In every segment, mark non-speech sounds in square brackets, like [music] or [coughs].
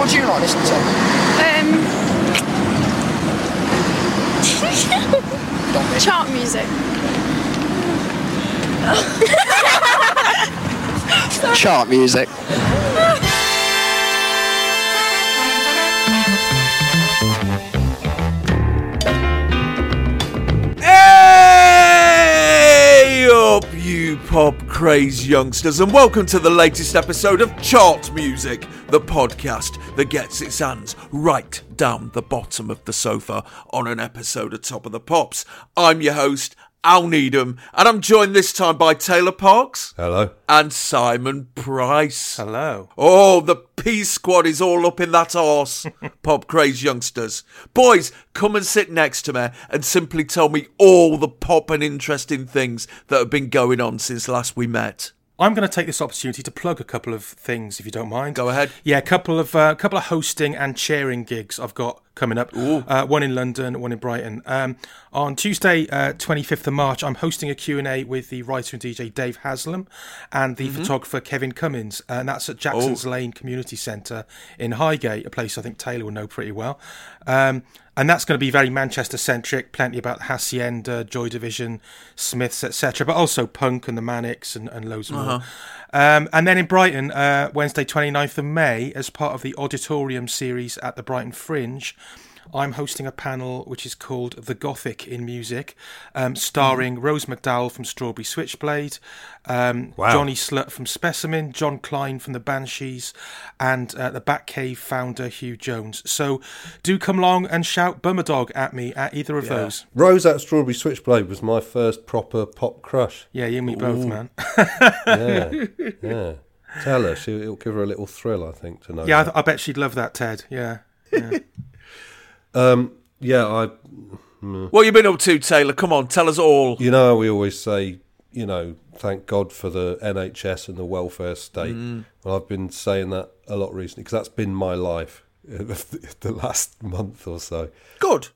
What do you like listening to? Um, chart music. Chart music. [laughs] pop craze youngsters, and welcome to the latest episode of Chart Music, the podcast that gets its hands right down the bottom of the sofa on an episode of Top of the Pops. I'm your host, Al Needham, and I'm joined this time by Taylor Parks Hello. and Simon Price. Hello. Oh, the P squad is all up in that arse, [laughs] pop craze youngsters. Boys, come and sit next to me and simply tell me all the pop and interesting things that have been going on since last we met. I'm going to take this opportunity to plug a couple of things, if you don't mind. Go ahead. Yeah, a couple of uh, couple of hosting and chairing gigs I've got coming up. Uh, one in London, one in Brighton. Um, on Tuesday, uh, 25th of March, I'm hosting a Q&A with the writer and DJ Dave Haslam and the photographer Kevin Cummins, and that's at Jackson's Lane Community Centre in Highgate, a place I think Taylor will know pretty well. Um, and that's going to be very Manchester centric, plenty about Hacienda, Joy Division, Smiths, etc., but also punk and the Manics and, and loads more. Um, and then in Brighton, uh, Wednesday, 29th of May, as part of the Auditorium series at the Brighton Fringe, I'm hosting a panel which is called The Gothic in Music, um, starring Rose McDowall from Strawberry Switchblade, um, Wow. Johnny Slut from Specimen, Jon Klein from the Banshees, and uh, the Batcave founder Hugh Jones. So do come along and shout Bummerdog at me at either of those. Rose at Strawberry Switchblade was my first proper pop crush. Yeah, you and me both, man. [laughs] Yeah, yeah. Tell her, she, it'll give her a little thrill, I think, to know. Yeah. I, I bet she'd love that, Ted. Yeah. yeah. [laughs] Um, yeah, I. What you been up to, Taylor? Come on, tell us all. You know, we always say, you know, thank God for the NHS and the welfare state. Well, I've been saying that a lot recently because that's been my life [laughs] the last month or so. Good.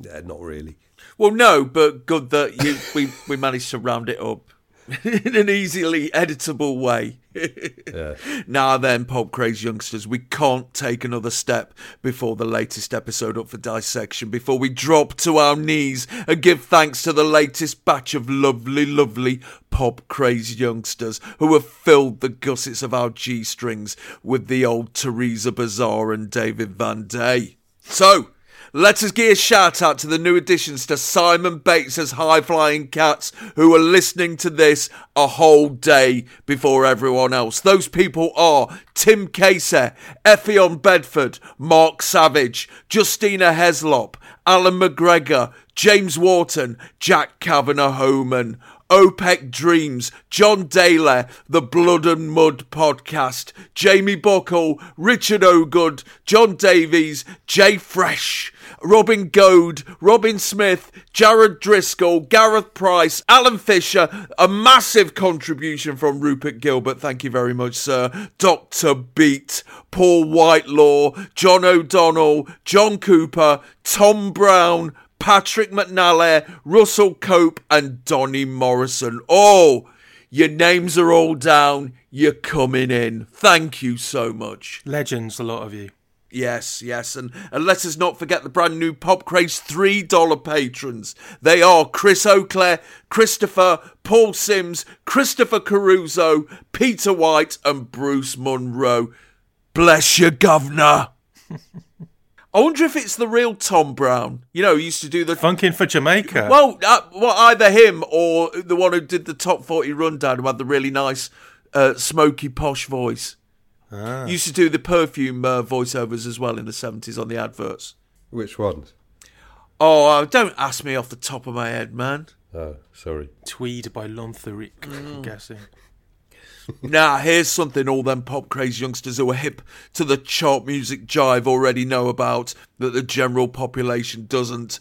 Yeah, not really. Well, no, but good that you we, we managed to round it up [laughs] in an easily editable way. Yeah. [laughs] Now then, pop craze youngsters, we can't take another step before the latest episode up for dissection, before we drop to our knees and give thanks to the latest batch of lovely, lovely pop craze youngsters who have filled the gussets of our G strings with the old Theresa Bazar and David Van Day. So, let us give a shout out to the new additions to Simon Bates's High Flying Cats who are listening to this a whole day before everyone else. Those people are Tim Casey, Effion Bedford, Mark Savage, Justina Heslop, Alan McGregor, James Wharton, Jack Kavanagh Homan. OPEC Dreams, John Daly, The Blood and Mud Podcast, Jamie Buckle, Richard Ogood, John Davies, Jay Fresh, Robin Goad, Robin Smith, Jared Driscoll, Gareth Price, Alan Fisher, a massive contribution from Rupert Gilbert, thank you very much, sir, Dr. Beat, Paul Whitelaw, John O'Donnell, John Cooper, Tom Brown, Patrick McNally, Russell Cope, and Donny Morrison. Oh, your names are all down. You're coming in. Thank you so much. Legends, a lot of you. Yes, yes, and, and let us not forget the brand new Pop Craze $3 patrons. They are Chris Oakley, Christopher, Paul Sims, Christopher Caruso, Peter White, and Bruce Munro. Bless you, Governor. [laughs] I wonder if it's the real Tom Brown. You know, he used to do the Funkin' for Jamaica. well, uh, well, either him or the one who did the top forty rundown, who had the really nice, uh, smoky posh voice. Used to do the perfume uh, voiceovers as well in the seventies on the adverts. Which ones? Oh, uh, don't ask me off the top of my head, man. Oh, sorry. Tweed by Lentheric, Mm. I'm guessing. [laughs] Now, here's something all them pop craze youngsters who are hip to the chart music jive already know about that the general population doesn't.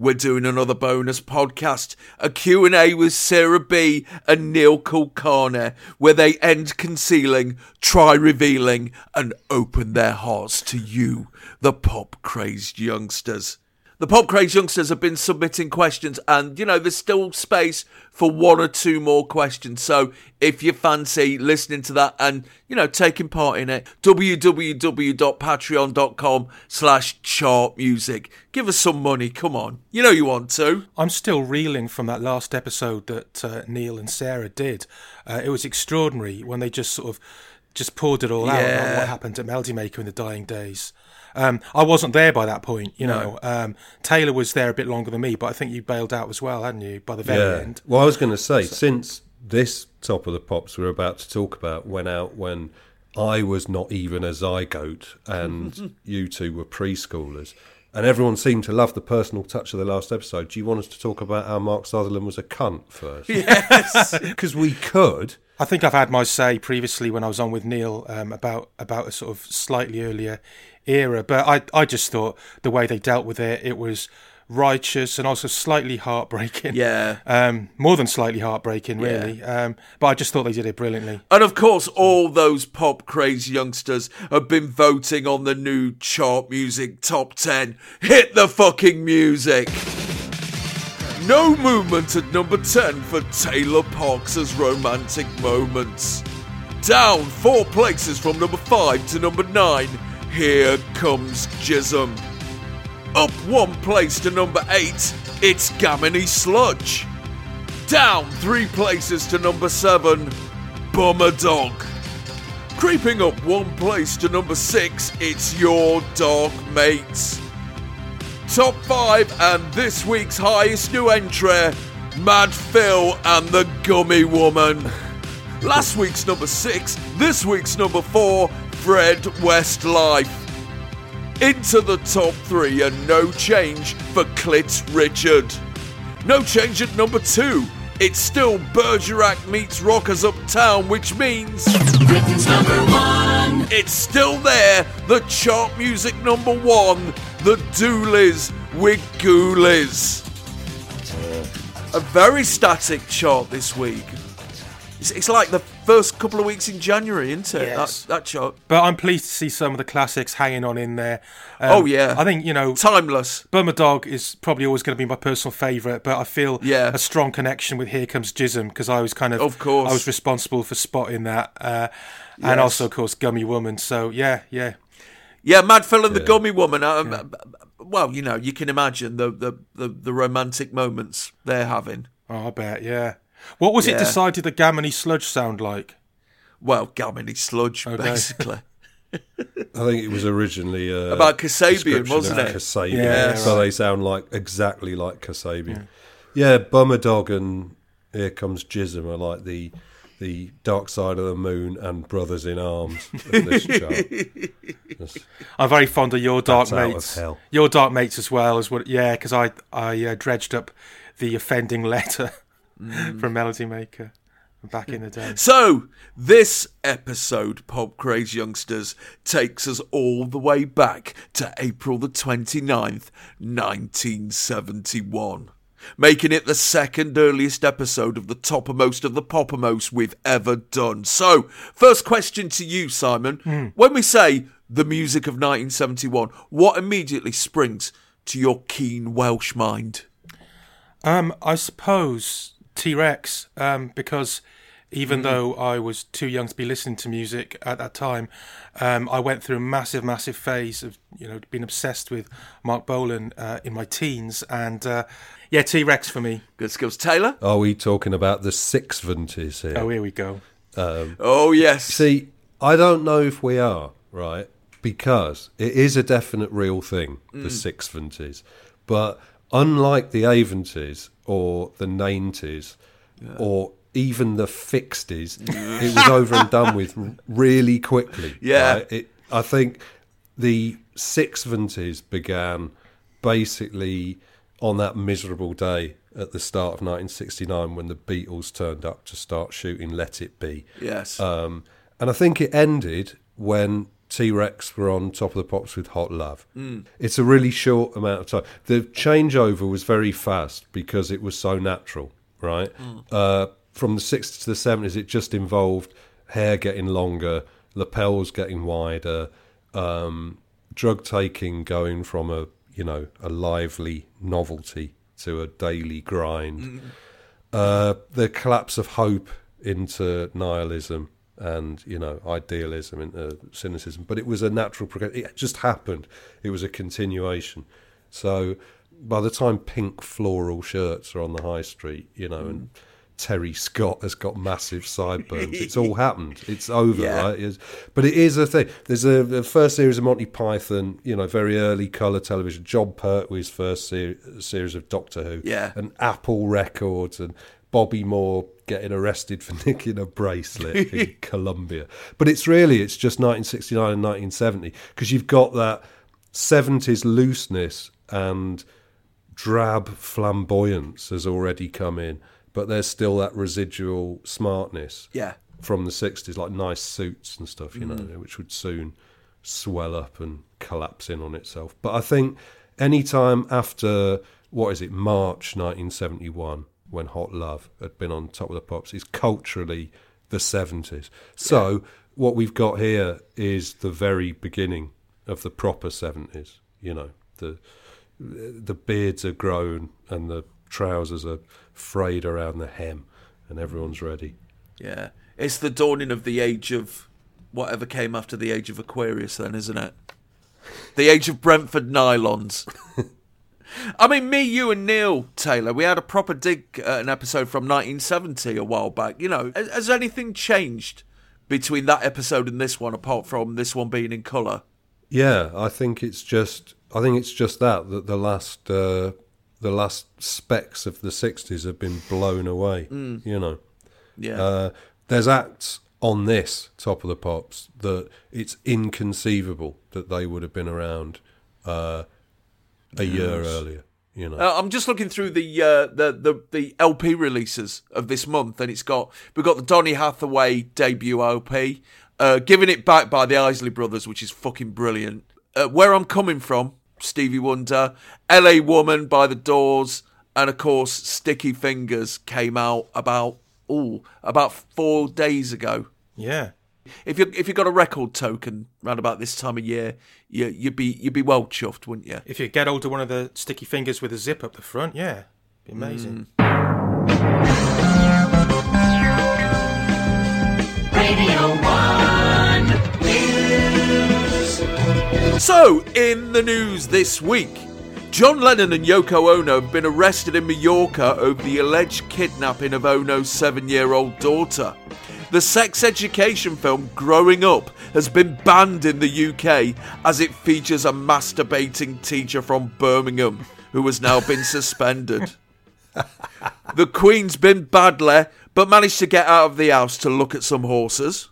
We're doing another bonus podcast, a Q&A with Sarah B and Neil Kulkarni, where they end concealing, try revealing, and open their hearts to you, the pop crazed youngsters. The Pop Craze youngsters have been submitting questions, and you know, there's still space for one or two more questions. So if you fancy listening to that and you know taking part in it, www.patreon.com slash chart music. Give us some money, come on. You know you want to. I'm still reeling from that last episode that uh, Neil and Sarah did. Uh, it was extraordinary when they just sort of just poured it all out on what happened at Melody Maker in the dying days. Um, I wasn't there by that point, you know. Um, Taylor was there a bit longer than me, but I think you bailed out as well, hadn't you, by the very end? Well, I was going to say, since this top of the pops we're about to talk about went out when I was not even a zygote and [laughs] you two were preschoolers, and everyone seemed to love the personal touch of the last episode. Do you want us to talk about how Mark Sutherland was a cunt first? Yes. [laughs] Because we could. I think I've had my say previously when I was on with Neil um, about about a sort of slightly earlier era, but I I just thought the way they dealt with it, it was righteous and also slightly heartbreaking. Yeah. [laughs] um, more than slightly heartbreaking, really. Um, but I just thought they did it brilliantly. And of course, all those pop craze youngsters have been voting on the new chart music top 10. Hit the fucking music! No movement at number 10 for Taylor Parks' romantic moments. Down four places from number 5 to number 9, here comes Jism. Up one place to number 8, it's Gaminy Sludge. Down three places to number 7, Bummer Dog. Creeping up one place to number 6, it's Your Dog Mates. Top 5 and this week's highest new entry, Mad Phil and the Gummy Woman. Last week's number 6, this week's number 4, Fred Westlife. Into the top 3 and no change for Clit Richard. No change at number 2. It's still Bergerac meets Rockers Uptown, which means. Britain's number one. It's still there, the chart music number one, the Doolies with Ghoulies. A very static chart this week. It's, it's like the first couple of weeks in January, isn't it? Yes. That, that chart. But I'm pleased to see some of the classics hanging on in there. Um, Oh, yeah. I think you know Timeless. Burma Dog is probably always going to be my personal favourite, but I feel Yeah. a strong connection with Here Comes Jism because I was kind of, Of course. I was responsible for spotting that, uh, Yes. and also of course Gummy Woman. So yeah, yeah, Yeah, Mad Phil and the Gummy Woman. Um, Well, you know, you can imagine the, the, the, the romantic moments they're having. oh, I bet, yeah. What was Yeah. it decided the Gammony Sludge sound like? Well, Gaminy Sludge, Okay. basically. [laughs] I think it was originally uh, About Kasabian, wasn't it? Kasabian. Yeah, so right. they sound like exactly like Kasabian. Yeah, Bummer Dog and Here Comes Jism are like the the Dark Side of the Moon and Brothers in Arms of this chart. [laughs] I'm very fond of your Dark Bats out of Mates. hell. Your Dark Mates as well as what? Yeah, because I I uh, dredged up the offending letter Mm. from Melody Maker back in the day. [laughs] So, this episode, Pop Craze Youngsters, takes us all the way back to April the 29th, 1971. Making it the second earliest episode of the toppermost of the poppermost we've ever done. So, first question to you, Simon. When we say the music of 1971, what immediately springs to your keen Welsh mind? Um, I suppose T Rex, um, because Mm. even though I was too young to be listening to music at that time, um, I went through a massive, massive phase of you know being obsessed with Marc Bolan uh, in my teens, and uh, yeah, T Rex for me. Good skills. Taylor? Are we talking about the sixventies here? Oh, here we go. Oh, yes. See, I don't know if we are, right? Because it is a definite real thing, the sixventies. But unlike the eighties or the nineties or even the fixties, it was over and done with really quickly. Yeah. right? It, I think the sixventies began basically on that miserable day at the start of 1969 when the Beatles turned up to start shooting Let It Be. Yes. Um, and I think it ended when T Rex were on Top of the Pops with Hot Love. It's a really short amount of time. The changeover was very fast because it was so natural, right? Uh, from the 60s to the 70s, it just involved hair getting longer, lapels getting wider, um, drug taking going from a you know a lively novelty to a daily grind. Uh, the collapse of hope into nihilism and you know idealism into uh, cynicism, but it was a natural progression. It just happened. It was a continuation. So by the time pink floral shirts are on the high street, you know, and mm. Terry Scott has got massive sideburns. It's all [laughs] happened. It's over, Yeah. right? It's, but it is a thing. There's a the first series of Monty Python, you know, very early colour television. Jon Pertwee's first ser- series of Doctor Who, Yeah. and Apple Records, and Bobby Moore getting arrested for [laughs] nicking a bracelet in [laughs] Colombia. But it's really it's just 1969 and 1970 because you've got that 70s looseness and drab flamboyance has already come in, but there's still that residual smartness yeah. from the 60s, like nice suits and stuff, you know, mm. which would soon swell up and collapse in on itself. But I think any time after, what is it, March 1971, when Hot Love had been on top of the pops, is culturally the 70s. So what we've got here is the very beginning of the proper 70s, you know, the the beards are grown and the trousers are frayed around the hem and everyone's ready. Yeah. It's the dawning of the age of whatever came after the age of Aquarius, then, isn't it? The age of Brentford nylons. [laughs] I mean, me, you, and Neil Taylor, we had a proper dig at an episode from 1970 a while back. You know, has, has anything changed between that episode and this one, apart from this one being in colour? Yeah, I think it's just I think it's just that that the last uh, the last specks of the '60s have been blown away. You know, Yeah. uh, there's acts on this top of the pops that it's inconceivable that they would have been around uh, a year earlier. You know, Uh, I'm just looking through the, uh, the the the LP releases of this month, and it's got we've got the Donny Hathaway debut LP, uh, "Giving It Back" by the Isley Brothers, which is fucking brilliant. Uh, Where I'm Coming From, Stevie Wonder, "L.A. Woman" by the Doors, and of course, "Sticky Fingers" came out about oh about four days ago. Yeah. If you if you got a record token round about this time of year, you you'd be you'd be well chuffed, wouldn't you? If you get hold of one of the sticky fingers with a zip up the front, yeah. Be amazing. Mm. Radio 1 News. So, in the news this week, John Lennon and Yoko Ono have been arrested in Mallorca over the alleged kidnapping of Ono's seven year old daughter. The sex education film Growing Up has been banned in the UK as it features a masturbating teacher from Birmingham who has now been suspended. The Queen's been badly, but managed to get out of the house to look at some horses.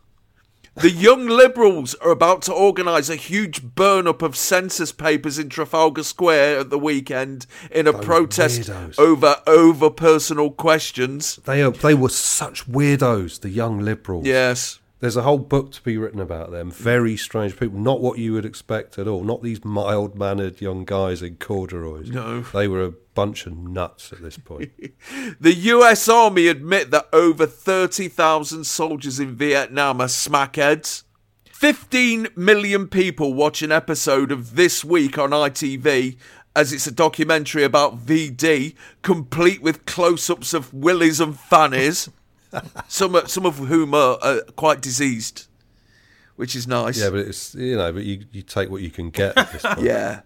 The Young Liberals are about to organise a huge burn up of census papers in Trafalgar Square at the weekend in a protest weirdos. over over personal questions. they are, they were such weirdos, the young liberals. Yes. There's a whole book to be written about them. Very strange people. Not what you would expect at all. Not these mild mannered young guys in corduroys. No. They were a bunch of nuts at this point. [laughs] The US Army admit that over 30,000 soldiers in Vietnam are smackheads. 15 million people watch an episode of This Week on ITV as it's a documentary about VD, complete with close ups of willies and fannies, [laughs] [laughs] some, some of whom are uh, quite diseased, which is nice. yeah, but it's, you know, but you, you take what you can get at this point. [laughs] Yeah,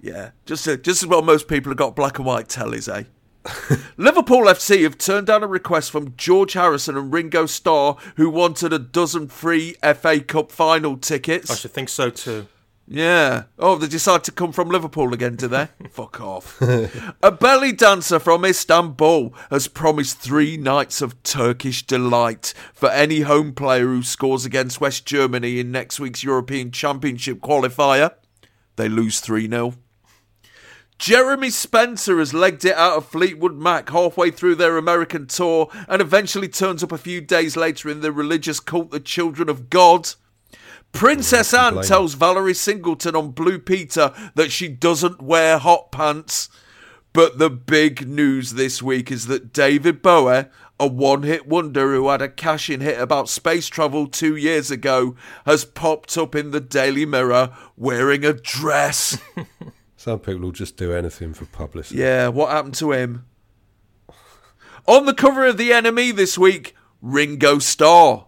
yeah. Just uh, just as well most people have got black and white tellies, eh? [laughs] Liverpool FC have turned down a request from George Harrison and Ringo Starr, who wanted a dozen free FA Cup final tickets. I should think so too. Yeah. Oh, they decide to come from Liverpool again, do they? [laughs] Fuck off. a belly dancer from Istanbul has promised three nights of Turkish delight for any home player who scores against West Germany in next week's European Championship qualifier. They lose 3 0. Jeremy Spencer has legged it out of Fleetwood Mac halfway through their American tour and eventually turns up a few days later in the religious cult The Children of God. Princess Anne tells Valerie Singleton on Blue Peter that she doesn't wear hot pants. But the big news this week is that David Bowie, a one hit wonder who had a cash in hit about space travel two years ago, has popped up in the Daily Mirror wearing a dress. [laughs] Some people will just do anything for publicity. yeah, what happened to him? On the cover of The NME this week, Ringo Starr.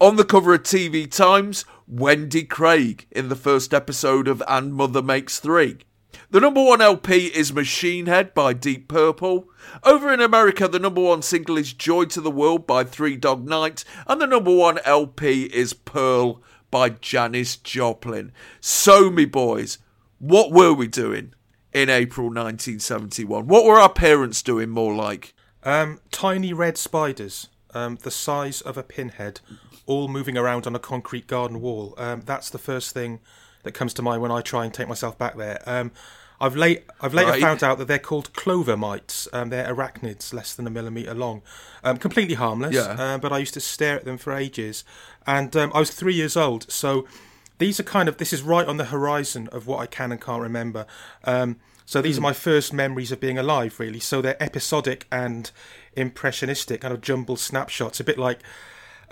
On the cover of TV Times, Wendy Craig in the first episode of And Mother Makes Three. The number one LP is Machine Head by Deep Purple. Over in America, the number one single is Joy to the World by Three Dog Night, and the number one LP is Pearl by Janis Joplin. So, me boys, what were we doing in April 1971? What were our parents doing more like? Um, tiny red spiders, um, the size of a pinhead, all moving around on a concrete garden wall. Um, that's the first thing that comes to mind when I try and take myself back there. Um, I've late, I've later Right. found out that they're called clover mites. Um, they're arachnids, less than a millimetre long, um, completely harmless. Yeah. Uh, but I used to stare at them for ages, and um, I was three years old, so these are kind of this is right on the horizon of what I can and can't remember. Um, so these are my first memories of being alive, really. So they're episodic and impressionistic, kind of jumbled snapshots, a bit like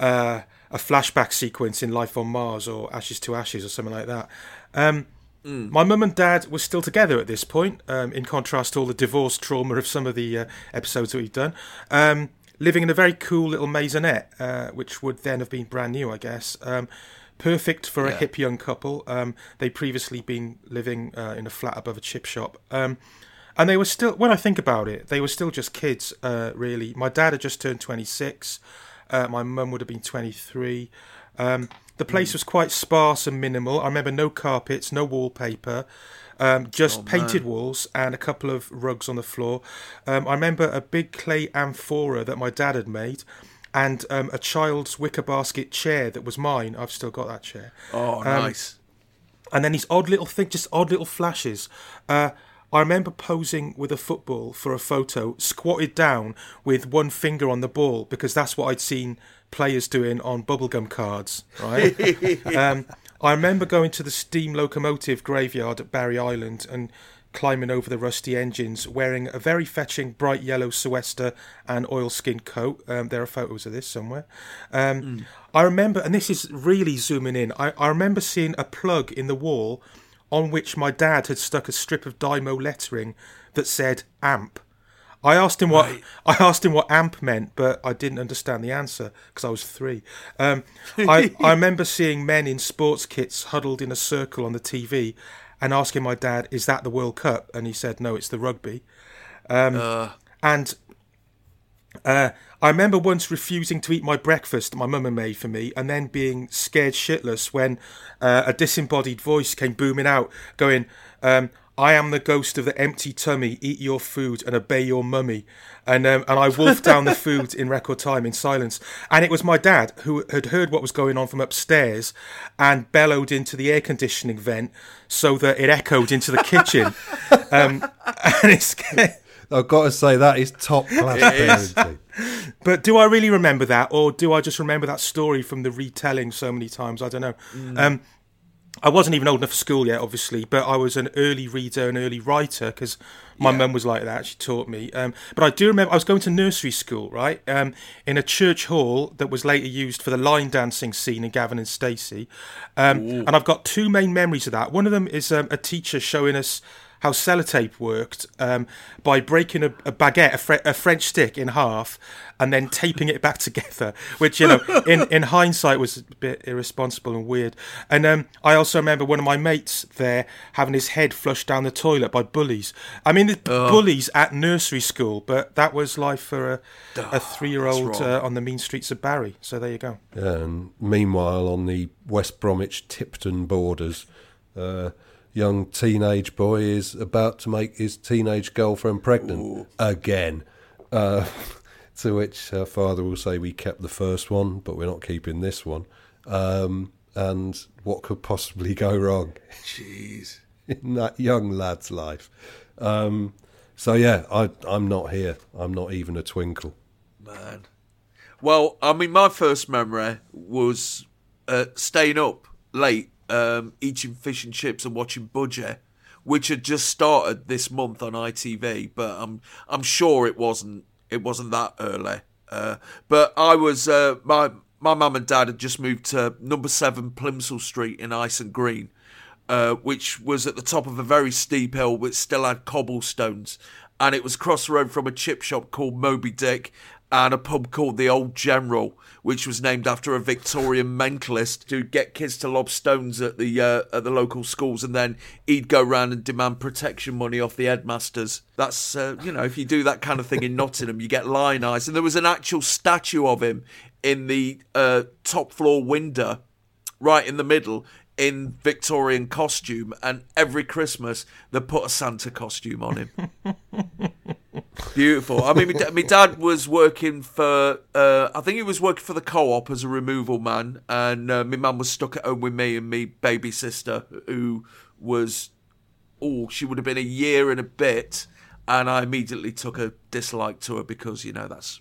uh, a flashback sequence in Life on Mars or Ashes to Ashes or something like that. Um, My mum and dad were still together at this point, um, in contrast to all the divorce trauma of some of the uh, episodes that we've done. Um, living in a very cool little maisonette, uh, which would then have been brand new, I guess. Um, perfect for a hip young couple. Um, they'd previously been living uh, in a flat above a chip shop. Um, and they were still, when I think about it, they were still just kids, uh, really. My dad had just turned 26. Uh, my mum would have been 23. Um, the place was quite sparse and minimal. I remember no carpets, no wallpaper, um, just painted walls and a couple of rugs on the floor. Um, I remember a big clay amphora that my dad had made and um, a child's wicker basket chair that was mine. I've still got that chair Oh, nice. and then these odd little things, just odd little flashes. Uh, I remember posing with a football for a photo, squatted down with one finger on the ball because that's what I'd seen players doing on bubblegum cards. Right. [laughs] um, I remember going to the steam locomotive graveyard at Barry Island and climbing over the rusty engines, wearing a very fetching bright yellow Suesta and oilskin coat. Um, there are photos of this somewhere. Um, I remember, and this is really zooming in. I, I remember seeing a plug in the wall on which my dad had stuck a strip of Dymo lettering that said AMP. I asked him what I asked him what amp meant, but I didn't understand the answer because I was three. Um, I, [laughs] I remember seeing men in sports kits huddled in a circle on the TV, and asking my dad, "Is that the World Cup?" And he said, "No, it's the rugby." Um, and uh, I remember once refusing to eat my breakfast that my mum had made for me, and then being scared shitless when uh, a disembodied voice came booming out, going, um, "I am the ghost of the empty tummy. Eat your food and obey your mummy." And um, and I wolfed down the food in record time in silence. And it was my dad who had heard what was going on from upstairs and bellowed into the air conditioning vent so that it echoed into the kitchen. [laughs] um, and it's. I've got to say that is top [laughs] class parenting. But do I really remember that, or do I just remember that story from the retelling so many times? I don't know. Um, I wasn't even old enough for school yet, obviously, but I was an early reader and early writer because my mum was like that. She taught me. Um, but I do remember I was going to nursery school, right, um, in a church hall that was later used for the line dancing scene in Gavin and Stacey. Um, and I've got two main memories of that. One of them is um, a teacher showing us how sellotape worked um, by breaking a, a baguette, a, Fre- a French stick, in half and then taping it back [laughs] together, which, you know, in, in hindsight was a bit irresponsible and weird. And um, I also remember one of my mates there having his head flushed down the toilet by bullies. I mean, there's bullies at nursery school, but that was life for a, a three year old uh, on the mean streets of Barry. So there you go. And meanwhile, on the West Bromwich Tipton borders, uh, young teenage boy is about to make his teenage girlfriend pregnant again. Uh, [laughs] to which her father will say, "We kept the first one, but we're not keeping this one." Um, and what could possibly go wrong? [laughs] Jeez. in that young lad's life. Um, so yeah, I, I'm not here. I'm not even a twinkle. Man. Well, I mean, my first memory was uh, staying up late, um, eating fish and chips and watching Budgie, which had just started this month on ITV. But I'm I'm sure it wasn't it wasn't that early. Uh, but I was uh, my my mum and dad had just moved to number seven Plimsoll Street in Hyson Green, uh, which was at the top of a very steep hill, which still had cobblestones, and it was across the road from a chip shop called Moby Dick and a pub called the Old General, which was named after a Victorian mentalist who'd get kids to lob stones at the uh, at the local schools, and then he'd go round and demand protection money off the headmasters. That's uh, you know, if you do that kind of thing in Nottingham, you get lionised. And there was an actual statue of him in the uh, top floor window, right in the middle. In Victorian costume, and every Christmas they put a Santa costume on him. [laughs] Beautiful. I mean, my, da- my dad was working for, uh, I think he was working for the co-op as a removal man, and uh, my mum was stuck at home with me and me baby sister, who was, oh, she would have been a year and a bit, and I immediately took a dislike to her because you know that's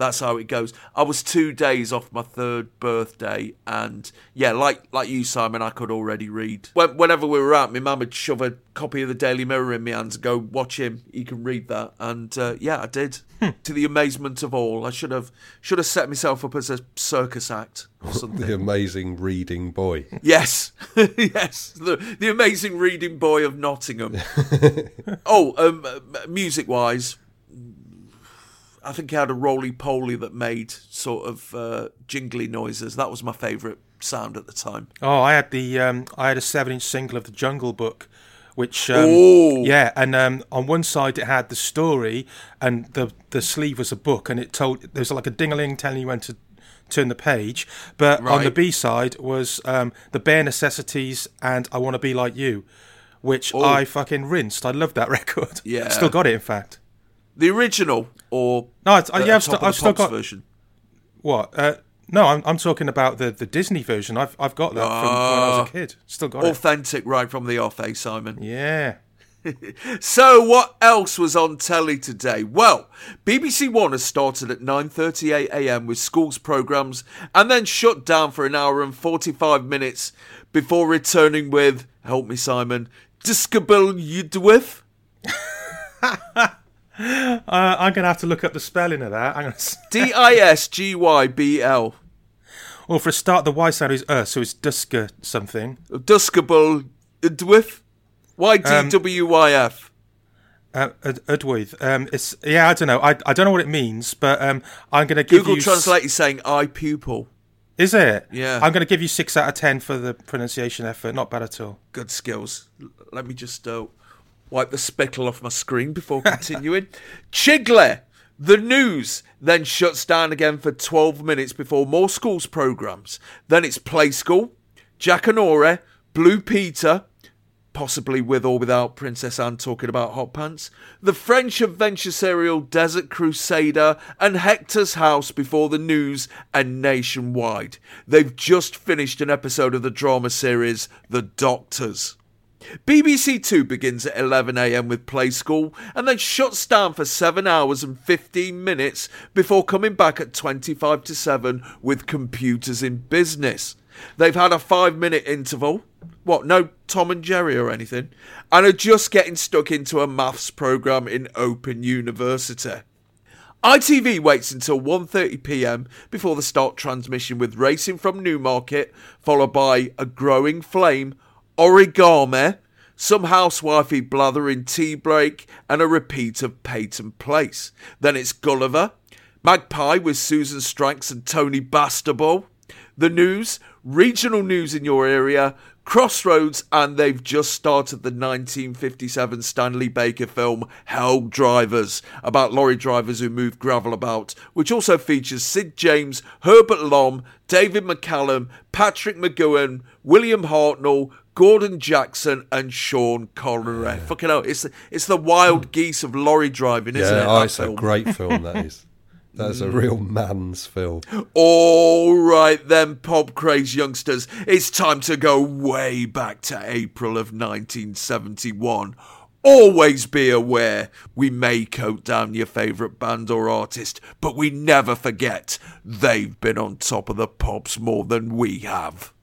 that's how it goes. I was two days off my third birthday, and yeah, like like you, Simon, I could already read. When, whenever we were out, my mum would shove a copy of the Daily Mirror in my hands and go, "Watch him, he can read that." And uh, yeah, I did, to the amazement of all. I should have should have set myself up as a circus act or [laughs] something. The amazing reading boy. [laughs] Yes, [laughs] yes, the the amazing reading boy of Nottingham. oh, um, music wise, I think he had a roly poly that made sort of uh, jingly noises. That was my favourite sound at the time. Oh, I had the um, I had a seven-inch single of the Jungle Book, which um, yeah, and um, on one side it had the story, and the the sleeve was a book, and it told there was like a ding-a-ling telling you when to turn the page. But on the B side was um, the bare necessities and I want to be like you, which Oh. I fucking rinsed. I love that [laughs] record. Yeah. still got it in fact. The original or No, it's, the yeah, I've, st- I've still got version. what. Uh, no, I'm, I'm talking about the, the Disney version. I've I've got that from when I was a kid. Still got it. Authentic right from the off, eh, Simon? Yeah. [laughs] So what else was on telly today? Well, BBC One has started at 9:38 a.m. with schools programs and then shut down for an hour and 45 minutes before returning with help me Simon Discabil Yudwith. [laughs] [laughs] Uh, I'm gonna have to look up the spelling of that. I'm gonna. s- D I S G Y B L. Well, for a start, the Y sound is uh, so it's Duska something. Discabil Yudwith. Y D W Y F. Uh, Ud- Um, it's yeah, I don't know. I, I don't know what it means, but um, I'm gonna give Google you. s- Translate is saying eye pupil. Is it? Yeah. I'm gonna give you six out of ten for the pronunciation effort. Not bad at all. good skills. Let me just uh, wipe the speckle off my screen before continuing. [laughs] Chigley, the news, then shuts down again for 12 minutes before more schools programmes. Then it's Play School, Jackanory, Blue Peter, possibly with or without Princess Anne talking about hot pants, the French adventure serial Desert Crusader, and Hector's House before the news and nationwide. They've just finished an episode of the drama series The Doctors. BBC Two begins at 11am with Play School and then shuts down for 7 hours and 15 minutes before coming back at 25 to 7 with Computers in Business. They've had a 5 minute interval. What, no Tom and Jerry or anything? And are just getting stuck into a maths programme in Open University. ITV waits until 1:30 p.m. before the start transmission with Racing from Newmarket, followed by A Growing Flame, Origami, some housewifey blather in Tea Break, and a repeat of Peyton Place. Then it's Gulliver, Magpie with Susan Stranks and Tony Bastable, the news, regional news in your area, Crossroads, and they've just started the 1957 Stanley Baker film Hell Drivers about lorry drivers who move gravel about, which also features Sid James, Herbert Lom, David McCallum, Patrick McGoohan, William Hartnell, Gordon Jackson, and Sean Connery. Fucking hell, it's it's the wild hmm. geese of lorry driving, isn't yeah, it? oh, it's a great film. That is. [laughs] That's a real man's film. All right then, pop craze youngsters, it's time to go way back to April of 1971. Always be aware we may coat down your favourite band or artist, but we never forget they've been on top of the pops more than we have.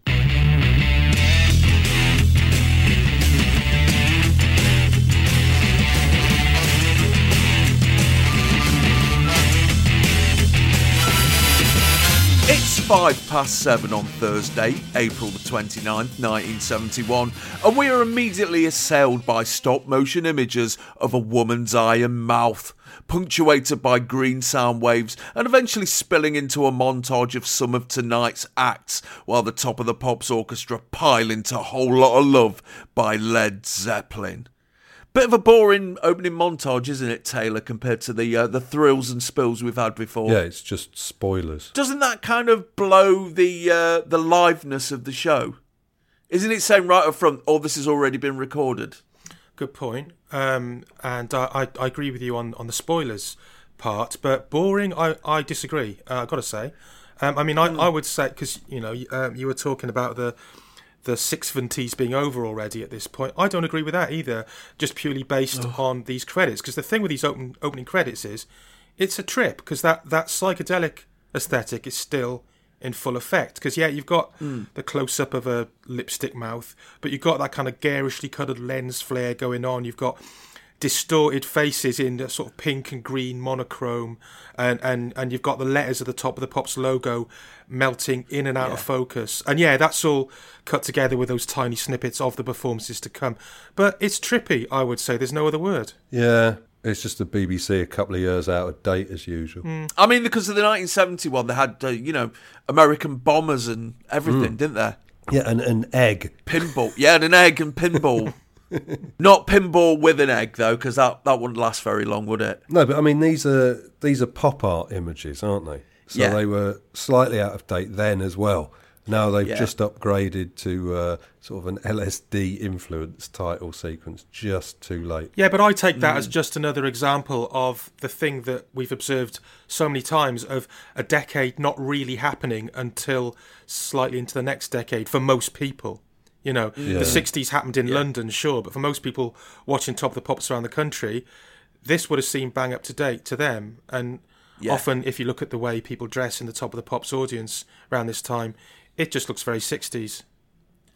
It's five past seven on Thursday, April the 29th, 1971, and we are immediately assailed by stop motion images of a woman's eye and mouth, punctuated by green sound waves, and eventually spilling into a montage of some of tonight's acts, while the top of the Pops Orchestra pile into a Whole Lot of Love by Led Zeppelin. Bit of a boring opening montage, isn't it, Taylor, compared to the uh, the thrills and spills we've had before? Yeah, it's just spoilers. Doesn't that kind of blow the uh, the liveness of the show? Isn't it saying right up front, "Oh, this has already been recorded"? Good point. Um, and I, I, I agree with you on, on the spoilers part, but boring, I, I disagree. Uh, I've got to say. Um, I mean, I, I would say because you know um, you were talking about the the sixventies being over already at this point. I don't agree with that either. Just purely based on these credits, because the thing with these open, opening credits is it's a trip because that that psychedelic aesthetic is still in full effect. Because yeah, you've got hmm. the close up of a lipstick mouth, but you've got that kind of garishly coloured lens flare going on. You've got distorted faces in a sort of pink and green monochrome, and and and you've got the letters at the top of the Pops logo melting in and out of focus. And yeah, that's all cut together with those tiny snippets of the performances to come. But it's trippy, I would say. There's no other word. Yeah, it's just the BBC a couple of years out of date as usual. I mean, because of the 1971, they had uh, you know American bombers and everything, Mm. didn't they? Yeah, and an egg. Pinball, yeah, and an egg and pinball. [laughs] [laughs] Not pinball with an egg though, because that that wouldn't last very long, would it? No, but I mean these are these are pop art images, aren't they? So Yeah. they were slightly out of date then as well. Now they've Yeah. just upgraded to uh, sort of an LSD influence title sequence. Just too late. Yeah, but I take that as just another example of the thing that we've observed so many times of a decade not really happening until slightly into the next decade for most people. You know, the 60s happened in London, sure, but for most people watching Top of the Pops around the country, this would have seemed bang up to date to them. And Yeah. often, if you look at the way people dress in the Top of the Pops audience around this time, it just looks very 60s,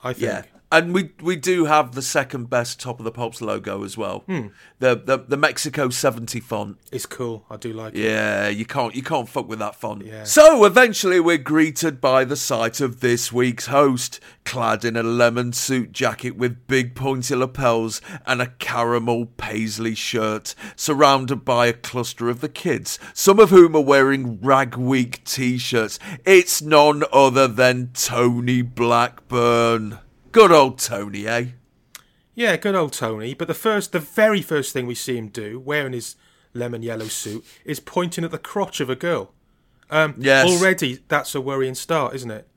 I think. Yeah, and we we do have the second best top of the pops logo as well. Hmm. The, the the Mexico 70 font. It's cool. I do like it. Yeah, you can't you can't fuck with that font. Yeah. So eventually we're greeted by the sight of this week's host, clad in a lemon suit jacket with big pointy lapels and a caramel paisley shirt, surrounded by a cluster of the kids, some of whom are wearing Rag Week t-shirts. It's none other than Tony Blackburn. Good old Tony, eh? Yeah, good old Tony. But the first, the very first thing we see him do, wearing his lemon yellow suit, is pointing at the crotch of a girl. Um, Yes. Already, that's a worrying start, isn't it?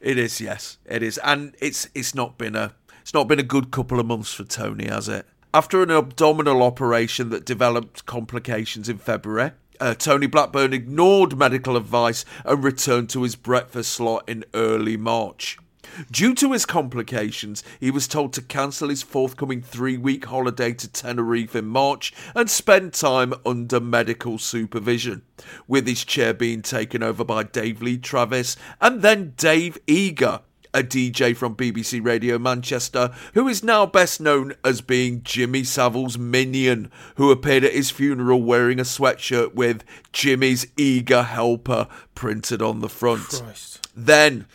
It is, yes, it is, and it's it's not been a it's not been a good couple of months for Tony, has it? After an abdominal operation that developed complications in February, uh, Tony Blackburn ignored medical advice and returned to his breakfast slot in early March. Due to his complications, he was told to cancel his forthcoming three week holiday to Tenerife in March and spend time under medical supervision, with his chair being taken over by Dave Lee Travis and then Dave Eager, a DJ from BBC Radio Manchester, who is now best known as being Jimmy Savile's minion, who appeared at his funeral wearing a sweatshirt with Jimmy's Eager Helper printed on the front. Christ. Then,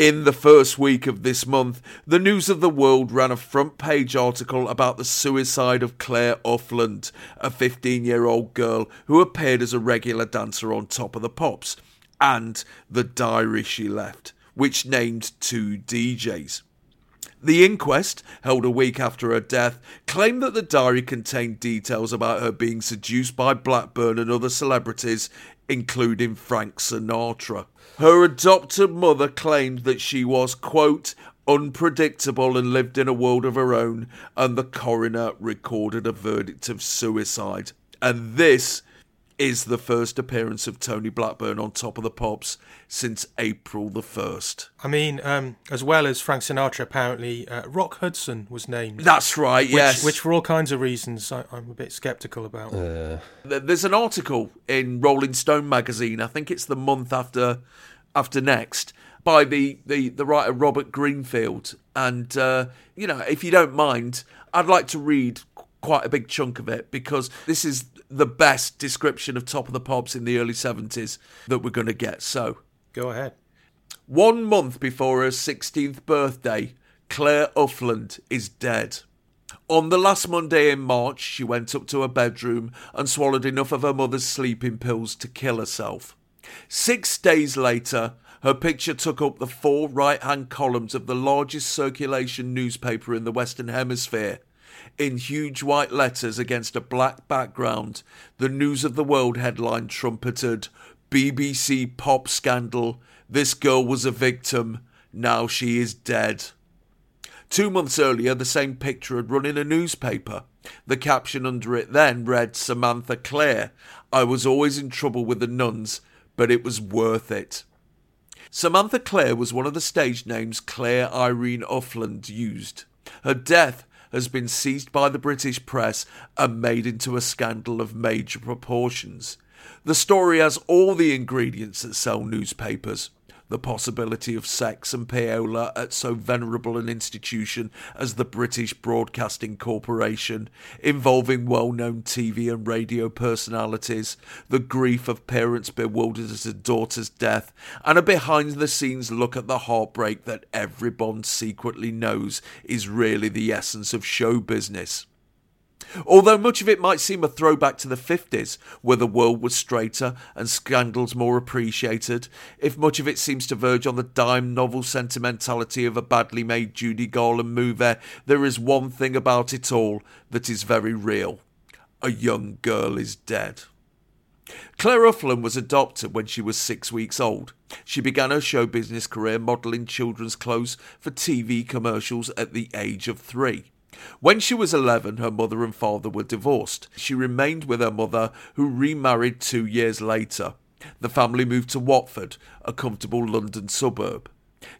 in the first week of this month, the News of the World ran a front page article about the suicide of Claire Uffland, a 15 year old girl who appeared as a regular dancer on Top of the Pops, and the diary she left, which named two DJs. The inquest, held a week after her death, claimed that the diary contained details about her being seduced by Blackburn and other celebrities, including Frank Sinatra. Her adopted mother claimed that she was, quote, unpredictable and lived in a world of her own, and the coroner recorded a verdict of suicide. And this is the first appearance of Tony Blackburn on Top of the Pops since April the 1st. I mean, um, as well as Frank Sinatra, apparently uh, Rock Hudson was named. That's right, which, yes. Which, for all kinds of reasons, I, I'm a bit sceptical about. Th- There's an article in Rolling Stone magazine, I think it's the month after after next, by the, the, the writer Robert Greenfield. And, uh, you know, if you don't mind, I'd like to read quite a big chunk of it because this is the best description of Top of the Pops in the early 70s that we're going to get. So, Go ahead. one month before her 16th birthday, Claire Uffland is dead. On the last Monday in March, she went up to her bedroom and swallowed enough of her mother's sleeping pills to kill herself. Six days later, her picture took up the four right hand columns of the largest circulation newspaper in the Western Hemisphere. In huge white letters against a black background, the News of the World headline trumpeted BBC pop scandal. This girl was a victim. Now she is dead. Two months earlier, the same picture had run in a newspaper. The caption under it then read Samantha Clare. I was always in trouble with the nuns, but it was worth it. Samantha Clare was one of the stage names Claire Irene Uffland used. Her death has been seized by the British press and made into a scandal of major proportions. The story has all the ingredients that sell newspapers the possibility of sex and payola at so venerable an institution as the British Broadcasting Corporation, involving well known TV and radio personalities, the grief of parents bewildered at a daughter's death, and a behind the scenes look at the heartbreak that everyone secretly knows is really the essence of show business. Although much of it might seem a throwback to the 50s, where the world was straighter and scandals more appreciated, if much of it seems to verge on the dime novel sentimentality of a badly made Judy Garland movie, there is one thing about it all that is very real. A young girl is dead. Claire Uffland was adopted when she was six weeks old. She began her show business career modelling children's clothes for TV commercials at the age of three. When she was 11, her mother and father were divorced. She remained with her mother, who remarried two years later. The family moved to Watford, a comfortable London suburb.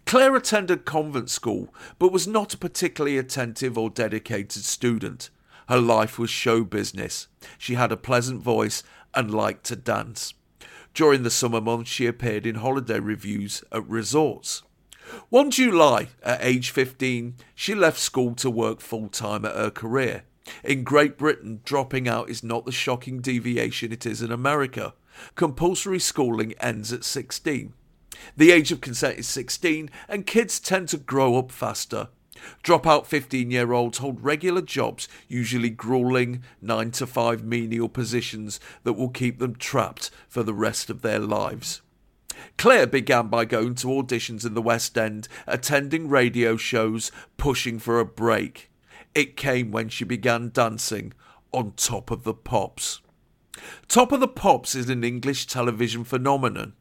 Claire attended convent school, but was not a particularly attentive or dedicated student. Her life was show business. She had a pleasant voice and liked to dance. During the summer months, she appeared in holiday reviews at resorts. One July, at age 15, she left school to work full time at her career. In Great Britain, dropping out is not the shocking deviation it is in America. Compulsory schooling ends at 16. The age of consent is 16, and kids tend to grow up faster. Dropout 15 year olds hold regular jobs, usually grueling 9 to 5 menial positions that will keep them trapped for the rest of their lives. Claire began by going to auditions in the West End, attending radio shows, pushing for a break. It came when she began dancing on Top of the Pops. Top of the Pops is an English television phenomenon.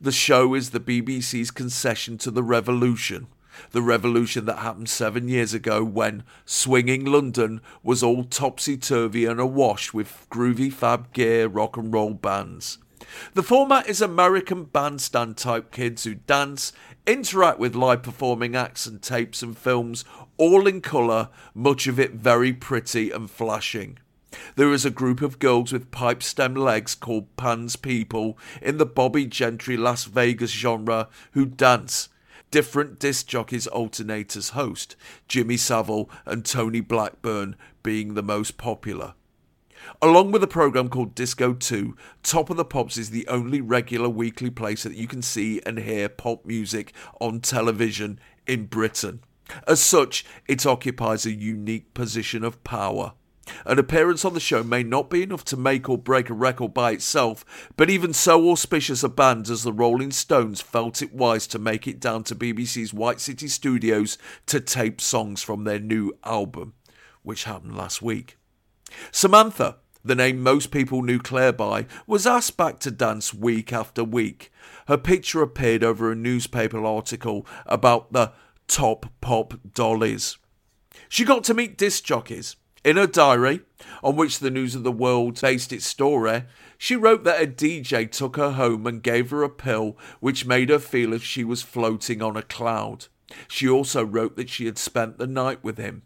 The show is the BBC's concession to the revolution. The revolution that happened seven years ago when swinging London was all topsy turvy and awash with groovy fab gear rock and roll bands. The format is American bandstand type kids who dance, interact with live performing acts and tapes and films, all in colour, much of it very pretty and flashing. There is a group of girls with pipe stem legs called Pan's People in the Bobbie Gentry Las Vegas genre who dance. Different disc jockeys alternate as host, Jimmy Savile and Tony Blackburn being the most popular. Along with a program called Disco 2, Top of the Pops is the only regular weekly place that you can see and hear pop music on television in Britain. As such, it occupies a unique position of power. An appearance on the show may not be enough to make or break a record by itself, but even so auspicious a band as the Rolling Stones felt it wise to make it down to BBC's White City studios to tape songs from their new album, which happened last week. Samantha, the name most people knew Claire by, was asked back to dance week after week. Her picture appeared over a newspaper article about the top pop dollies. She got to meet disc jockeys. In her diary, on which the News of the World based its story, she wrote that a DJ took her home and gave her a pill which made her feel as she was floating on a cloud. She also wrote that she had spent the night with him.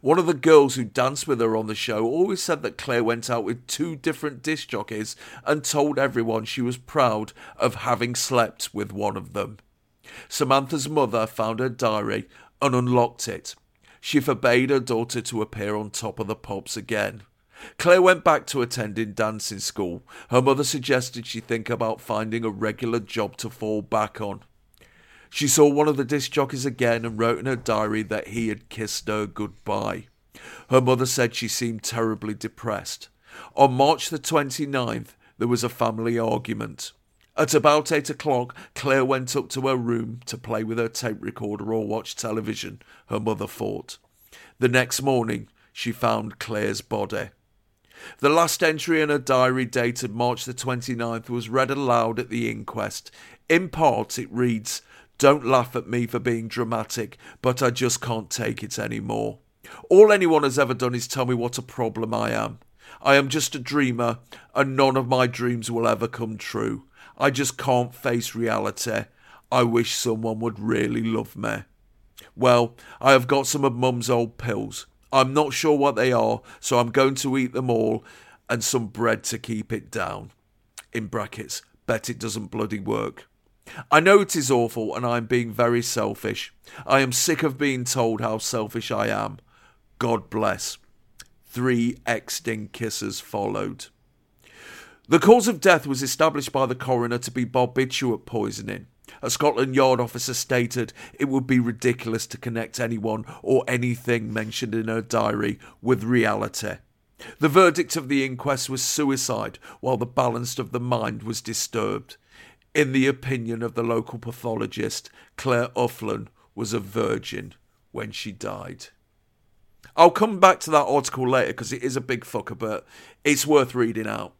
One of the girls who danced with her on the show always said that Claire went out with two different disc jockeys and told everyone she was proud of having slept with one of them. Samantha's mother found her diary and unlocked it. She forbade her daughter to appear on top of the pops again. Claire went back to attending dancing school. Her mother suggested she think about finding a regular job to fall back on. She saw one of the disc jockeys again and wrote in her diary that he had kissed her goodbye. Her mother said she seemed terribly depressed. On March the 29th, there was a family argument. At about eight o'clock, Claire went up to her room to play with her tape recorder or watch television, her mother thought. The next morning, she found Claire's body. The last entry in her diary dated March the 29th was read aloud at the inquest. In part, it reads, Don't laugh at me for being dramatic, but I just can't take it anymore. All anyone has ever done is tell me what a problem I am. I am just a dreamer, and none of my dreams will ever come true. I just can't face reality. I wish someone would really love me. Well, I have got some of Mum's old pills. I'm not sure what they are, so I'm going to eat them all and some bread to keep it down. In brackets, bet it doesn't bloody work. I know it is awful and I am being very selfish. I am sick of being told how selfish I am. God bless. Three exting kisses followed. The cause of death was established by the coroner to be barbiturate poisoning. A Scotland Yard officer stated it would be ridiculous to connect anyone or anything mentioned in her diary with reality. The verdict of the inquest was suicide, while the balance of the mind was disturbed. In the opinion of the local pathologist, Claire Ufflin was a virgin when she died. I'll come back to that article later because it is a big fucker, but it's worth reading out.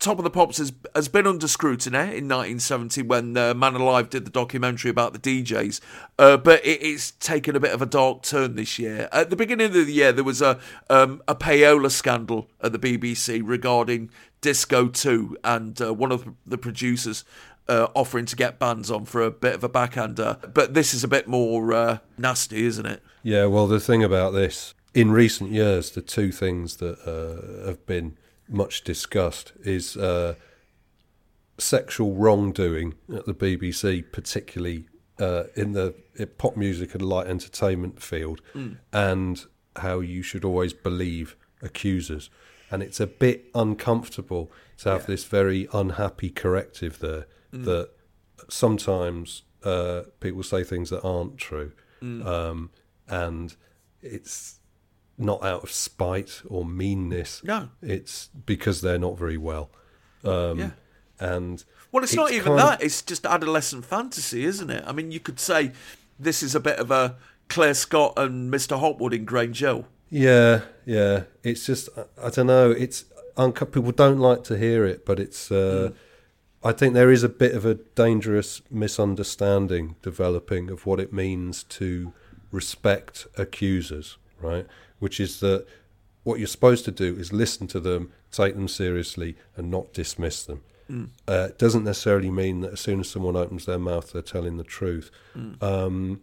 Top of the Pops has, has been under scrutiny in 1970 when uh, Man Alive did the documentary about the DJs, uh, but it, it's taken a bit of a dark turn this year. At the beginning of the year, there was a um, a payola scandal at the BBC regarding Disco 2, and uh, one of the producers uh, offering to get bands on for a bit of a backhander. But this is a bit more uh, nasty, isn't it? Yeah, well, the thing about this, in recent years, the two things that uh, have been much discussed is uh, sexual wrongdoing at the BBC, particularly uh, in the pop music and light entertainment field, Mm. and how you should always believe accusers. And it's a bit uncomfortable to have this very unhappy corrective there Mm. that sometimes uh, people say things that aren't true. Mm. Um, and it's not out of spite or meanness. No. It's because they're not very well. Um, Yeah. And Well, it's, not even kind of- that. It's just adolescent fantasy, isn't it? I mean, you could say this is a bit of a Claire Scott and Mr. Hopwood in Grange Hill. Yeah, yeah. It's just I, I don't know. It's people don't like to hear it, but it's. Uh, I think there is a bit of a dangerous misunderstanding developing of what it means to respect accusers, right? Which is that what you're supposed to do is listen to them, take them seriously, and not dismiss them. Mm. Uh, it doesn't necessarily mean that as soon as someone opens their mouth, they're telling the truth. Mm. Um,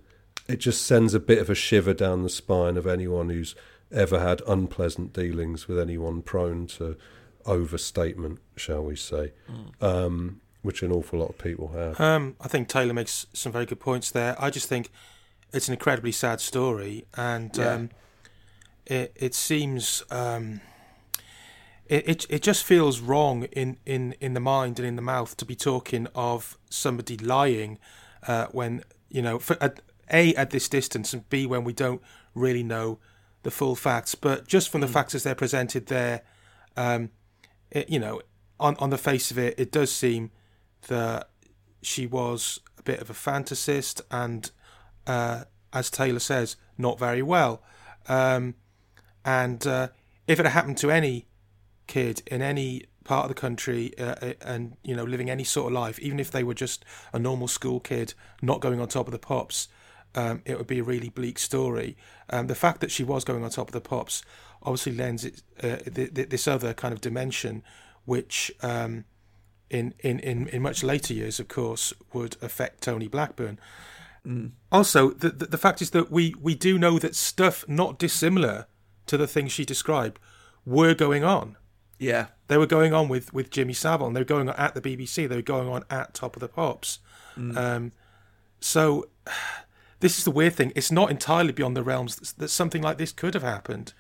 it just sends a bit of a shiver down the spine of anyone who's ever had unpleasant dealings with anyone prone to overstatement, shall we say, um, which an awful lot of people have. Um, I think Taylor makes some very good points there. I just think it's an incredibly sad story, and Yeah. um, it it seems um, it, it it just feels wrong in, in, in the mind and in the mouth to be talking of somebody lying uh, when you know for, at, a at this distance and b when we don't really know the full facts. But just from the facts as they're presented there, um, it, you know, on on the face of it, it does seem that she was a bit of a fantasist and, uh, as Taylor says, not very well. Um, and uh, if it had happened to any kid in any part of the country uh, uh, and you know living any sort of life, even if they were just a normal school kid, not going on top of the pops, um, it would be a really bleak story. Um, the fact that she was going on top of the pops obviously lends it uh, th- th- this other kind of dimension, which um, in, in, in, in much later years, of course, would affect Tony Blackburn. Also, the, the the fact is that we we do know that stuff not dissimilar to the things she described were going on. Yeah. They were going on with, with Jimmy Savile. And they were going on at the BBC. They were going on at Top of the Pops. Um, so [sighs] this is the weird thing. It's not entirely beyond the realms that something like this could have happened.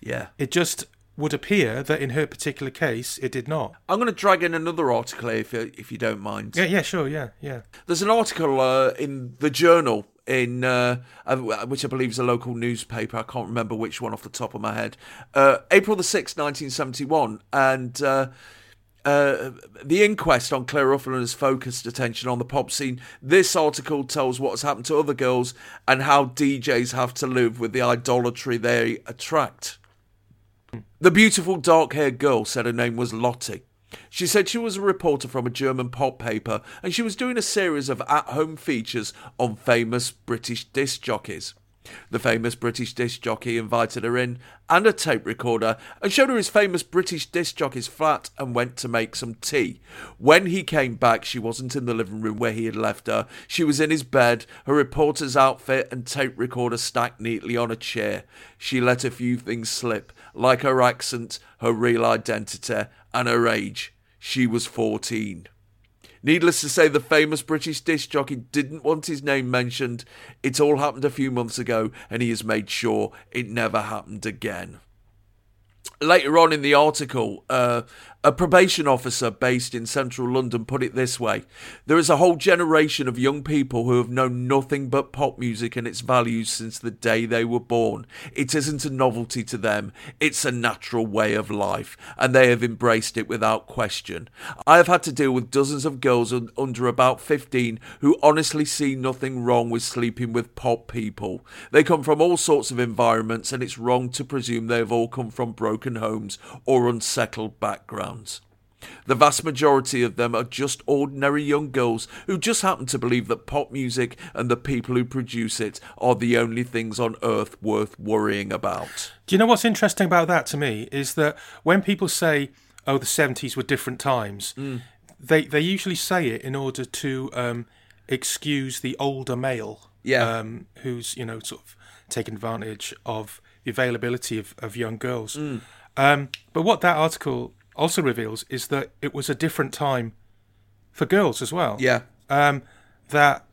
Yeah. It just would appear that in her particular case, it did not. I'm going to drag in another article here if you, if you don't mind. Yeah, yeah, sure, yeah, yeah. There's an article uh, in the Journal in uh, uh, which I believe is a local newspaper. I can't remember which one off the top of my head. Uh, April the sixth, nineteen seventy one, and. Uh, uh, the inquest on Claire Ruffin has focused attention on the pop scene. This article tells what has happened to other girls and how DJs have to live with the idolatry they attract. The beautiful dark haired girl said her name was Lottie. She said she was a reporter from a German pop paper and she was doing a series of at home features on famous British disc jockeys. The famous British disc jockey invited her in and a tape recorder and showed her his famous British disc jockey's flat and went to make some tea. When he came back, she wasn't in the living room where he had left her. She was in his bed, her reporter's outfit and tape recorder stacked neatly on a chair. She let a few things slip, like her accent, her real identity, and her age. She was 14. Needless to say, the famous British disc jockey didn't want his name mentioned. It all happened a few months ago, and he has made sure it never happened again. Later on in the article, uh, a probation officer based in central London put it this way There is a whole generation of young people who have known nothing but pop music and its values since the day they were born. It isn't a novelty to them, it's a natural way of life, and they have embraced it without question. I have had to deal with dozens of girls un- under about 15 who honestly see nothing wrong with sleeping with pop people. They come from all sorts of environments, and it's wrong to presume they have all come from broken homes or unsettled backgrounds. The vast majority of them are just ordinary young girls who just happen to believe that pop music and the people who produce it are the only things on earth worth worrying about. Do you know what's interesting about that to me is that when people say, "Oh, the '70s were different times," they they usually say it in order to um, excuse the older male, Yeah. um, who's you know sort of taking advantage of the availability of, of young girls. Um, but what that article also reveals is that it was a different time for girls as well Yeah. um, that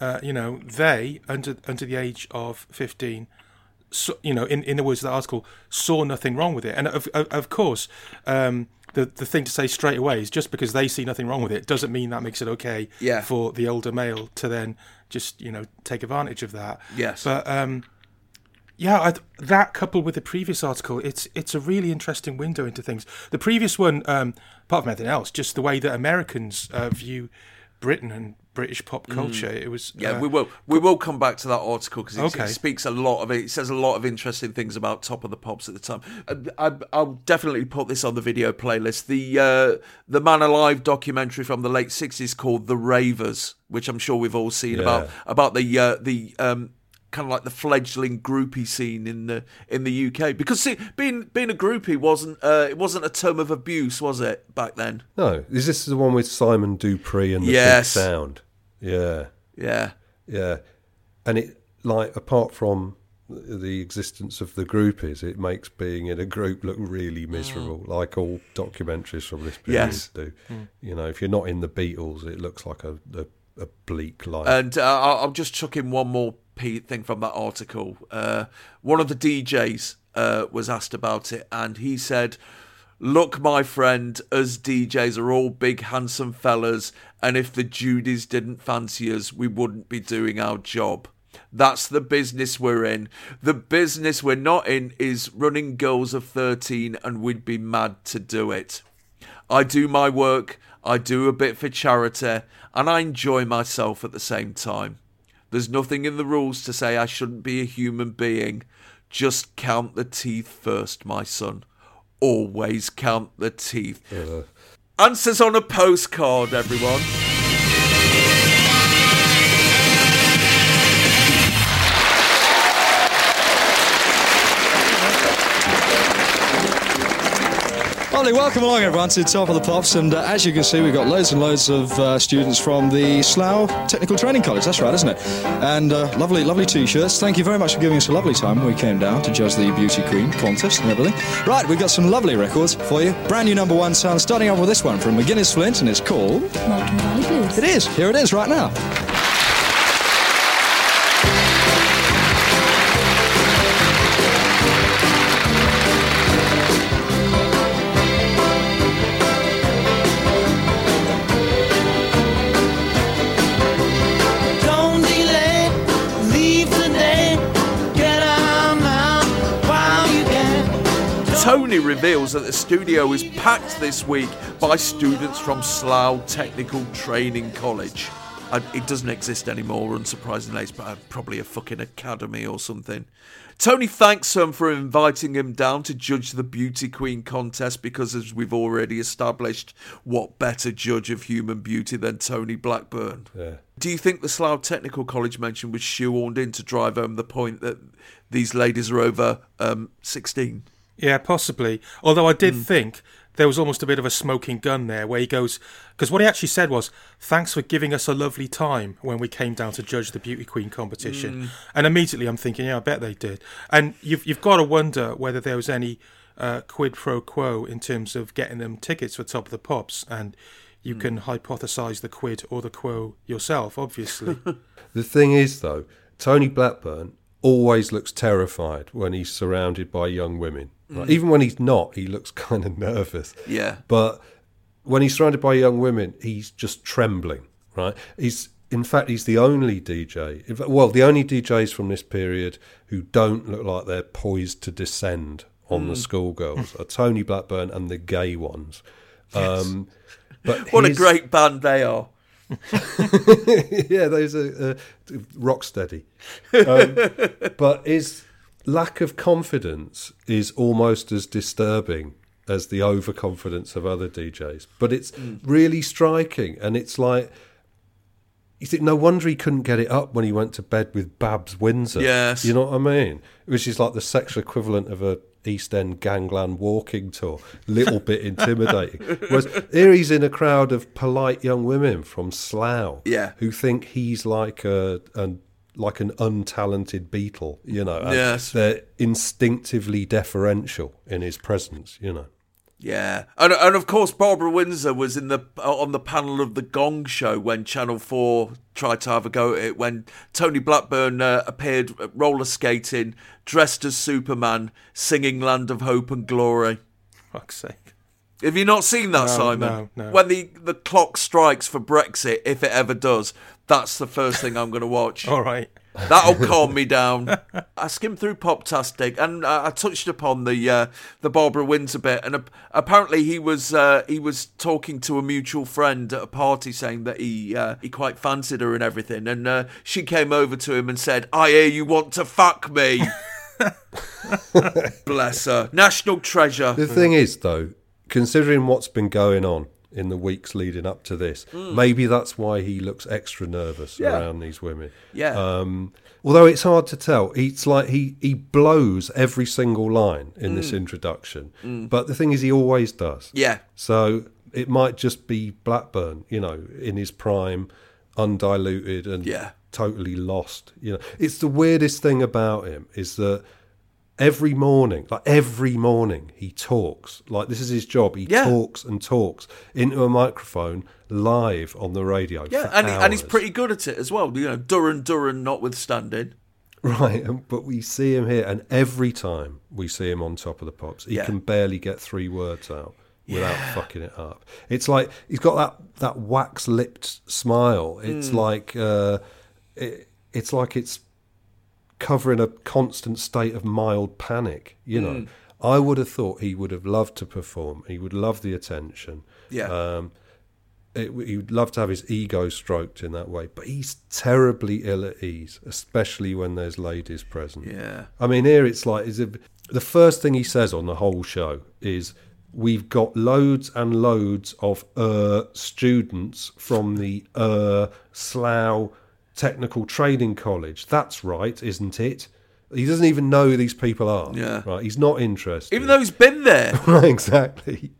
uh, you know they under under the age of fifteen, so, you know, in, in the words of the article, saw nothing wrong with it, and of of, of course. Um, the, the thing to say straight away is just because they see nothing wrong with it doesn't mean that makes it okay Yeah. for the older male to then just you know take advantage of that. Yes. But um, yeah, I, that coupled with the previous article, it's it's a really interesting window into things. The previous one, um, apart from anything else, just the way that Americans uh, view Britain and British pop culture. It was Mm. Yeah, uh, we will. We will come back to that article because it, Okay. it speaks a lot of it. It says a lot of interesting things about Top of the Pops at the time. I, I, I'll definitely put this on the video playlist. The uh, the Man Alive documentary from the late sixties called The Ravers, which I'm sure we've all seen Yeah. about about the uh, the um, kind of like the fledgling groupie scene in the in the UK. Because see, being being a groupie wasn't uh, it wasn't a term of abuse, was it back then? No, is this the one with Simon Dupree and the Yes. big sound? Yeah, Yeah, yeah. And it like apart from the existence of the groupies, it makes being in a group look really miserable, like all documentaries from this period Yes. do. You know, if you're not in the Beatles, it looks like a a, a bleak life. And uh, I'll I'll just chuck in one more p- thing from that article. Uh, one of the DJs uh, was asked about it, and he said, Look, my friend, us DJs are all big, handsome fellas, and if the Judies didn't fancy us, we wouldn't be doing our job. That's the business we're in. The business we're not in is running girls of 13, and we'd be mad to do it. I do my work, I do a bit for charity, and I enjoy myself at the same time. There's nothing in the rules to say I shouldn't be a human being. Just count the teeth first, my son. Always count the teeth. Answers on a postcard, everyone. Lovely. Welcome along, everyone, to Top of the Pops. And uh, as you can see, we've got loads and loads of uh, students from the Slough Technical Training College. That's right, isn't it? And uh, lovely, lovely T-shirts. Thank you very much for giving us a lovely time when we came down to judge the Beauty Queen contest and everything. Right, we've got some lovely records for you. Brand new number one sound. Starting off with this one from McGuinness Flint, and it's called. Valley Blues. It is. Here it is right now. Tony reveals that the studio is packed this week by students from Slough Technical Training College. And it doesn't exist anymore, unsurprisingly. It's probably a fucking academy or something. Tony thanks them for inviting him down to judge the Beauty Queen contest because, as we've already established, what better judge of human beauty than Tony Blackburn? Yeah. Do you think the Slough Technical College mention was shoehorned in to drive home the point that these ladies are over um, 16? Yeah, possibly. Although I did hmm. think there was almost a bit of a smoking gun there where he goes, because what he actually said was, thanks for giving us a lovely time when we came down to judge the Beauty Queen competition. Hmm. And immediately I'm thinking, yeah, I bet they did. And you've, you've got to wonder whether there was any uh, quid pro quo in terms of getting them tickets for Top of the Pops. And you hmm. can hypothesize the quid or the quo yourself, obviously. [laughs] The thing is, though, Tony Blackburn always looks terrified when he's surrounded by young women. Right? Even when he's not, he looks [laughs] kind of nervous. Yeah. But when he's surrounded by young women, he's just trembling, right? He's in fact he's the only DJ, well, the only DJs from this period who don't look like they're poised to descend on the schoolgirls are Tony Blackburn and the gay ones. Um, but [laughs] What a great band they are. [laughs] yeah, those are uh, rock steady. Um, but his lack of confidence is almost as disturbing as the overconfidence of other DJs. But it's mm. really striking, and it's like you think no wonder he couldn't get it up when he went to bed with Babs Windsor. Yes. you know what I mean? Which is like the sexual equivalent of a East End gangland walking tour. Little bit [laughs] intimidating. Whereas here he's in a crowd of polite young women from Slough Yeah. who think he's like a, a like an untalented beetle, you know. Yes. They're instinctively deferential in his presence, you know. Yeah, and and of course Barbara Windsor was in the on the panel of the Gong Show when Channel Four tried to have a go at it. When Tony Blackburn uh, appeared roller skating, dressed as Superman, singing "Land of Hope and Glory." Fuck's sake. Have you not seen that, No, Simon? no, no. When the the clock strikes for Brexit, if it ever does, that's the first thing I'm going to watch. [laughs] All right. That'll [laughs] calm me down. I skimmed through Poptastic and uh, I touched upon the uh, the Barbara Windsor bit, and ap- apparently he was uh, he was talking to a mutual friend at a party, saying that he uh, he quite fancied her and everything, and uh, she came over to him and said, "I hear you want to fuck me." [laughs] Bless her, national treasure. The thing is, though, considering what's been going on in the weeks leading up to this, maybe that's why he looks extra nervous Hmm. Yeah. around these women. Yeah. Um, although it's hard to tell, it's like he he blows every single line in Hmm. this introduction. But the thing is, he always does. Yeah, So it might just be Blackburn, you know, in his prime, undiluted and Yeah. totally lost. You know, it's the weirdest thing about him is that every morning, like every morning, he talks. Like this is his job. He Yeah. talks and talks into a microphone live on the radio. yeah, and he, and he's pretty good at it as well. You know, Duran Duran notwithstanding. Right, but we see him here, and every time we see him on top of the pops, he Yeah. can barely get three words out without fucking it up. It's like he's got that that wax lipped smile. It's like uh, it, it's like it's covering a constant state of mild panic. You know, I would have thought he would have loved to perform. He would love the attention. Yeah. Um, it, he would love to have his ego stroked in that way, but he's terribly ill at ease, especially when there's ladies present. Yeah. I mean, here it's like is it, the first thing he says on the whole show is, "We've got loads and loads of uh, students from the uh, Slough Technical Training College. That's right, isn't it?" He doesn't even know who these people are. Yeah. Right. He's not interested. Even though he's been there. Right, [laughs] exactly.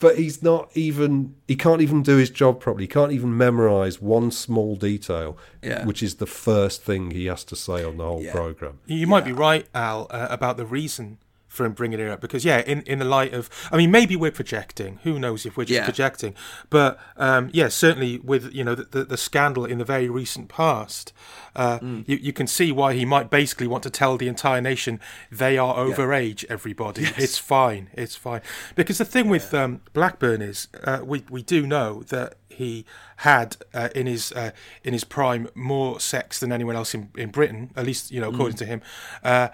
But he's not even, he can't even do his job properly. He can't even memorize one small detail, Yeah. which is the first thing he has to say on the whole Yeah. program. You might be right, Al, uh, about the reason for him bringing it up because, yeah, in, in the light of, I mean, maybe we're projecting. Who knows if we're just Yeah. projecting? But um, yeah, certainly with you know the, the, the scandal in the very recent past, uh, Mm. you, you can see why he might basically want to tell the entire nation they are overage. Everybody, it's fine, it's fine. Because the thing with um, Blackburn is, uh, we we do know that he had uh, in his uh, in his prime more sex than anyone else in, in Britain, at least you know according Mm. to him. Uh,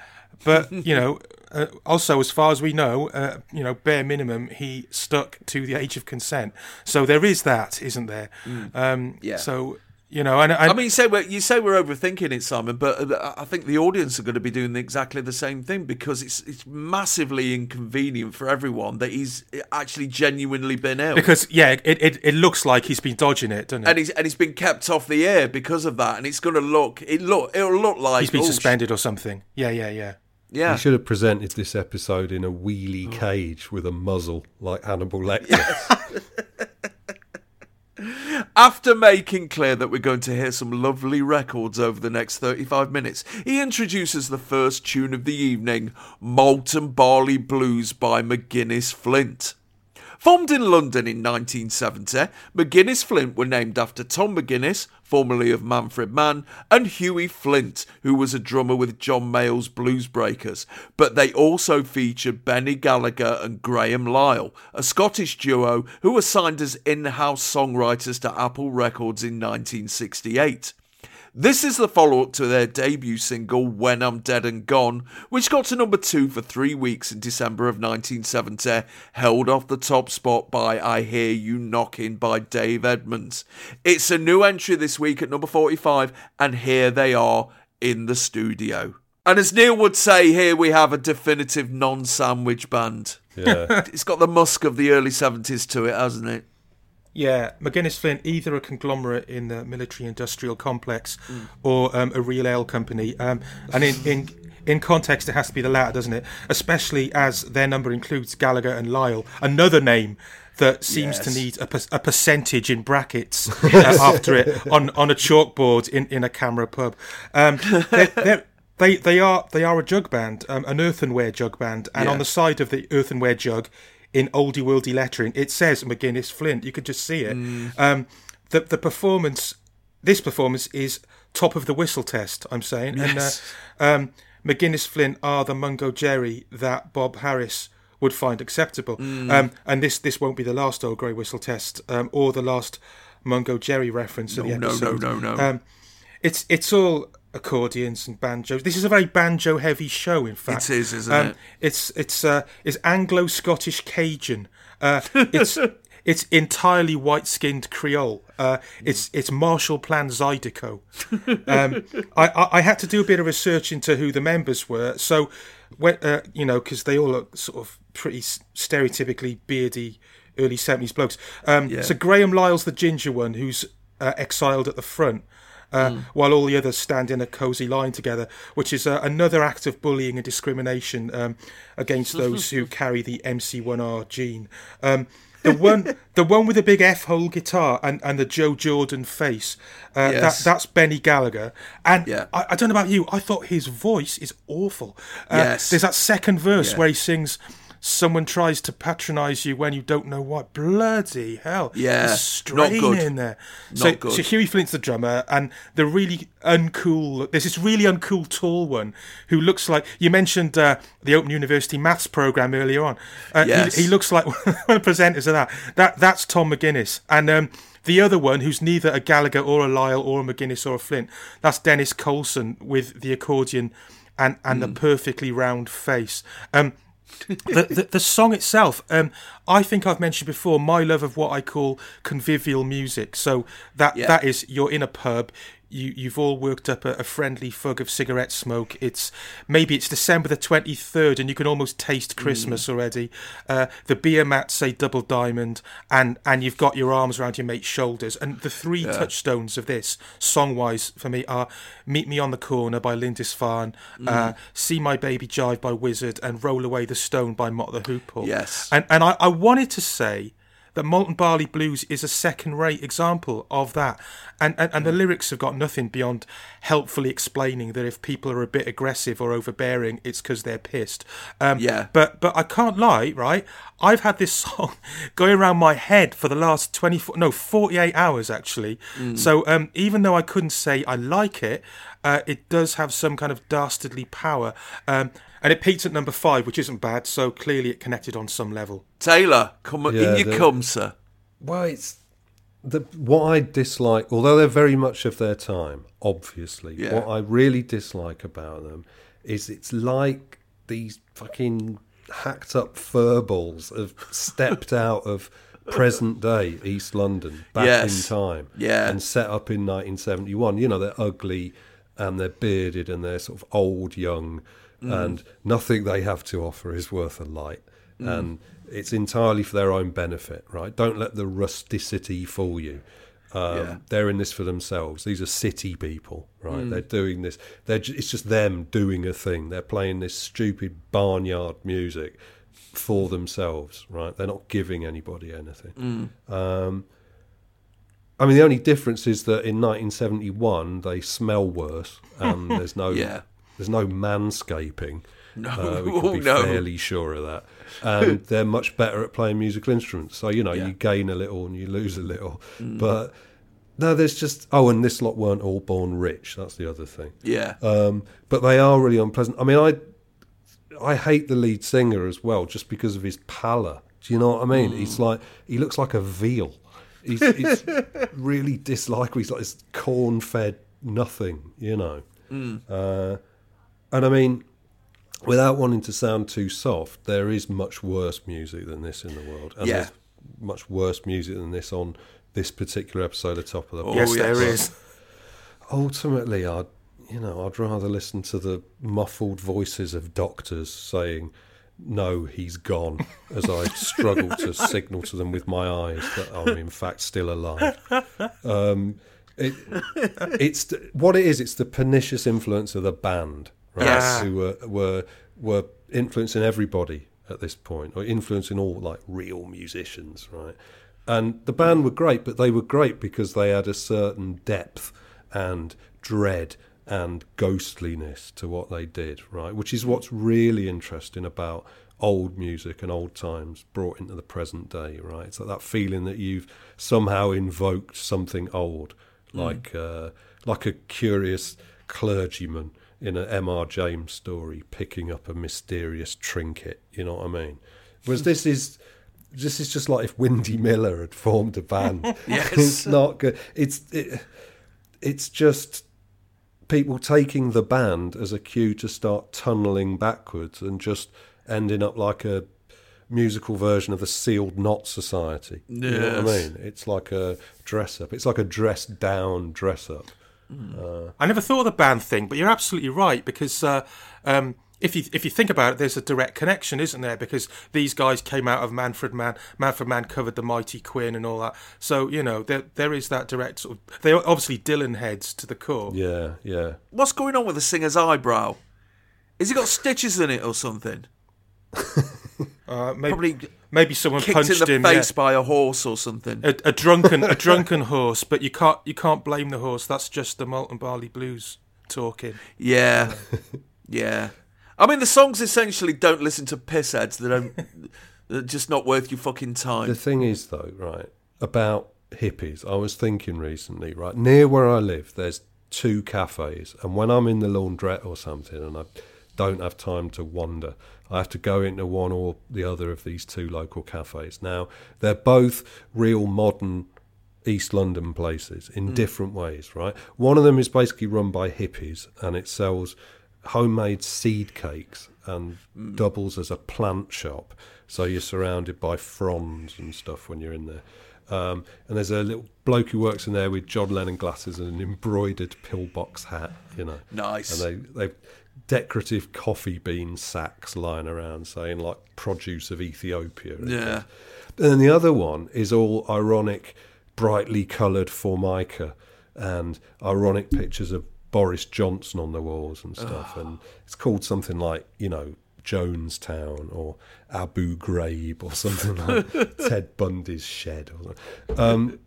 but you know, uh, also as far as we know, uh, you know, bare minimum, he stuck to the age of consent. So there is that, isn't there? Um, Yeah. So you know, and, and I mean, you say we're, you say we're overthinking it, Simon, but uh, I think the audience are going to be doing exactly the same thing because it's it's massively inconvenient for everyone that he's actually genuinely been ill. because yeah, it, it it looks like he's been dodging it, doesn't it? and he's and he's been kept off the air because of that, and it's going to look it look it'll look like he's been oh, suspended or something. Yeah, yeah, yeah. Yeah, He should have presented this episode in a wheelie oh. cage with a muzzle like Hannibal Lecter. [laughs] After making clear that we're going to hear some lovely records over the next 35 minutes, he introduces the first tune of the evening, Malt and Barley Blues by McGuinness Flint. Formed in London in 1970, McGuinness Flint were named after Tom McGuinness, formerly of Manfred Mann, and Hughie Flint, who was a drummer with John Mayall's Blues Breakers. But they also featured Benny Gallagher and Graham Lyle, a Scottish duo who were signed as in house songwriters to Apple Records in 1968. This is the follow up to their debut single, When I'm Dead and Gone, which got to number two for three weeks in December of 1970, held off the top spot by I Hear You Knocking by Dave Edmunds. It's a new entry this week at number 45, and here they are in the studio. And as Neil would say, here we have a definitive non sandwich band. yeah. [laughs] It's got the musk of the early 70s to it, hasn't it? Yeah, McGuinness Flint, either a conglomerate in the military industrial complex Mm. or um, a real ale company. Um, and in, in in context, it has to be the latter, doesn't it? Especially as their number includes Gallagher and Lyle, another name that seems to need a, per- a percentage in brackets [laughs] uh, after it on, on a chalkboard in, in a camera pub. Um, they're, they're, they they are they are a jug band, um, an earthenware jug band, and Yeah. on the side of the earthenware jug, in oldie worldy lettering, it says McGuinness Flint. You could just see it. Um, the the performance, this performance is top of the whistle test. I'm saying, Yes. and uh, um, McGuinness Flint are the Mungo Jerry that Bob Harris would find acceptable. Um, and this this won't be the last old grey whistle test um, or the last Mungo Jerry reference of the No, no, no, no, no. Um, it's it's all accordions and banjos. This is a very banjo heavy show. In fact, It is, isn't um, it? It's it's uh, it's Anglo Scottish Cajun. Uh, it's [laughs] it's entirely white skinned Creole. Uh, it's it's Marshall Plan Zydeco. Um, I, I I had to do a bit of research into who the members were. So, when, uh, you know, because they all look sort of pretty stereotypically beardy early seventies blokes. Um, Yeah. So Graham Lyle's the ginger one who's uh, exiled at the front. Uh, Hmm. While all the others stand in a cosy line together, which is uh, another act of bullying and discrimination um, against [laughs] those who carry the MC1R gene. Um, the one, [laughs] the one with the big F hole guitar and, and the Joe Jordan face, uh, Yes. that, that's Benny Gallagher. And Yeah. I, I don't know about you, I thought his voice is awful. Uh, Yes. There's that second verse Yeah. where he sings. Someone tries to patronise you when you don't know what. Bloody hell! Yeah, There's not good. in there. Not so, good. so Hughie Flint's the drummer, and the really uncool. There's this really uncool tall one who looks like you mentioned uh, the Open University maths program earlier on. Uh, he- Yes. he, looks like [laughs] one of the presenters of that. That that's Tom McGuinness, and um, the other one who's neither a Gallagher or a Lyle or a McGuinness or a Flint. That's Dennis Coulson with the accordion and and Hmm. the perfectly round face. Um, the, the the song itself, um, I think I've mentioned before my love of what I call convivial music. So that Yeah. that is you're in a pub, you you've all worked up a, a friendly fug of cigarette smoke. It's maybe it's December the twenty third, and you can almost taste Christmas already. Uh, the beer mats say double diamond, and and you've got your arms around your mate's shoulders. And the three touchstones of this song wise for me are "Meet Me on the Corner" by Lindisfarne, uh, "See My Baby Jive" by Wizzard, and "Roll Away the Stone" by Mott the Hoople. Yes. and and I, I wanted to say that Malt and Barley Blues is a second rate example of that. And, and, and the lyrics have got nothing beyond helpfully explaining that if people are a bit aggressive or overbearing, it's because they're pissed. Um, Yeah. But, but I can't lie, right? I've had this [laughs] song going around my head for the last 24, no, 48 hours actually. So um, even though I couldn't say I like it, uh, it does have some kind of dastardly power. Um, and it peaked at number five, which isn't bad. So clearly it connected on some level. Taylor, come on, Yeah, in you the- come, sir. Well, it's the what I dislike, although they're very much of their time, obviously. Yeah. What I really dislike about them is it's like these fucking hacked up furballs have stepped [laughs] out of present day East London back Yes. in time, Yeah. and set up in 1971. You know, they're ugly and they're bearded and they're sort of old, young, Mm. and nothing they have to offer is worth a light. Mm. And it's entirely for their own benefit, right? Don't let the rusticity fool you. Um, Yeah. They're in this for themselves. These are city people, Mm. right? They're doing this. They're ju- it's just them doing a thing. They're playing this stupid barnyard music for themselves, right? They're not giving anybody anything. Um, I mean, the only difference is that in 1971 they smell worse, and [laughs] there's no Yeah. there's no manscaping. No. uh, we Oh, [laughs] can be no. fairly sure of that. And [laughs] they're much better at playing musical instruments. So you know, Yeah. you gain a little and you lose a little, but. No, there's just oh, and this lot weren't all born rich. That's the other thing. Yeah. Um, but they are really unpleasant. I mean, I I hate the lead singer as well, just because of his pallor. Do you know what I mean? He's like he looks like a veal. He's, he's [laughs] really dislikely. He's like this corn-fed nothing, you know. Uh, and I mean, without wanting to sound too soft, there is much worse music than this in the world, and Yeah. there's much worse music than this on this particular episode of Top of the Oh, yes, yes. there is. ultimately I'd you know I'd rather listen to the muffled voices of doctors saying no he's gone as I struggle to [laughs] signal to them with my eyes that I'm in fact still alive um, it, it's what it is it's the pernicious influence of the band right Yes. who were were were influencing everybody at this point or influencing all like real musicians right and the band were great but they were great because they had a certain depth and dread and ghostliness to what they did, right? Which is what's really interesting about old music and old times brought into the present day, right? It's like that feeling that you've somehow invoked something old, like uh, like a curious clergyman in an M.R. James story picking up a mysterious trinket. You know what I mean? Whereas [laughs] this is. This is just like if Windy Miller had formed a band. [laughs] Yes. it's not good. It's it, it's just people taking the band as a cue to start tunneling backwards and just ending up like a musical version of the sealed knot society. You know what I mean? It's like a dress up. It's like a dressed down dress up. I never thought of the band thing, but you're absolutely right because uh, um, if you if you think about it, there's a direct connection, isn't there? Because these guys came out of Manfred Mann. Manfred Mann covered the Mighty Quinn and all that. So you know there there is that direct sort of. They are obviously Dylan heads to the core. Yeah, yeah. What's going on with the singer's eyebrow? Has he got stitches in it or something? [laughs] Uh, maybe Probably maybe someone kicked punched in the him. face yeah. by a horse or something. A, a drunken a [laughs] drunken horse, but you can't you can't blame the horse. That's just the Malt and Barley Blues talking. Yeah, [laughs] yeah. I mean, the songs essentially don't listen to pissheads. They don't. [laughs] They're just not worth your fucking time. The thing is, though, right, about hippies, I was thinking recently, right, near where I live, there's two cafes, and when I'm in the laundrette or something and I don't have time to wander, I have to go into one or the other of these two local cafes. Now, they're both real modern East London places in mm. different ways, right? One of them is basically run by hippies and it sells homemade seed cakes and doubles as a plant shop. So you're surrounded by fronds and stuff when you're in there. Um, and there's a little bloke who works in there with John Lennon glasses and an embroidered pillbox hat, you know. Nice. And they they've decorative coffee bean sacks lying around saying like produce of Ethiopia. Yeah. And then the other one is all ironic, brightly coloured formica and ironic pictures of Boris Johnson on the walls and stuff. And it's called something like, you know, Jonestown or Abu Ghraib or [laughs] something like Ted Bundy's shed. Or something. Um,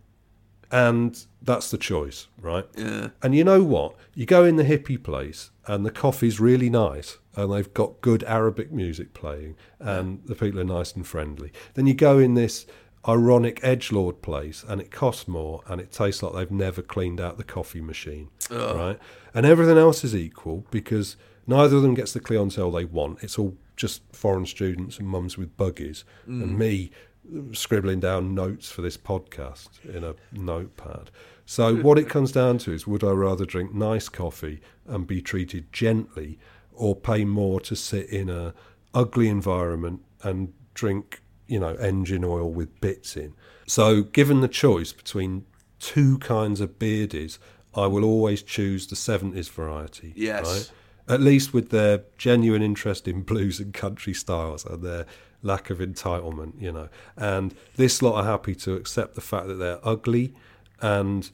and that's the choice, right? Yeah. And you know what? You go in the hippie place and the coffee's really nice and they've got good Arabic music playing and the people are nice and friendly. Then you go in this ironic edgelord place and it costs more and it tastes like they've never cleaned out the coffee machine, right? And everything else is equal because neither of them gets the clientele they want. It's all just foreign students and mums with buggies and mm. me scribbling down notes for this podcast in a notepad. So [laughs] what it comes down to is would I rather drink nice coffee and be treated gently or pay more to sit in a ugly environment and drink, you know, engine oil with bits in. So given the choice between two kinds of beardies, I will always choose the 70s variety. Yes. Right? At least with their genuine interest in blues and country styles and their lack of entitlement, you know. And this lot are happy to accept the fact that they're ugly and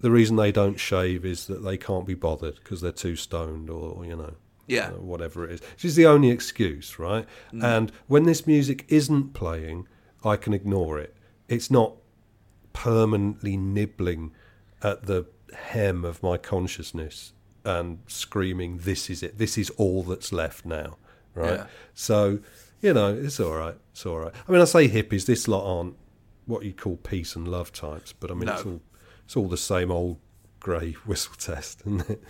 the reason they don't shave is that they can't be bothered because they're too stoned or, you know, Yeah. uh, whatever it is. She's the only excuse, right? And when this music isn't playing, I can ignore it. It's not permanently nibbling at the hem of my consciousness and screaming, "This is it. This is all that's left now." Right. Yeah. So, you know, it's all right. It's all right. I mean, I say hippies. This lot aren't what you call peace and love types, but I mean, it's all it's all the same old grey [laughs] whistle test, isn't it?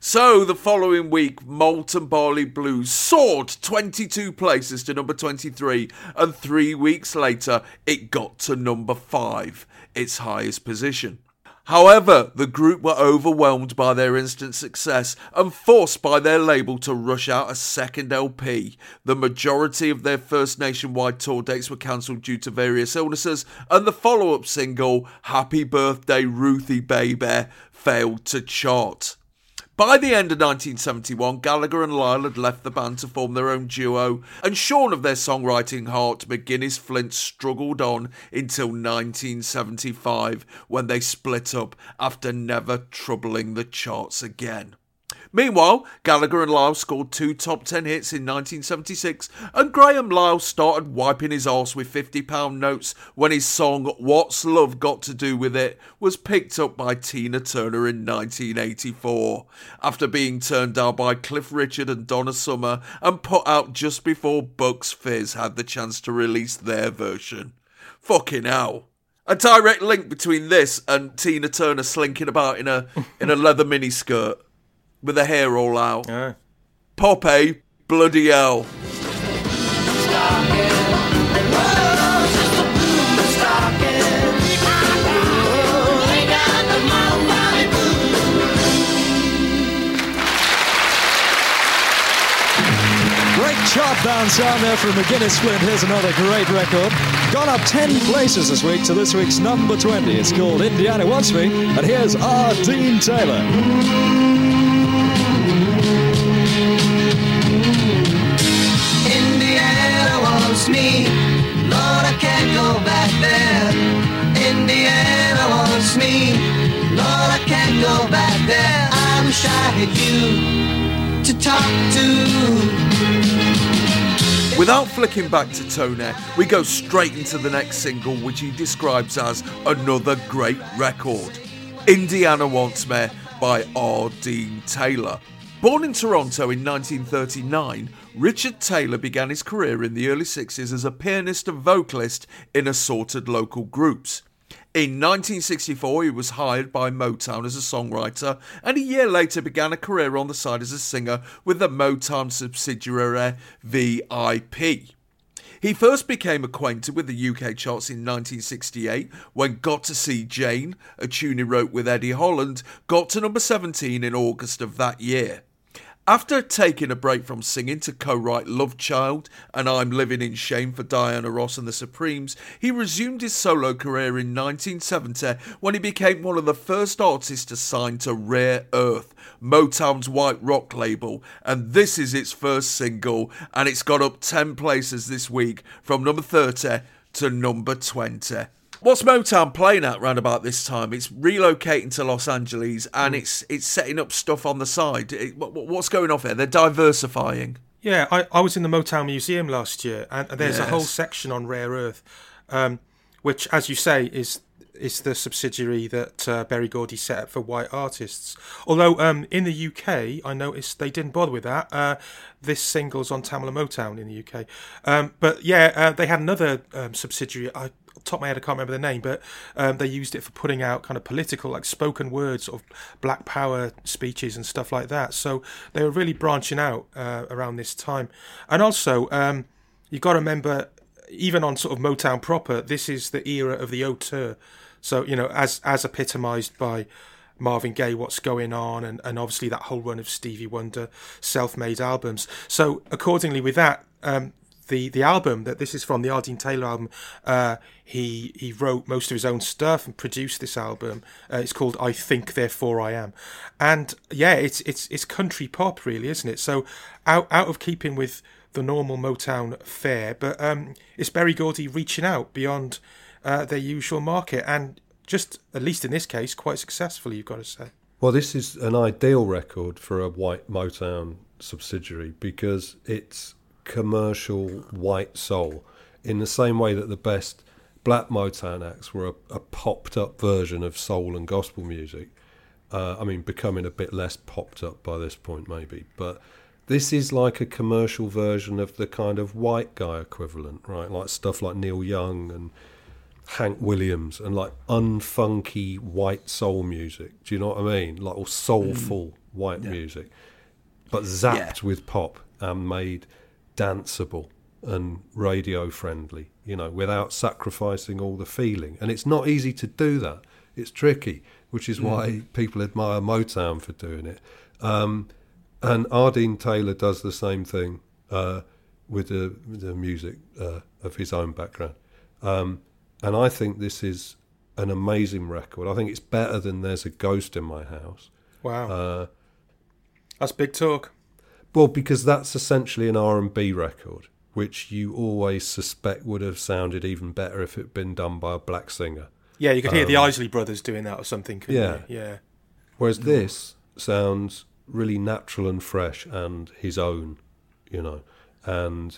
So the following week, Malt and Barley Blues soared 22 places to number 23, and three weeks later, it got to number 5, its highest position. However, the group were overwhelmed by their instant success and forced by their label to rush out a second LP. The majority of their first nationwide tour dates were cancelled due to various illnesses, and the follow up single, Happy Birthday Ruthie Baby, failed to chart. By the end of 1971, Gallagher and Lyle had left the band to form their own duo, and shorn of their songwriting heart, McGuinness Flint struggled on until 1975 when they split up after never troubling the charts again. Meanwhile, Gallagher and Lyle scored two top 10 hits in 1976, and Graham Lyle started wiping his arse with £50 notes when his song What's Love Got to Do with It was picked up by Tina Turner in 1984, after being turned down by Cliff Richard and Donna Summer and put out just before Bucks Fizz had the chance to release their version. Fucking hell. A direct link between this and Tina Turner slinking about in a in a leather miniskirt with the hair all out. Yeah. Poppy, bloody hell. Great chart bound sound there from McGuinness Flint. Here's another great record. Gone up 10 places this week to this week's number 20. It's called Indiana Wants Me. And here's R. Dean Taylor. Back there. Indiana wants me. Lord, I can't go back there. I wish I had you to talk to. Without flicking back to Tony, we go straight into the next single, which he describes as another great record Indiana Wants Me by R. Dean Taylor. Born in Toronto in 1939, Richard Taylor began his career in the early 60s as a pianist and vocalist in assorted local groups. In 1964, he was hired by Motown as a songwriter, and a year later began a career on the side as a singer with the Motown subsidiary VIP. He first became acquainted with the UK charts in 1968 when Got to See Jane, a tune he wrote with Eddie Holland, got to number 17 in August of that year. After taking a break from singing to co write Love Child and I'm Living in Shame for Diana Ross and the Supremes, he resumed his solo career in 1970 when he became one of the first artists to sign to Rare Earth, Motown's white rock label. And this is its first single, and it's got up 10 places this week from number 30 to number 20. What's Motown playing at round about this time? It's relocating to Los Angeles and it's it's setting up stuff on the side. It- what- what's going off there? They're diversifying. Yeah, I, I was in the Motown Museum last year, and there's a whole section on rare earth, um, which, as you say, is is the subsidiary that uh, Berry Gordy set up for white artists. Although um, in the UK, I noticed they didn't bother with that. Uh, this single's on Tamla Motown in the UK, um, but yeah, uh, they had another um, subsidiary. I top of my head, I can't remember the name, but um, they used it for putting out kind of political, like spoken words, of Black Power speeches and stuff like that. So they were really branching out uh, around this time. And also, um, you've got to remember, even on sort of Motown proper, this is the era of the auteur. So, you know, as as epitomised by Marvin Gaye, What's Going On, and, and obviously that whole run of Stevie Wonder self made albums. So, accordingly, with that, um, the the album that this is from the R. Dean Taylor album. Uh, he he wrote most of his own stuff and produced this album. Uh, it's called I Think Therefore I Am, and yeah, it's it's it's country pop really, isn't it? So out out of keeping with the normal Motown fare, but um, it's Berry Gordy reaching out beyond uh, their usual market and just at least in this case quite successfully. You've got to say. Well, this is an ideal record for a white Motown subsidiary because it's commercial white soul in the same way that the best black Motown acts were a, a popped up version of soul and gospel music. Uh, I mean, becoming a bit less popped up by this point, maybe. But this is like a commercial version of the kind of white guy equivalent, right? Like stuff like Neil Young and Hank Williams and like unfunky white soul music. Do you know what I mean? Like all soulful white music, but zapped with pop and made danceable and radio friendly. You know, without sacrificing all the feeling. And it's not easy to do that. It's tricky, which is why people admire Motown for doing it. Um, and R. Dean Taylor does the same thing uh, with the, the music uh, of his own background. Um, and I think this is an amazing record. I think it's better than There's a Ghost in My House. Wow, Uh, that's big talk. Well, because that's essentially an R&B record, which you always suspect would have sounded even better if it had been done by a black singer. Yeah, you could hear the um, Isley Brothers doing that or something. couldn't Yeah. you? yeah. Whereas this sounds really natural and fresh and his own, you know, and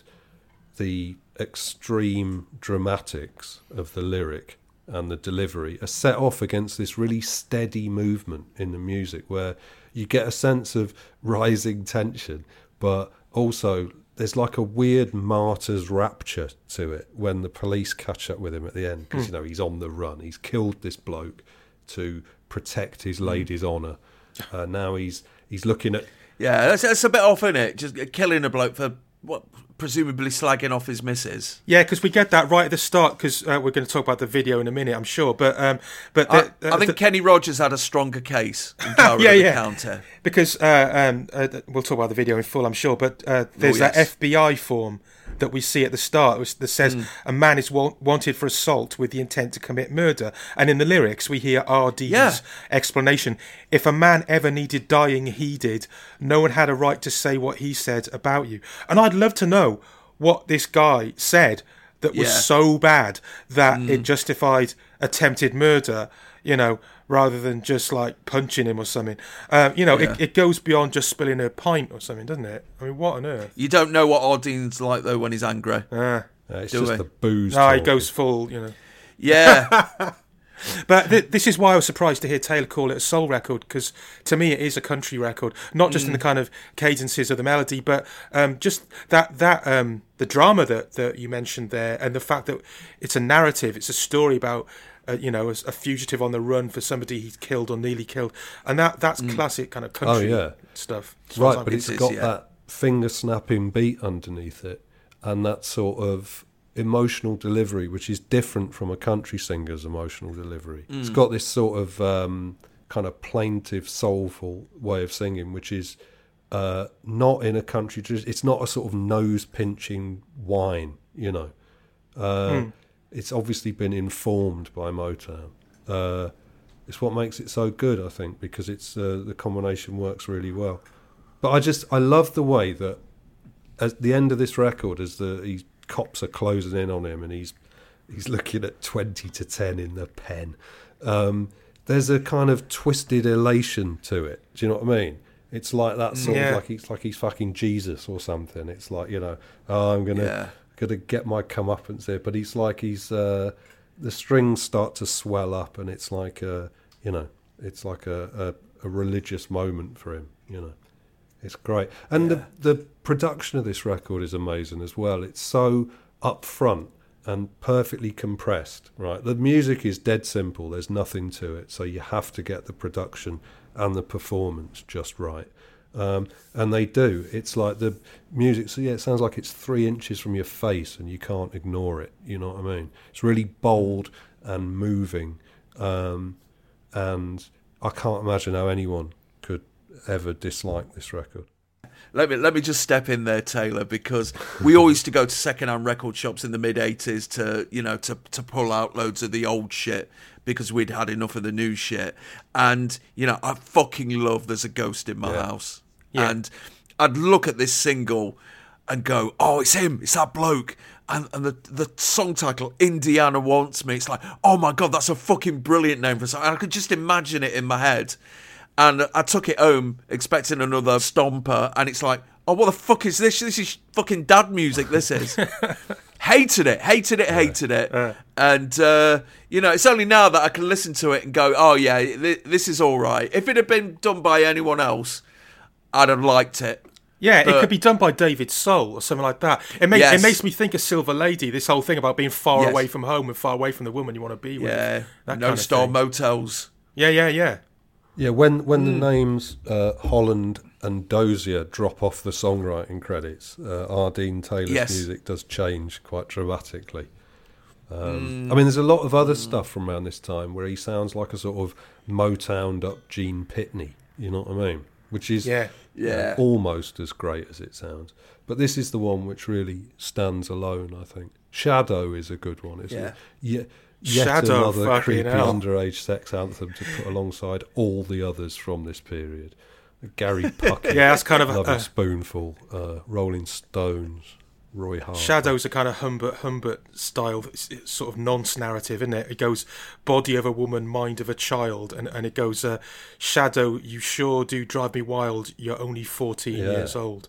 the extreme dramatics of the lyric and the delivery are set off against this really steady movement in the music where you get a sense of rising tension, but also there's like a weird martyr's rapture to it when the police catch up with him at the end because you know he's on the run. He's killed this bloke to protect his lady's honour. Uh, now he's he's looking at Yeah, that's, that's a bit off, isn't it? Just killing a bloke for what presumably slagging off his missus. Yeah, because we get that right at the start. Because uh, we're going to talk about the video in a minute, I'm sure. But um, but I, the- I uh, think the- Kenny Rogers had a stronger case [laughs] in yeah, yeah. Counter. because uh, um, uh, we'll talk about the video in full, I'm sure. But uh, there's Oh, yes. that FBI form that we see at the start that says Hmm. a man is wa- wanted for assault with the intent to commit murder, and in the lyrics we hear RD's Yeah. explanation: "If a man ever needed dying, he did. No one had a right to say what he said about you." And I'd love to know what this guy said that was Yeah. Hmm. so bad that it justified attempted murder. You know, rather than just like punching him or something. Um, you know, Yeah. it, it goes beyond just spilling a pint or something, doesn't it? I mean, what on earth? You don't know what R. Dean's like though when he's angry. Ah. uh, it's just we? the booze. No, he goes full, you know. Yeah, [laughs] But th- this is why I was surprised to hear Taylor call it a soul record because to me it is a country record, not just in the kind of cadences of the melody, but um, just that that um, the drama that that you mentioned there, and the fact that it's a narrative, it's a story about. Uh, you know, a, a fugitive on the run for somebody he's killed or nearly killed, and that that's classic kind of country yeah. stuff. as far Right, but it's is, got yeah. that finger snapping beat underneath it and that sort of emotional delivery, which is different from a country singer's emotional delivery. It's got this sort of um, kind of plaintive, soulful way of singing, which is uh, not in a country. It's not a sort of nose pinching whine, you know. Uh, It's obviously been informed by Motown. Uh, it's what makes it so good, I think, because it's uh, the combination works really well. But I just I love the way that at the end of this record, as the he, cops are closing in on him, and he's he's looking at twenty to ten in the pen. Um, there's a kind of twisted elation to it. Do you know what I mean? It's like that sort Yeah. of like he's like he's fucking Jesus or something. It's like you know, oh, I'm gonna Yeah. Gonna get my comeuppance here, but he's like he's uh, the strings start to swell up, and it's like a you know, it's like a, a, a religious moment for him. You know. It's great, and the the production of this record is amazing as well. It's so upfront and perfectly compressed. Right, the music is dead simple. There's nothing to it, so you have to get the production and the performance just right. Um, and they do. It's like the music. So yeah, it sounds like it's three inches from your face, and you can't ignore it. You know what I mean? It's really bold and moving, um, and I can't imagine how anyone could ever dislike this record. Let me let me just step in there, Taylor, because we all used to go to second-hand record shops in the mid '80s to you know to to pull out loads of the old shit because we'd had enough of the new shit. And you know, I fucking love "There's a Ghost in My Yeah. House," Yeah. and I'd look at this single and go, "Oh, it's him! It's that bloke!" And and the the song title, "Indiana Wants Me," it's like, "Oh my god, that's a fucking brilliant name for a song." And I could just imagine it in my head. And I took it home expecting another stomper, and it's like, oh, what the fuck is this? This is fucking dad music. This is. [laughs] hated it, hated it, hated it. And uh, you know, it's only now that I can listen to it and go, oh yeah, th- this is all right. If it had been done by anyone else, I'd have liked it. Yeah, it could be done by David Soul or something like that. It makes Yes. it makes me think of Silver Lady. This whole thing about being far Yes. away from home and far away from the woman you want to be with. Yeah, that no kind of star thing. motels. Yeah, yeah, yeah. Yeah, when when the names uh, Holland and Dozier drop off the songwriting credits, uh, R. Dean Taylor's Yes. music does change quite dramatically. Um, I mean, there's a lot of other stuff from around this time where he sounds like a sort of Motowned up Gene Pitney. You know what I mean? Which is Yeah. Yeah. almost as great as it sounds. But this is the one which really stands alone. I think Shadow is a good one, isn't Yeah. it? Yeah. Yet Shadow, another creepy hell. underage sex anthem to put alongside all the others from this period. Gary [laughs] Puckett, Yeah, that's kind of a- Loving a- Spoonful, uh, Rolling Stones, Roy Harper. Shadow's are kind of Humbert Humbert style, sort of nonce narrative, isn't it? It goes body of a woman, mind of a child, and, and it goes uh, Shadow, you sure do drive me wild. You're only 14 Yeah. years old.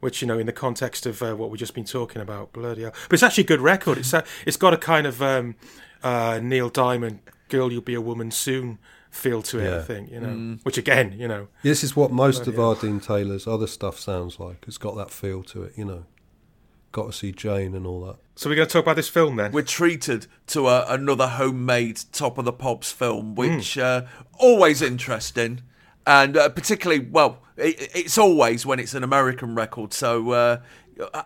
Which you know, in the context of uh, what we've just been talking about, bloody hell! But it's actually a good record. It's uh, it's got a kind of um, uh, Neil Diamond, "Girl, You'll Be a Woman Soon" feel to it. I think you know, which again, you know, This is what most of R. Dean Taylor's other stuff sounds like. It's got that feel to it, you know. Got to see Jane and all that. So we're going to talk about this film then. We're treated to a, another homemade top of the pops film, which uh, always interesting, and uh, particularly well, it, it's always when it's an American record. So, uh,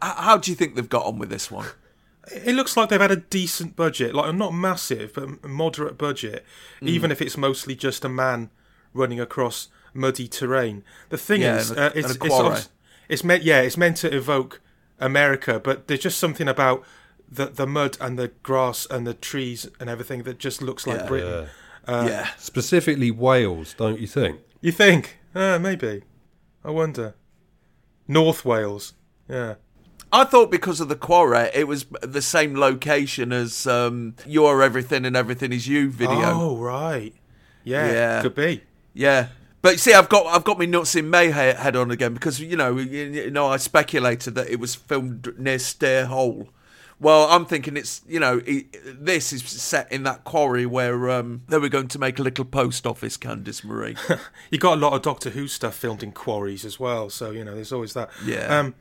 how do you think they've got on with this one? It looks like they've had a decent budget, like not massive, but moderate budget, Mm. even if it's mostly just a man running across muddy terrain. The thing Yeah, is, uh, it's it's, it's meant yeah, it's meant to evoke America, but there's just something about the the mud and the grass and the trees and everything that just looks like Yeah. Britain. yeah, Specifically Wales, don't you think? You think? Uh, maybe. I wonder. North Wales. Yeah. I thought because of the quarry, it was the same location as um, "You Are Everything and Everything Is You" video. Oh right. Yeah. Yeah. Could be. Yeah. But see, I've got I've got my nuts in May head on again because you know you, you know I speculated that it was filmed near Stair Hole. Well, I'm thinking it's you know it, this is set in that quarry where um, they were going to make a little post office, Candice Marie. [laughs] You got a lot of Doctor Who stuff filmed in quarries as well, so you know there's always that. Yeah. Um,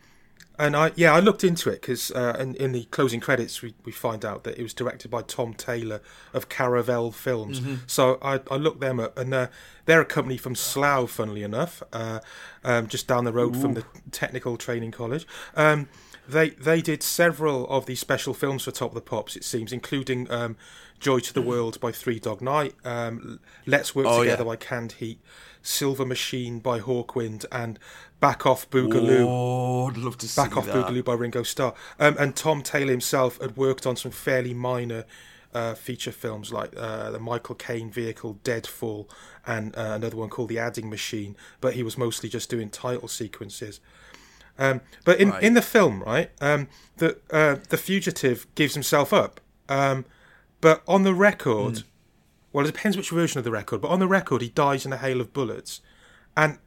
and I yeah I looked into it because uh, in, in the closing credits we, we find out that it was directed by Tom Taylor of Caravel Films. So I, I looked them up and uh, they're a company from Slough, funnily enough, uh, um, just down the road from the Technical Training College. Um, they they did several of these special films for Top of the Pops, it seems, including um, Joy to the World by Three Dog Night, um, Let's Work Oh, Together yeah. by Canned Heat, Silver Machine by Hawkwind and Back Off Boogaloo. Oh, I'd love to see Back Off that. Boogaloo by Ringo Starr. Um, and Tom Taylor himself had worked on some fairly minor uh, feature films like uh, the Michael Caine vehicle Deadfall and uh, another one called The Adding Machine, but he was mostly just doing title sequences. Um, but in, Right. in the film, right, um, the uh, the fugitive gives himself up. Um, but on the record, well, it depends which version of the record. But on the record, he dies in a hail of bullets, and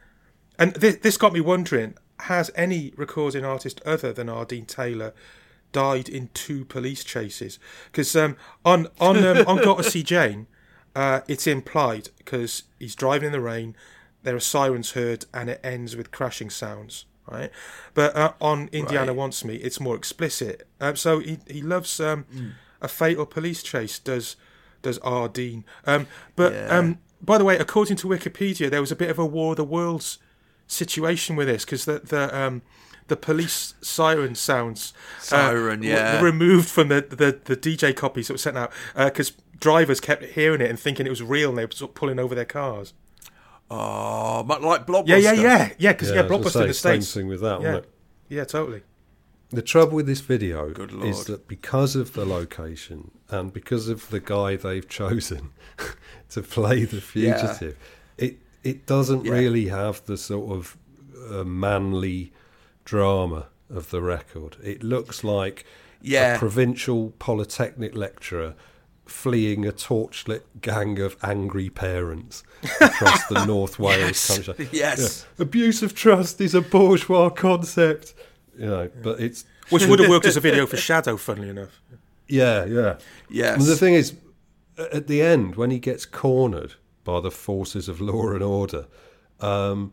and this, this got me wondering: Has any recording artist other than R. Dean Taylor died in two police chases? Because um, on on um, on [laughs] Got to See Jane, uh, it's implied because he's driving in the rain. There are sirens heard, and it ends with crashing sounds. Right, but uh, on Indiana Right. Wants Me, it's more explicit. Um, so he he loves um, a fatal police chase. Does does R. Dean? Um, but Yeah. um, by the way, according to Wikipedia, there was a bit of a War of the Worlds situation with this because the the um, the police siren sounds uh, Siren, were- yeah. were removed from the, the, the DJ copies that were sent out because drivers kept hearing it and thinking it was real and they were sort of pulling over their cars. Oh, but like Blockbuster. Yeah, yeah, yeah, yeah. Because yeah, I was gonna Blockbuster in the say, same states. thing with that, Yeah, wasn't it? yeah, totally. The trouble with this video is that because of the location and because of the guy they've [laughs] chosen [laughs] to play the fugitive, it it doesn't Yeah. really have the sort of uh, manly drama of the record. It looks like Yeah. a provincial polytechnic lecturer fleeing a torchlit gang of angry parents [laughs] across the North Wales Yes, country. yes. Yeah. Abuse of trust is a bourgeois concept. You know, but it's Which would have worked as a video for Shadow, funnily enough. yeah, yeah. Yes. And the thing is, at the end, when he gets cornered by the forces of law and order, um,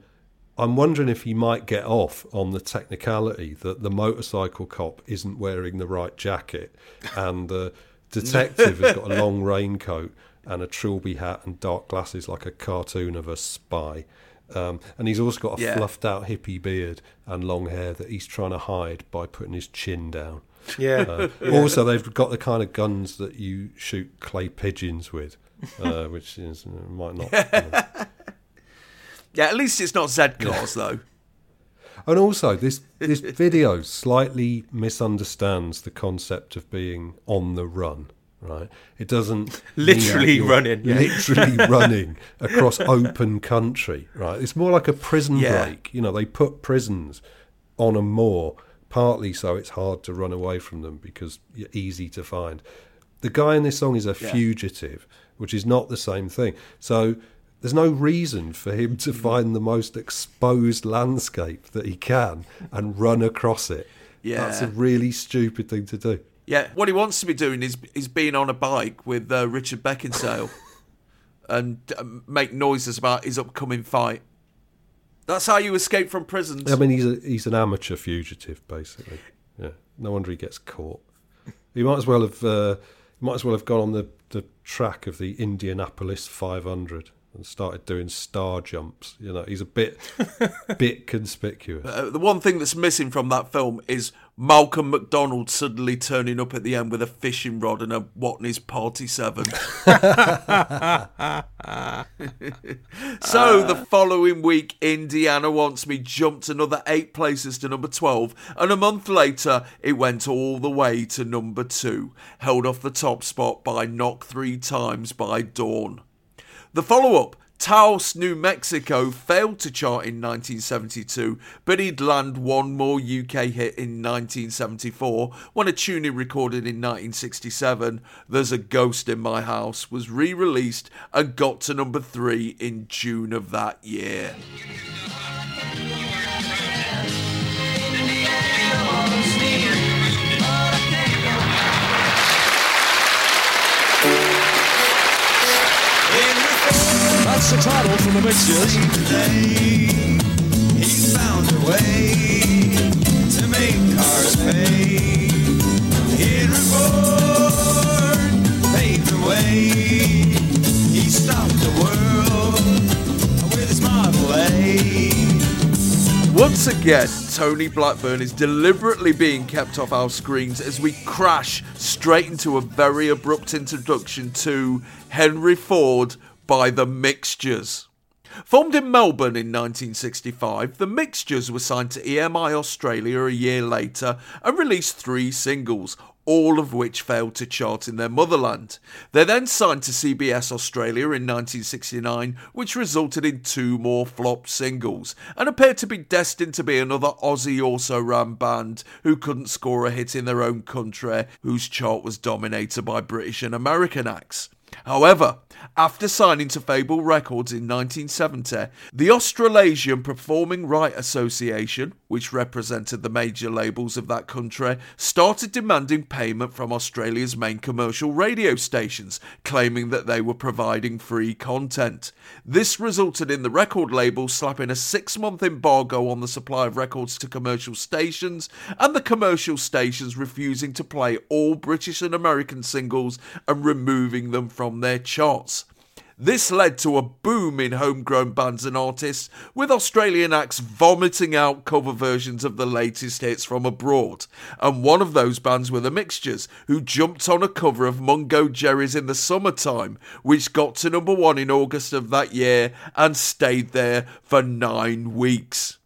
I'm wondering if he might get off on the technicality that the motorcycle cop isn't wearing the right jacket and the [laughs] detective has got a long raincoat and a trilby hat and dark glasses like a cartoon of a spy. Um, and he's also got a Yeah. fluffed out hippie beard and long hair that he's trying to hide by putting his chin down. Yeah. Uh, [laughs] Also, they've got the kind of guns that you shoot clay pigeons with, uh, [laughs] which is uh, might not. you [laughs] know. Yeah, at least it's not Z cars though. And also, this this video slightly misunderstands the concept of being on the run. Right? It doesn't [laughs] Literally running, yeah. [laughs] literally running across open country. Right? It's more like a prison Yeah. break. You know, they put prisons on a moor partly so it's hard to run away from them because you're easy to find. The guy in this song is a Yeah. fugitive, which is not the same thing. So there's no reason for him to mm. find the most exposed landscape that he can and run across it. Yeah. That's a really stupid thing to do. Yeah, what he wants to be doing is is being on a bike with uh, Richard Beckinsale [laughs] and uh, make noises about his upcoming fight. That's how you escape from prisons. I mean, he's a, he's an amateur fugitive, basically. Yeah, no wonder he gets caught. He might as well have uh, might as well have gone on the, the track of the Indianapolis 500 and started doing star jumps. You know, he's a bit [laughs] bit conspicuous. Uh, the one thing that's missing from that film is Malcolm McDonald suddenly turning up at the end with a fishing rod and a Watney's Party 7. [laughs] so the following week, Indiana Wants Me jumped another eight places to number 12, and a month later, it went all the way to number 2, held off the top spot by Knock Three Times by Dawn. The follow up, Taos, New Mexico, failed to chart in 1972, but he'd land one more UK hit in 1974 when a tune he recorded in 1967, There's a Ghost in My House, was re released and got to number three in June of that year. That's the title from the mixtures. He's found a way to make cars pay. Henry Ford paved the way. He stopped the world with his Model A. Once again, Tony Blackburn is deliberately being kept off our screens as we crash straight into a very abrupt introduction to Henry Ford by the Mixtures. Formed in Melbourne in 1965, the Mixtures were signed to EMI Australia a year later and released three singles, all of which failed to chart in their motherland. They then signed to CBS Australia in 1969, which resulted in two more flop singles, and appeared to be destined to be another Aussie also ran band who couldn't score a hit in their own country, whose chart was dominated by British and American acts. However, after signing to Fable Records in 1970, the Australasian Performing Right Association, which represented the major labels of that country, started demanding payment from Australia's main commercial radio stations, claiming that they were providing free content. This resulted in the record label slapping a six month embargo on the supply of records to commercial stations, and the commercial stations refusing to play all British and American singles and removing them from their charts. This led to a boom in homegrown bands and artists, with Australian acts vomiting out cover versions of the latest hits from abroad. And one of those bands were the Mixtures, who jumped on a cover of Mungo Jerry's In the Summertime, which got to number one in August of that year and stayed there for nine weeks.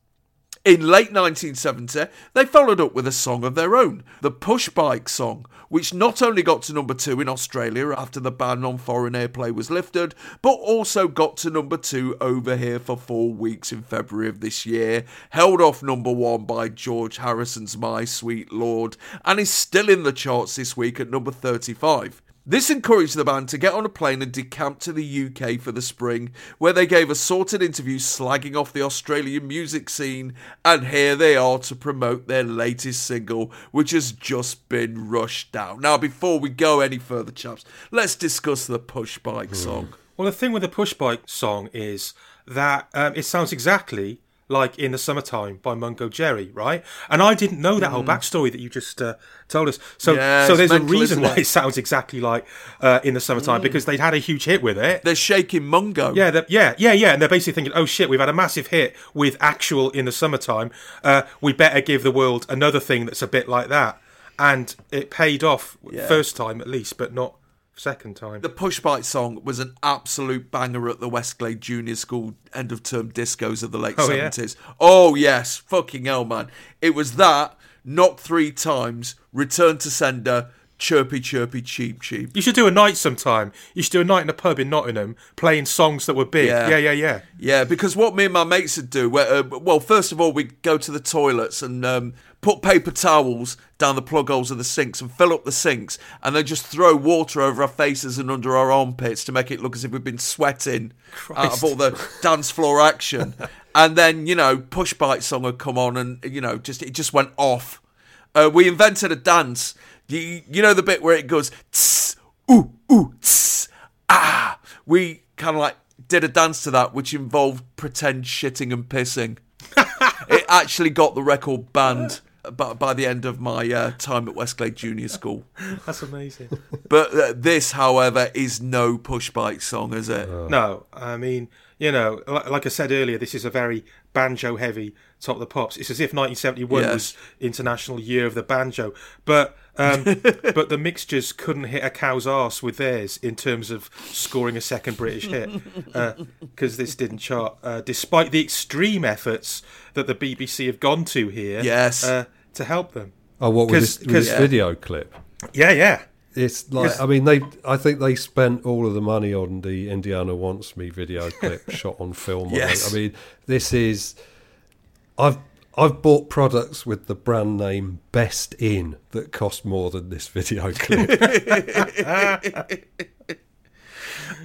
In late 1970, they followed up with a song of their own, the Push Bike song, which not only got to number two in Australia after the ban on foreign airplay was lifted, but also got to number two over here for four weeks in February of this year, held off number one by George Harrison's My Sweet Lord, and is still in the charts this week at number 35. This encouraged the band to get on a plane and decamp to the UK for the spring, where they gave a sorted interview slagging off the Australian music scene, and here they are to promote their latest single, which has just been rushed out. Now, before we go any further, chaps, let's discuss the Push Bike song. Well, the thing with the Push Bike song is that um, it sounds exactly like in the summertime by Mungo Jerry, right? And I didn't know that whole backstory that you just uh, told us. So, Mm. Yeah, so there's a reason isn't why it? it sounds exactly like uh, in the summertime because they'd had a huge hit with it. They're shaking Mungo. Yeah, yeah, yeah, yeah, and they're basically thinking, "Oh shit, we've had a massive hit with actual in the summertime. Uh, we better give the world another thing that's a bit like that." And it paid off Yeah. first time at least, but not second time. The Push Bike song was an absolute banger at the Westglade Junior School end of term discos of the late Oh, yeah? 70s. Oh, yes. Fucking hell, man. It was that, knock three times, return to sender, chirpy, chirpy, cheap, cheap. You should do a night sometime. You should do a night in a pub in Nottingham playing songs that were big. Yeah. Yeah, yeah, yeah. Yeah, because what me and my mates would do, uh, well, first of all, we'd go to the toilets and um, put paper towels down the plug holes of the sinks and fill up the sinks, and then just throw water over our faces and under our armpits to make it look as if we've been sweating out of all the [laughs] dance floor action. and then, you know, Push Bike song would come on, and, you know, just it just went off. Uh, we invented a dance. You, you know the bit where it goes, tss, ooh, ooh, tss, ah. We kind of like did a dance to that, which involved pretend shitting and pissing. [laughs] it actually got the record banned by, by the end of my uh, time at Westglade Junior School. That's amazing. But uh, this, however, is no push bike song, is it? no, I mean, you know, li- like I said earlier, this is a very banjo heavy top of the pops. It's as if 1971 Yes. was International Year of the Banjo, but um, [laughs] but the mixtures couldn't hit a cow's arse with theirs in terms of scoring a second British hit [laughs] because this didn't chart, uh, despite the extreme efforts that the BBC have gone to here. Yes. uh, to help them. Oh, what was this, with this 'cause- video clip? Yeah, yeah. It's like I mean they I think they spent all of the money on the Indiana Wants Me video clip [laughs] shot on film. I Yes. I mean this is I've I've bought products with the brand name Best In that cost more than this video [laughs] clip. [laughs]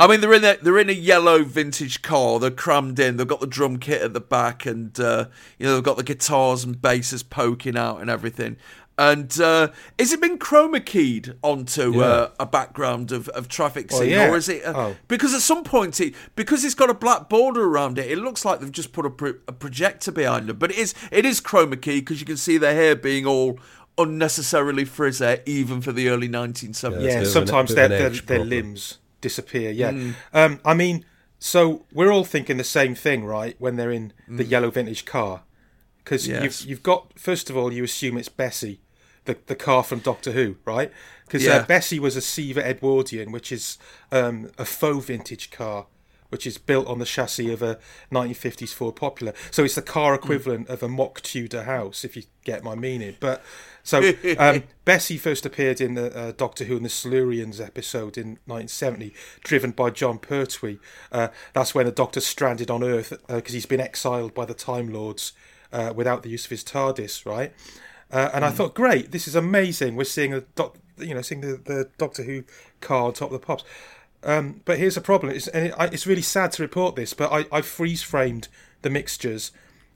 I mean, they're in a they're in a yellow vintage car. They're crammed in. They've got the drum kit at the back, and uh, you know they've got the guitars and basses poking out and everything. And uh, is it been chroma keyed onto uh, a background of, of traffic Well, scene, yeah. or is it? Uh, Oh. Because at some point, it, because it's got a black border around it, it looks like they've just put a, pro- a projector behind them. But it is it is chroma key because you can see their hair being all unnecessarily frizzy, even for the early 1970s. Yeah, yeah, it's a bit of an- sometimes their their, their limbs disappear. Yeah, Mm. um, I mean, so we're all thinking the same thing, right? When they're in the Mm. yellow vintage car, because Yes. you've you've got first of all you assume it's Bessie, the the car from Doctor Who, right? Because Yeah. uh, Bessie was a Siva Edwardian, which is um, a faux vintage car. which is built on the chassis of a 1950s Ford Popular. So it's the car Hmm. equivalent of a mock Tudor house, if you get my meaning. But so um, [laughs] Bessie first appeared in the uh, Doctor Who and the Silurians episode in 1970, driven by Jon Pertwee. Uh, that's when the Doctor's stranded on Earth because he's been exiled by the Time Lords uh, without the use of his TARDIS, right? Uh, and I thought, great, this is amazing. We're seeing a doc, you know, seeing the, the Doctor Who car on top of the pops. Um, but here's the problem: it's, and it, I, it's really sad to report this, but I, I freeze framed the mixtures,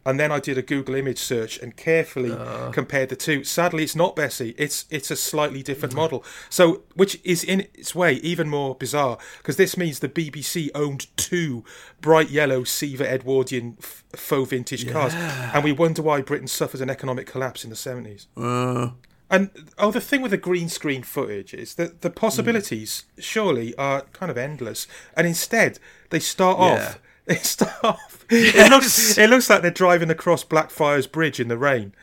and then I did a Google image search and carefully uh. compared the two. Sadly, it's not Bessie; it's it's a slightly different mm-hmm. model. So, which is in its way even more bizarre because this means the BBC owned two bright yellow Siva Edwardian f- faux vintage cars, and we wonder why Britain suffered an economic collapse in the seventies. Uh. And oh, the thing with the green screen footage is that the possibilities mm. surely are kind of endless, and instead they start off. They start off. It looks. It looks like they're driving across Blackfriars Bridge in the rain.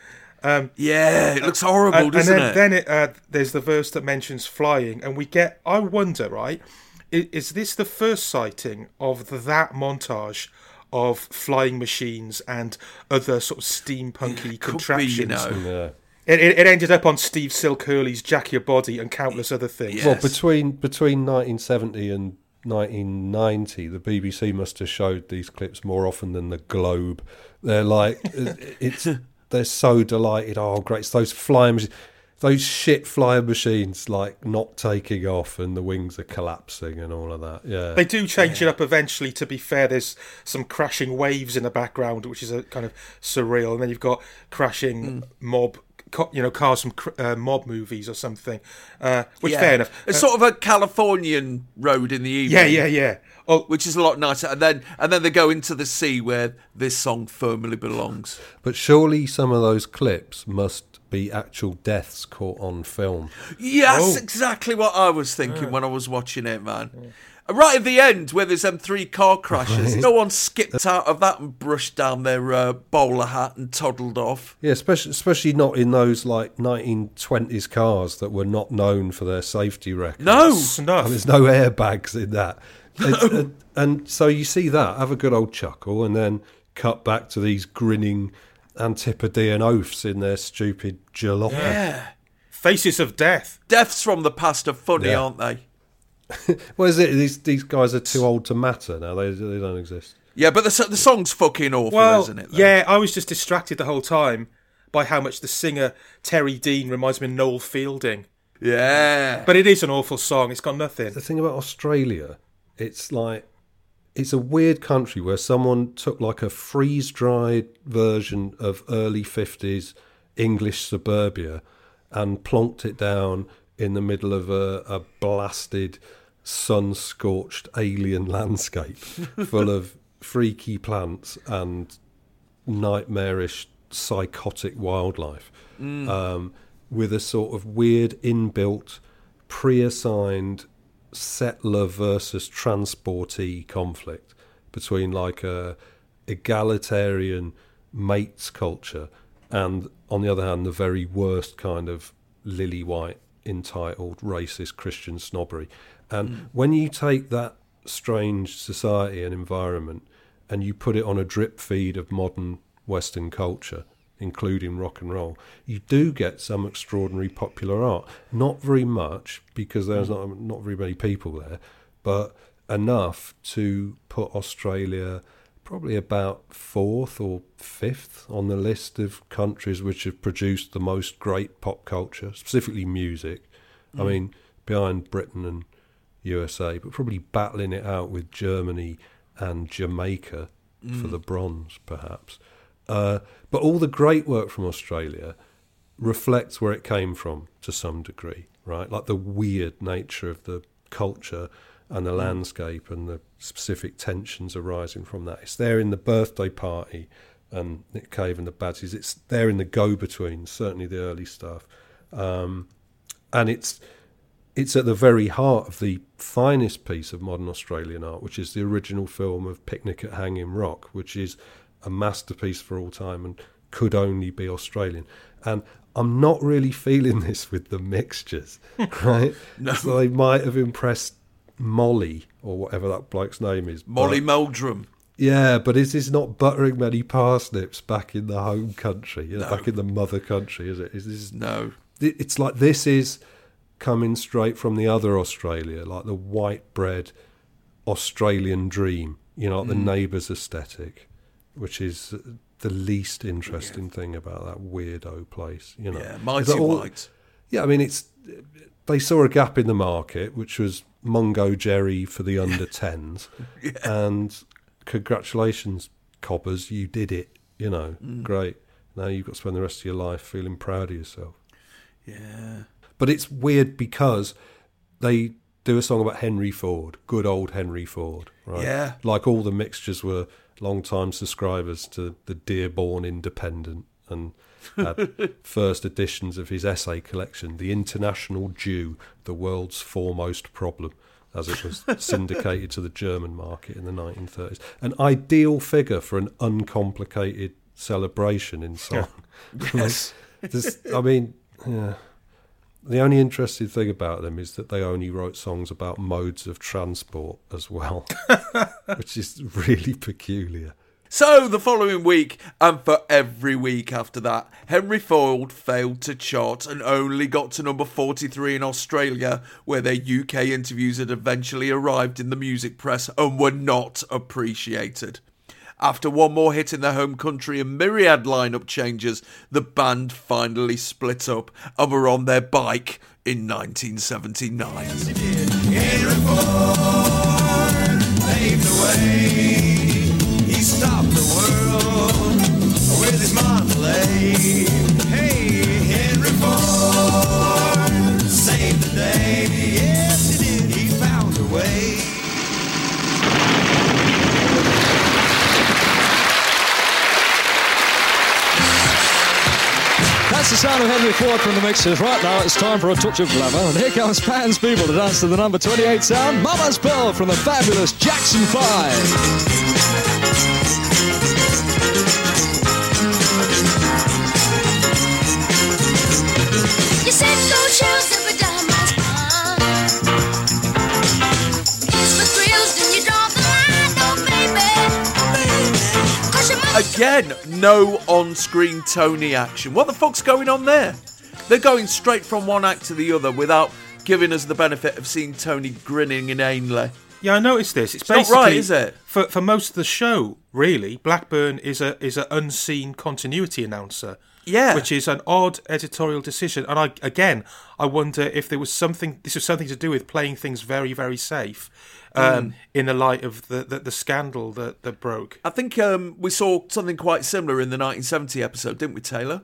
Yeah, it looks horrible, and, doesn't and then, it? then it, uh, there's the verse that mentions flying, and we get. I wonder, right? Is, is this the first sighting of that montage of flying machines and other sort of steampunky Could be, contraptions? you know. Yeah. It, it, it ended up on Steve Silk-Hurley's Jack Your Body and countless other things. Yeah. Well, between between 1970 and 1990, the BBC must have showed these clips more often than the Globe. They're like, [laughs] it's they're so delighted. Oh, great! It's those flying, machines, those shit flying machines, like not taking off, and the wings are collapsing and all of that. Yeah, They do change it up eventually. To be fair, there's some crashing waves in the background, which is a kind of surreal, and then you've got crashing hmm. mob, co- you know, cars from uh, mob movies or something. Uh, which Yeah. fair enough. It's Uh, sort of a Californian road in the evening. yeah, yeah, yeah. Oh, Which is a lot nicer, and then and then they go into the sea where this song firmly belongs. but surely some of those clips must be actual deaths caught on film. Yes, Oh. exactly what I was thinking when I was watching it, man. Right at the end, where there's them three car crashes, no one skipped out of that and brushed down their uh, bowler hat and toddled off. Yeah, especially especially not in those like 1920s cars that were not known for their safety record. No, snuff. And there's no airbags in that. It's- and, and so you see that, have a good old chuckle, and then cut back to these grinning Antipodean oafs in their stupid jalopy. yeah. Faces of Death. Deaths from the past are funny, Yeah. aren't they? [laughs] What is it? These these guys are too old to matter now. They they don't exist. Yeah, but the, the song's fucking awful, Well, isn't it? though? yeah, I was just distracted the whole time by how much the singer Terry Dean reminds me of Noel Fielding. Yeah. But it is an awful song. It's got nothing. The thing about Australia, it's like it's a weird country where someone took like a freeze dried version of early 50s English suburbia and plonked it down in the middle of a, a blasted, sun scorched alien landscape [laughs] full of freaky plants and nightmarish, psychotic wildlife um, with a sort of weird inbuilt, pre assigned settler versus transportee conflict between like a egalitarian mates culture and on the other hand the very worst kind of lily white entitled racist christian snobbery and when you take that strange society and environment and you put it on a drip feed of modern western culture including rock and roll, you do get some extraordinary popular art. Not very much because there's hmm. not not very many people there, but enough to put Australia probably about fourth or fifth on the list of countries which have produced the most great pop culture, specifically music. I hmm. mean, behind Britain and USA, but probably battling it out with Germany and Jamaica for the bronze, perhaps. Uh, but all the great work from Australia reflects where it came from to some degree, right? Like the weird nature of the culture and the landscape and the specific tensions arising from that. It's there in the birthday party and Nick Cave and the Bad Seeds. It's there in the go between, certainly the early stuff, um, and it's it's at the very heart of the finest piece of modern Australian art, which is the original film of Picnic at Hanging Rock, which is a masterpiece for all time and could only be Australian. And I'm not really feeling [laughs] this with the mixtures, [laughs] right? no. So they might have impressed Molly or whatever that bloke's name is. Molly but- Meldrum. yeah, but is this not buttering many parsnips back in the home country, you know, No. back in the mother country? Is it? Is this? No. It's like this is coming straight from the other Australia, like the white bread Australian dream. You know, like the neighbour's aesthetic, which is the least interesting thing about that weirdo place. You know, Yeah, mighty all- white. Yeah, I mean, it's they saw a gap in the market, which was Mungo Jerry for the under [laughs] 10s. And congratulations, coppers, you did it. You know, Mm. great. Now you've got to spend the rest of your life feeling proud of yourself. Yeah. But it's weird because they do a song about Henry Ford, good old Henry Ford, right? Yeah. Like all the mixtures were long-time subscribers to the Dearborn Independent and had [laughs] first editions of his essay collection, The International Jew, the World's Foremost Problem, as it was syndicated to the German market in the 1930s. An ideal figure for an uncomplicated celebration in song. [laughs] Yes. [laughs] Just- I mean, yeah. The only interesting thing about them is that they only wrote songs about modes of transport as well, [laughs] which is really peculiar. So, the following week, and for every week after that, Henry Ford failed to chart and only got to number 43 in Australia, where their UK interviews had eventually arrived in the music press and were not appreciated. After one more hit in their home country and myriad lineup changes, the band finally split up and were on their bike in 1979. Henry Ford paved the way. He stopped the world with his Model The sound of Henry Ford from the mixers. Right now, it's time for a touch of glamour. And here comes Pan's people to dance to the number 28 sound, Mama's Pearl from the fabulous Jackson 5. Again, no on screen Tony action. What the fuck's going on there? They're going straight from one act to the other without giving us the benefit of seeing Tony grinning inanely. Yeah, I noticed this. It's, It's not right, is it? For for most of the show, really, Blackburn is a is an unseen continuity announcer. Yeah. which is an odd editorial decision. And I again, I wonder if there was something. This was something to do with playing things very very safe, um, Mm. in the light of the the, the scandal that that broke. I think um, we saw something quite similar in the 1970 episode, didn't we, Taylor?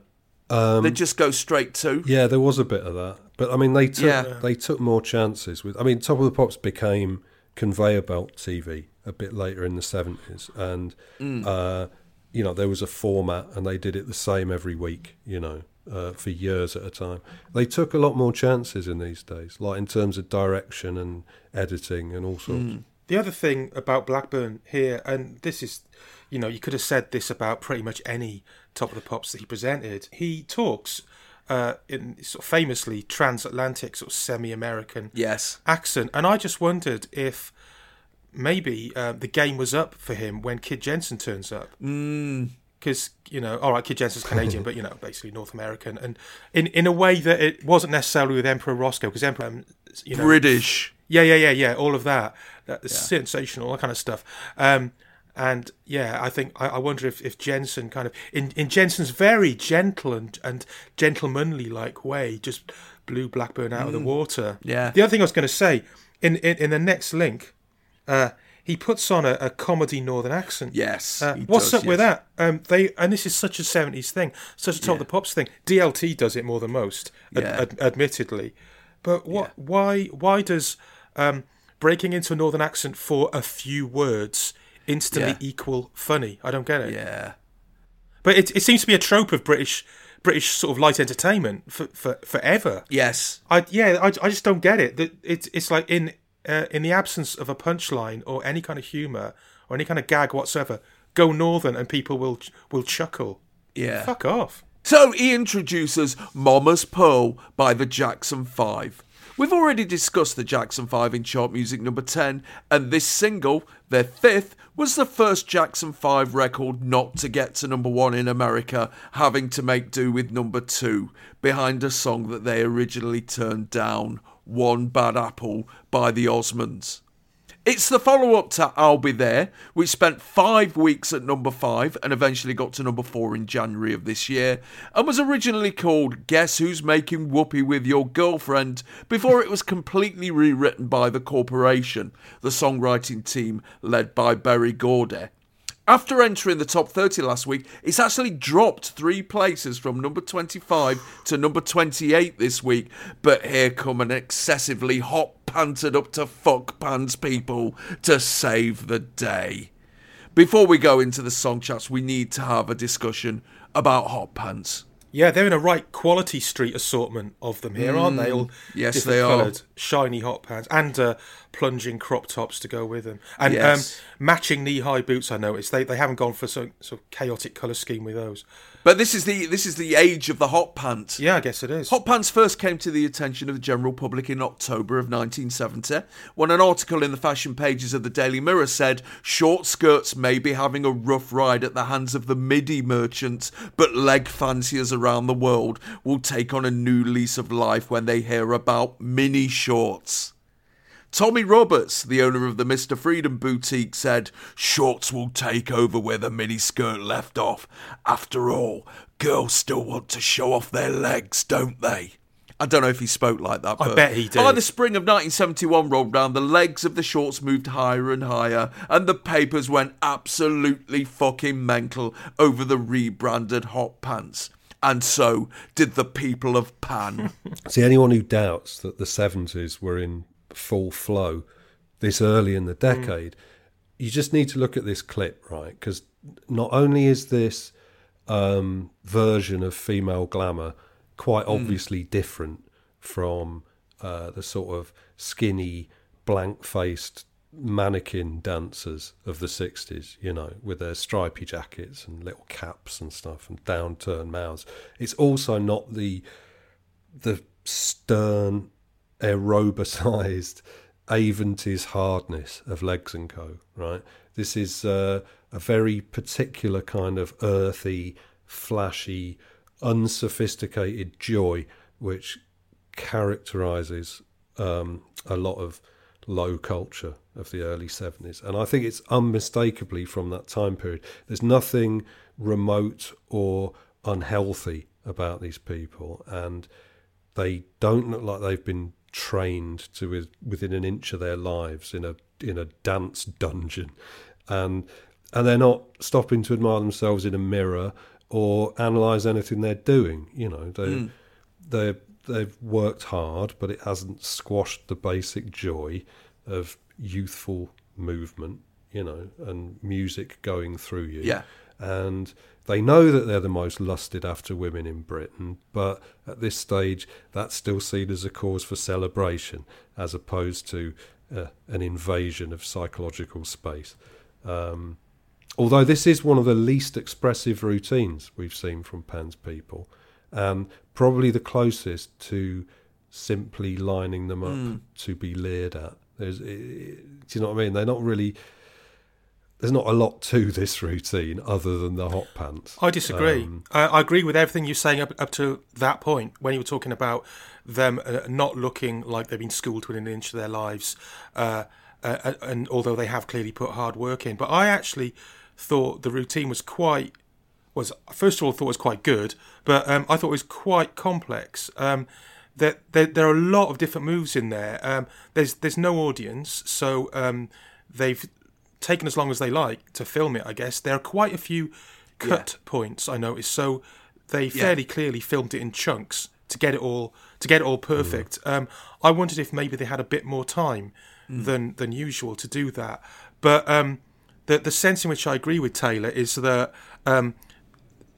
Um, they just go straight to. Yeah, there was a bit of that, but I mean, they took Yeah. they took more chances with. I mean, Top of the Pops became conveyor belt TV a bit later in the seventies, and Mm. uh, you know there was a format, and they did it the same every week. You know, uh, for years at a time. They took a lot more chances in these days, like in terms of direction and editing and all sorts. Mm. The other thing about Blackburn here, and this is, you know, you could have said this about pretty much any Top of the Pops that he presented. He talks uh, in sort of famously transatlantic, sort of semi-American Yes. accent, and I just wondered if maybe uh, the game was up for him when Kid Jensen turns up. Mm. Because you know, all right, Kid Jensen's Canadian, but you know, basically North American, and in in a way that it wasn't necessarily with Emperor Roscoe, because Emperor, um, you know, British. Yeah, yeah, yeah, yeah. All of that, that sensational, all that kind of stuff. Um, and yeah, I think I, I wonder if, if Jensen kind of in, in Jensen's very gentle and, and gentlemanly like way just blew Blackburn out of the Mm. water. Yeah. The other thing I was going to say in, in in the next link, uh, he puts on a, a comedy northern accent. Yes, Uh, what's does, up with that? Um, they and this is such a seventies thing, such a top of the pops thing. DLT does it more than most, Yeah. ad- admittedly. But what? Why? Why does um, breaking into a northern accent for a few words instantly Yeah. equal funny? I don't get it. Yeah. But it, it seems to be a trope of British British sort of light entertainment for, for forever. Yes. I yeah, I, I just don't get it. That it's it's like in uh, in the absence of a punchline or any kind of humor or any kind of gag whatsoever, go northern and people will will chuckle. Yeah. Fuck off. So he introduces Mama's Pearl by the Jackson Five, We've already discussed the Jackson 5 in chart music number 10, and this single, their fifth, was the first Jackson 5 record not to get to number 1 in America, having to make do with number 2, behind a song that they originally turned down, One Bad Apple by the Osmonds. It's the follow up to I'll Be There, which spent five weeks at number five and eventually got to number four in January of this year, and was originally called Guess Who's Making Whoopee with Your Girlfriend before it was completely rewritten by the corporation, the songwriting team led by Berry Gordy. After entering the top 30 last week, it's actually dropped three places from number 25 to number 28 this week. But here come an excessively hot panted up to fuck Pan's People to save the day. Before we go into the song chats, we need to have a discussion about hot pants. Yeah, they're in a right quality street assortment of them here, aren't they? All Mm, yes, they are. shiny hot pants and uh, plunging crop tops to go with them, and Yes. um, matching knee-high boots. I noticed they they haven't gone for some sort of chaotic colour scheme with those. But this is the this is the age of the hot pants. Yeah, I guess it is. Hot pants first came to the attention of the general public in October of 1970 when an article in the fashion pages of the Daily Mirror said short skirts may be having a rough ride at the hands of the midi merchants, but leg fanciers around the world will take on a new lease of life when they hear about mini shorts. Tommy Roberts, the owner of the Mr. Freedom boutique, said, Shorts will take over where the miniskirt left off. After all, girls still want to show off their legs, don't they? I don't know if he spoke like that, I bet he did. By the spring of 1971 rolled round, the legs of the shorts moved higher and higher, and the papers went absolutely fucking mental over the rebranded hot pants. And so did the people of Pan. [laughs] See, anyone who doubts that the 70s were in full flow this early in the decade, you just need to look at this clip, right? Because not only is this um, version of female glamour quite obviously different from uh, the sort of skinny, blank faced mannequin dancers of the 60s, you know, with their stripy jackets and little caps and stuff and downturned mouths. It's also not the the stern, aerobicized Aventis hardness of Legs and Co. Right, this is uh, a very particular kind of earthy, flashy, unsophisticated joy which characterizes um, a lot of low culture of the early 70s. And I think it's unmistakably from that time period. There's nothing remote or unhealthy about these people. And they don't look like they've been trained to with, within an inch of their lives in a in a dance dungeon. And and they're not stopping to admire themselves in a mirror or analyze anything they're doing. You know, they Mm. they they've worked hard, but it hasn't squashed the basic joy of youthful movement. You know, and music going through you. Yeah. And they know that they're the most lusted after women in Britain, but at this stage, that's still seen as a cause for celebration, as opposed to uh, an invasion of psychological space. Um, although this is one of the least expressive routines we've seen from Pan's people, and probably the closest to simply lining them up Mm. to be leered at. There's, i- i- do you know what I mean? They're not really. There's not a lot to this routine other than the hot pants. I disagree. Um, I, I agree with everything you're saying up, up to that point when you were talking about them uh, not looking like they've been schooled within an inch of their lives, uh, uh, and although they have clearly put hard work in. But I actually thought the routine was quite was first of all thought it was quite good, but um, I thought it was quite complex. Um, there, there, there are a lot of different moves in there. Um, there's there's no audience, so um, they've taken as long as they like to film it. I guess there are quite a few cut points I noticed, so they fairly clearly filmed it in chunks to get it all to get it all perfect. Um, I wondered if maybe they had a bit more time than than usual to do that, but um, the the sense in which I agree with Taylor is that. Um,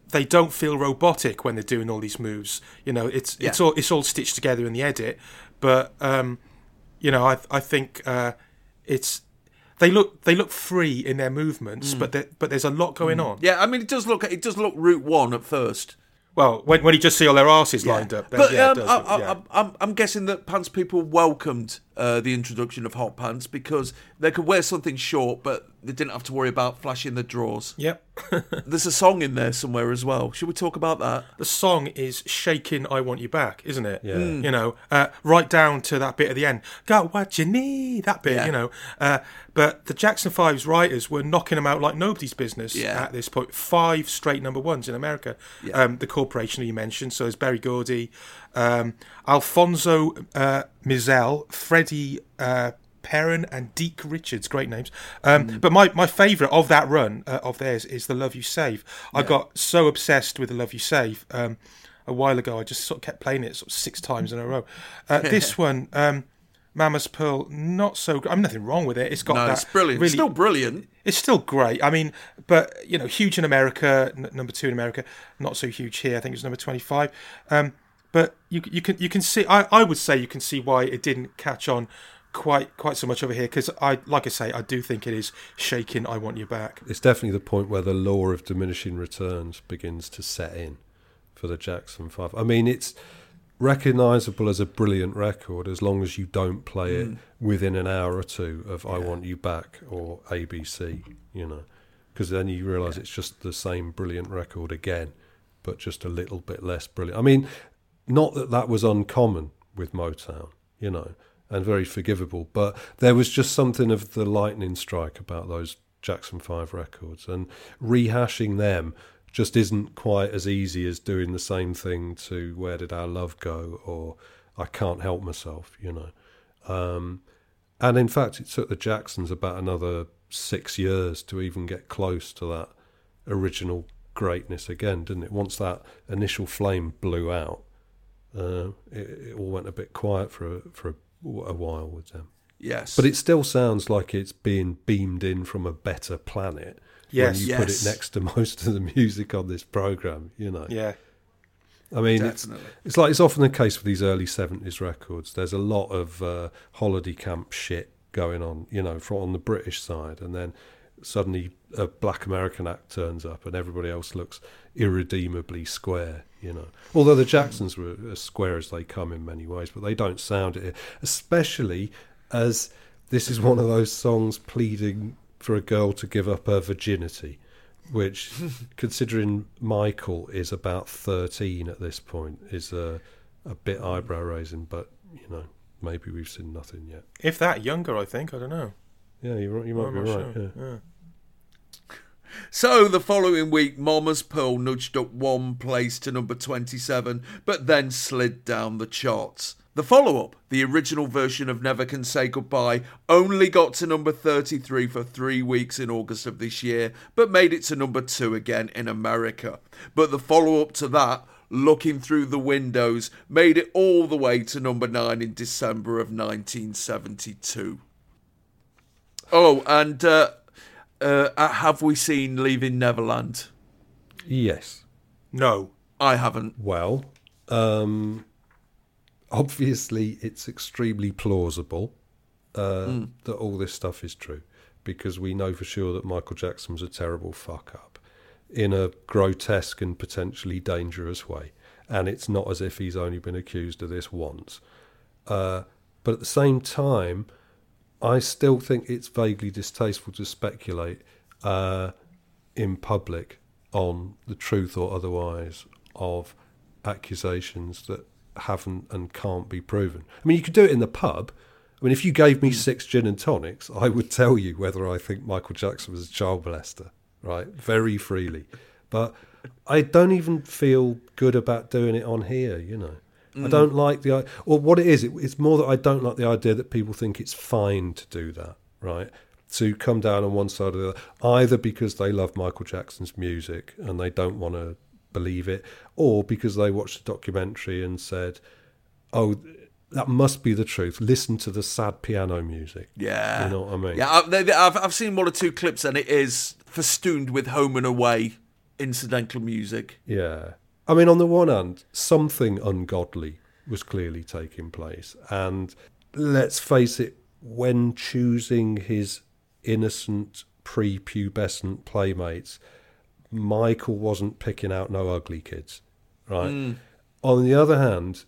they don't feel robotic when they're doing all these moves. You know, it's it's all it's all stitched together in the edit, but um, you know, I I think uh, it's they look they look free in their movements, but but there's a lot going on. Yeah, I mean, it does look it does look Route One at first. Well, when, when you just see all their asses lined up, then But yeah, it um, does, I, I, yeah. I'm guessing that Pan's People welcomed uh, the introduction of hot pants because they could wear something short, but they didn't have to worry about flashing the drawers. Yep. [laughs] There's a song in there somewhere as well. Should we talk about that? the song is shaking I Want You Back, isn't it? Yeah. Mm. You know, uh, right down to that bit at the end. Got what you need, that bit, Yeah. you know. Uh, but the Jackson Five's writers were knocking them out like nobody's business Yeah. at this point. Five straight number ones in America. Yeah. Um, the corporation you mentioned, so it's Berry Gordy, um, Alfonso uh, Mizell, Freddie uh, Perren, and Deke Richards. Great names. Um, Mm. But my, my favourite of that run uh, of theirs is The Love You Save. I got so obsessed with The Love You Save. Um, a while ago, I just sort of kept playing it sort of six times in a row. Uh, [laughs] this one, um, Mama's Pearl, not so. I mean, nothing wrong with it. It's got No, that it's brilliant. Really, still brilliant. it's still great. I mean, but you know, huge in America, n- number two in America, not so huge here. I think it's number twenty-five. Um, but you you can you can see. I, I would say you can see why it didn't catch on quite quite so much over here because I like I say I do think it is shaking. I want you back. It's definitely the point where the law of diminishing returns begins to set in for the Jackson Five. I mean, it's recognisable as a brilliant record as long as you don't play it mm. within an hour or two of "I Want You Back" or ABC. You know, because then you realise it's just the same brilliant record again, but just a little bit less brilliant. I mean, not that that was uncommon with Motown. You know. And very forgivable, but there was just something of the lightning strike about those Jackson 5 records and rehashing them just isn't quite as easy as doing the same thing to Where Did Our Love Go or I Can't Help Myself, you know. Um, and in fact, it took the Jacksons about another six years to even get close to that original greatness again, didn't it? Once that initial flame blew out, uh, it, it all went a bit quiet for a, for a, a while with them. Yes. But it still sounds like it's being beamed in from a better planet Yes. when you put it next to [laughs] most of the music on this program. You know, Yeah, I mean, it's, Definitely. it's like it's often the case with these early seventies records. There's a lot of uh, holiday camp shit going on, you know, from on the British side, and then suddenly a black American act turns up, and everybody else looks irredeemably square. You know, although the Jacksons were as square as they come in many ways, but they don't sound it, especially as this is one of those songs pleading for a girl to give up her virginity which, [laughs] considering Michael is about 13 at this point, is a, a bit eyebrow raising, but, you know, maybe we've seen nothing yet. if that younger, I think. I don't know. Yeah, you're, right- you might I'm be right. sure. Yeah. Yeah. So the following week, Mama's Pearl nudged up one place to number 27, but then slid down the charts. The follow up, the original version of Never Can Say Goodbye, only got to number 33 for three weeks in August of this year, but made it to number 2 again in America. But the follow up to that, Looking Through the Windows, made it all the way to number 9 in December of 1972. Oh, and uh, uh, have we seen Leaving Neverland? Yes. No. I haven't. Well, um, obviously, it's extremely plausible uh, that all this stuff is true because we know for sure that Michael Jackson was a terrible fuck up in a grotesque and potentially dangerous way. And it's not as if he's only been accused of this once. Uh, but at the same time, I still think it's vaguely distasteful to speculate uh, in public on the truth or otherwise of accusations that haven't and can't be proven. I mean, you could do it in the pub. I mean, if you gave me six gin and tonics, I would tell you whether I think Michael Jackson was a child molester, right? Very freely. But I don't even feel good about doing it on here, you know. I mm. don't like the or what it is. It, it's more that I don't like the idea that people think it's fine to do that, right? To come down on one side or the other, either because they love Michael Jackson's music and they don't want to believe it, or because they watched the documentary and said, "Oh, that must be the truth." Listen to the sad piano music. Yeah. you know what I mean. Yeah, I've, I've seen one or two clips and it is festooned with home and away incidental music. Yeah. I mean, on the one hand, something ungodly was clearly taking place. And let's face it, when choosing his innocent, prepubescent playmates, Michael wasn't picking out no ugly kids. right? On the other hand,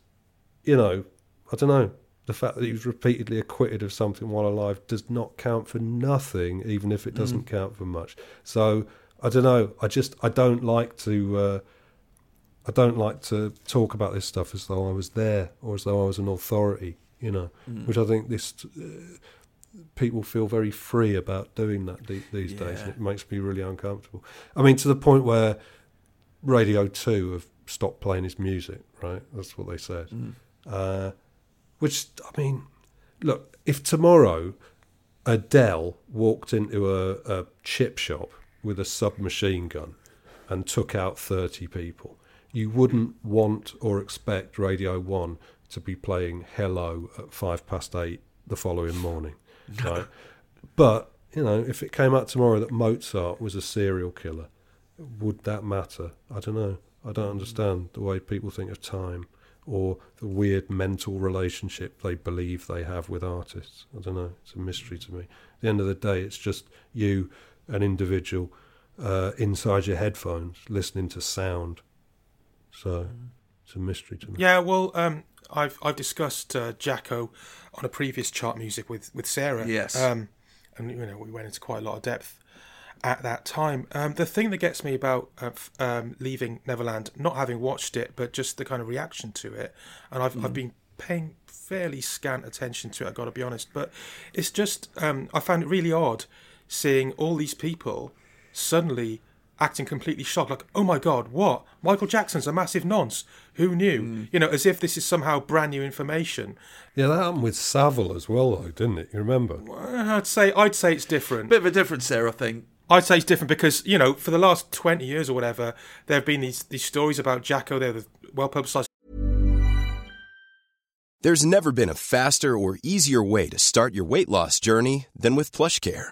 you know, I don't know. The fact that he was repeatedly acquitted of something while alive does not count for nothing, even if it doesn't count for much. So I don't know. I just I don't like to. Uh, I don't like to talk about this stuff as though I was there or as though I was an authority. You know, which I think this uh, people feel very free about doing that the- these days, and it makes me really uncomfortable. I mean, to the point where Radio Two have stopped playing his music. Right, that's what they said. Uh, which I mean, look, if tomorrow Adele walked into a, a chip shop with a submachine gun and took out 30 people, you wouldn't want or expect Radio 1 to be playing Hello at five past eight the following morning. [laughs] Right? But, you know, if it came out tomorrow that Mozart was a serial killer, would that matter? I don't know. I don't understand the way people think of time or the weird mental relationship they believe they have with artists. I don't know. It's a mystery to me. At the end of the day, it's just you, an individual, uh, inside your headphones, listening to sound. So it's a mystery to me. Yeah, well, um, I've I've discussed uh, Jacko on a previous chart music with with Sarah. Yes. Um, and you know we went into quite a lot of depth at that time. Um, the thing that gets me about uh, f- um, leaving Neverland, not having watched it, but just the kind of reaction to it, and I've I've been paying fairly scant attention to it. I've got to be honest, but it's just um, I found it really odd seeing all these people suddenly acting completely shocked, like, oh my god, what? Michael Jackson's a massive nonce. Who knew? Hmm. You know, as if this is somehow brand new information. Yeah, that happened with Savile as well, though, didn't it? You remember? I'd say I'd say it's different. Bit of a difference there, I think. I'd say it's different because you know, for the last twenty years or whatever, there have been these these stories about Jacko. They're the well publicized. There's never been a faster or easier way to start your weight loss journey than with PlushCare.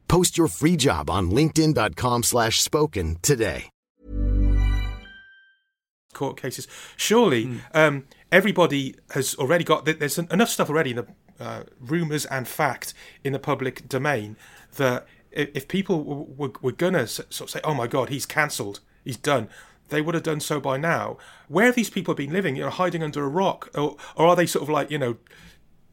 Post your free job on linkedin.com slash spoken today. court cases. Surely, um, everybody has already got. There's enough stuff already in the uh, rumors and fact in the public domain that if, if people were, were gonna sort of say, "Oh my God, he's cancelled, he's done," they would have done so by now. Where have these people been living? You know, hiding under a rock, or, or are they sort of like you know?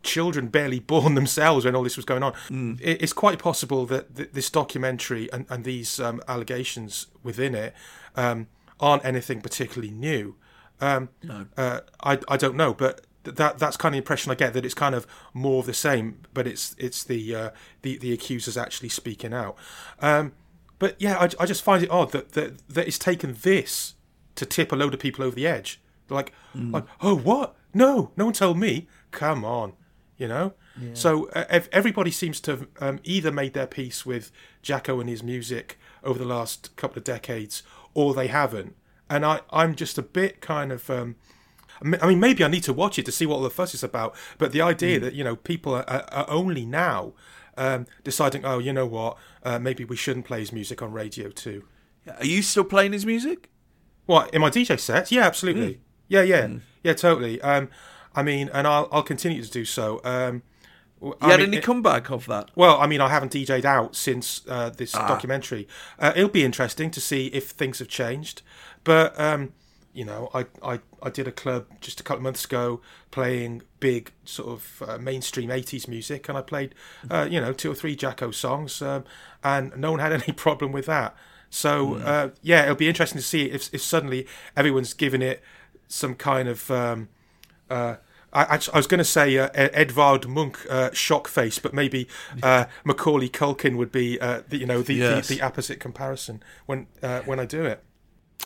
Children barely born [laughs] themselves when all this was going on. It, it's quite possible that th- this documentary and, and these um, allegations within it um, aren't anything particularly new. Um, uh, I I don't know, but th- that that's kind of the impression I get that it's kind of more of the same, but it's it's the uh, the the accusers actually speaking out. Um, but yeah, I, I just find it odd that, that that it's taken this to tip a load of people over the edge. Like, like, oh what? No, no one told me. Come on, you know. So uh, everybody seems to have um, either made their peace with Jacko and his music over the last couple of decades, or they haven't. And I, I'm just a bit kind of. Um, I mean- maybe I need to watch it to see what all the fuss is about. But the idea that you know people are, are, are only now um, deciding, oh, you know what, uh, maybe we shouldn't play his music on Radio Two. Are you still playing his music? What in my DJ set? Yeah, absolutely. Yeah, yeah, yeah, totally. Um, I mean, and I'll I'll continue to do so. Um, You I had mean, any it- comeback of that? well, I mean, I haven't DJ'd out since uh, this Ah. documentary. Uh, it'll be interesting to see if things have changed. But um, you know, I, I I did a club just a couple of months ago playing big sort of uh, mainstream '80s music, and I played uh, you know two or three Jacko songs, um, and no one had [laughs] any problem with that. So uh, yeah, it'll be interesting to see if if suddenly everyone's giving it some kind of um, uh, I, I, was going to say uh, Edvard Munch, uh, shock face, but maybe [laughs] uh, Macaulay Culkin would be, uh, the, you know, the, Yes. the, the opposite comparison when uh, when I do it.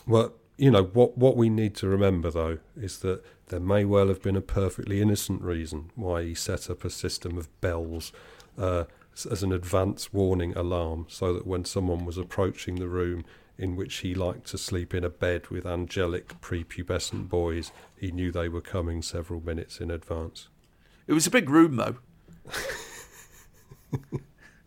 Well, you know what what we need to remember though is that there may well have been a perfectly innocent reason why he set up a system of bells uh, as an advance warning alarm, so that when someone was approaching the room in which he liked to sleep in a bed with angelic prepubescent boys, he knew they were coming several minutes in advance. It was a big room, though. [laughs]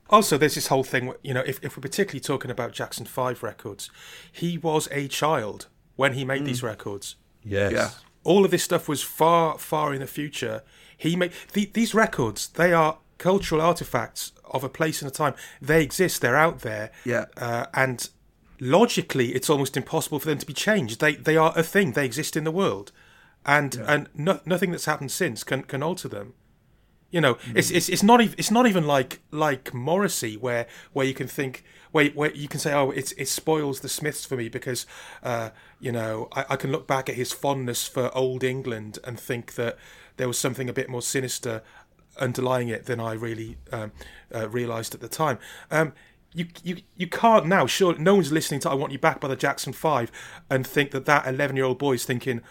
Also, there's this whole thing, you know, if, if we're particularly talking about Jackson 5 records, he was a child when he made these records. Yes. Yeah. All of this stuff was far, far in the future. He made the, these records, they are cultural artifacts of a place and a time. They exist, they're out there. Yeah. Uh, and logically, it's almost impossible for them to be changed. They, they are a thing, they exist in the world. And, and no, nothing that's happened since can, can alter them. You know, it's, it's it's not even it's not even like like Morrissey where where you can think where where you can say oh it's it spoils the Smiths for me because uh, you know I, I can look back at his fondness for old England and think that there was something a bit more sinister underlying it than I really um, uh, realised at the time. Um, you, you you can't now. Sure, no one's listening to "I Want You Back" by the Jackson Five and think that that eleven-year-old boy is thinking,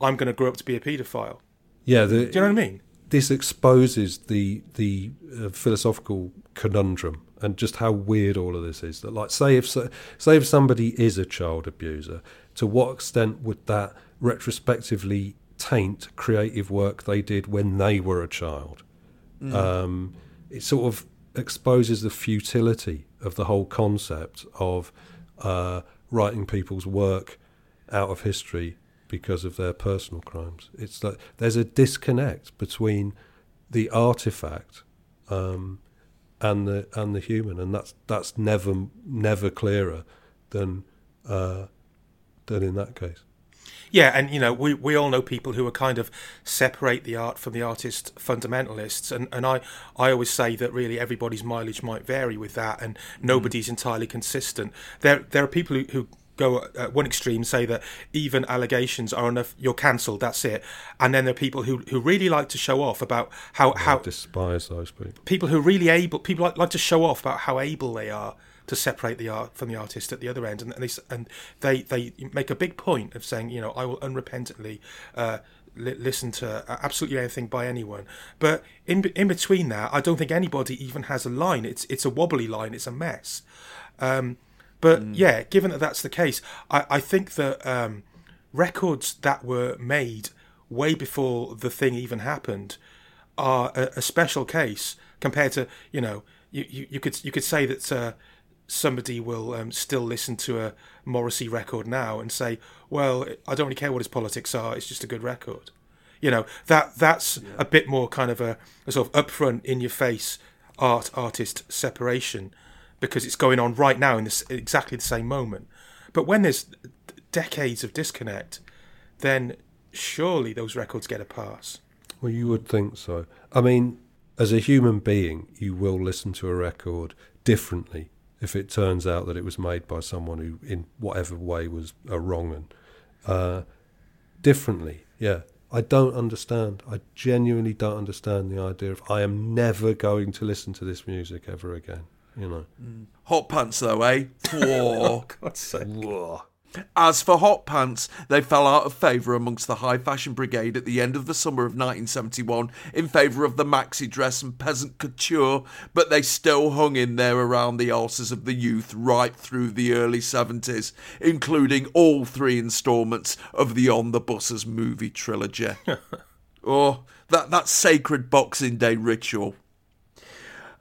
"I'm going to grow up to be a paedophile." Yeah, the, Do you know what I mean? this exposes the the uh, philosophical conundrum and just how weird all of this is. That like, say if say if somebody is a child abuser, to what extent would that retrospectively taint creative work they did when they were a child? Um, it sort of exposes the futility of the whole concept of uh, writing people's work out of history because of their personal crimes. It's like there's a disconnect between the artifact um, and the and the human, and that's that's never never clearer than uh, than in that case. Yeah, and you know, we, we all know people who are kind of separate the art from the artist fundamentalists, and, and I, I always say that really everybody's mileage might vary with that, and mm. nobody's entirely consistent. There there are people who, who go at one extreme say that even allegations are enough, you're cancelled, that's it, and then there are people who, who really like to show off about how how I despise those people. people who really able people like, like to show off about how able they are to separate the art from the artist at the other end. And, and they and they they make a big point of saying you know I will unrepentantly uh, li- listen to uh, absolutely anything by anyone. But in in between that I don't think anybody even has a line. It's it's a wobbly line. It's a mess. Um, but yeah given that that's the case I, I think that um, records that were made way before the thing even happened are a, a special case compared to you know you, you, you could you could say that uh, somebody will um, still listen to a Morrissey record now and say well I don't really care what his politics are it's just a good record. You know that that's a bit more kind of a, a sort of upfront in your face art artist separation because it's going on right now in this exactly the same moment. But when there's decades of disconnect then surely those records get a pass. Well, you would think so. I mean, as a human being, you will listen to a record differently if it turns out that it was made by someone who, in whatever way, was a wrong and uh, differently. Yeah, I don't understand. I genuinely don't understand the idea of I am never going to listen to this music ever again. You know. Hot pants, though, eh? [laughs] Whoa. God's sake. As for hot pants, they fell out of favour amongst the high fashion brigade at the end of the summer of 1971 in favour of the maxi dress and peasant couture, but they still hung in there around the arses of the youth right through the early 70s, including all three instalments of the On the Buses movie trilogy. [laughs] oh, that, that sacred Boxing Day ritual.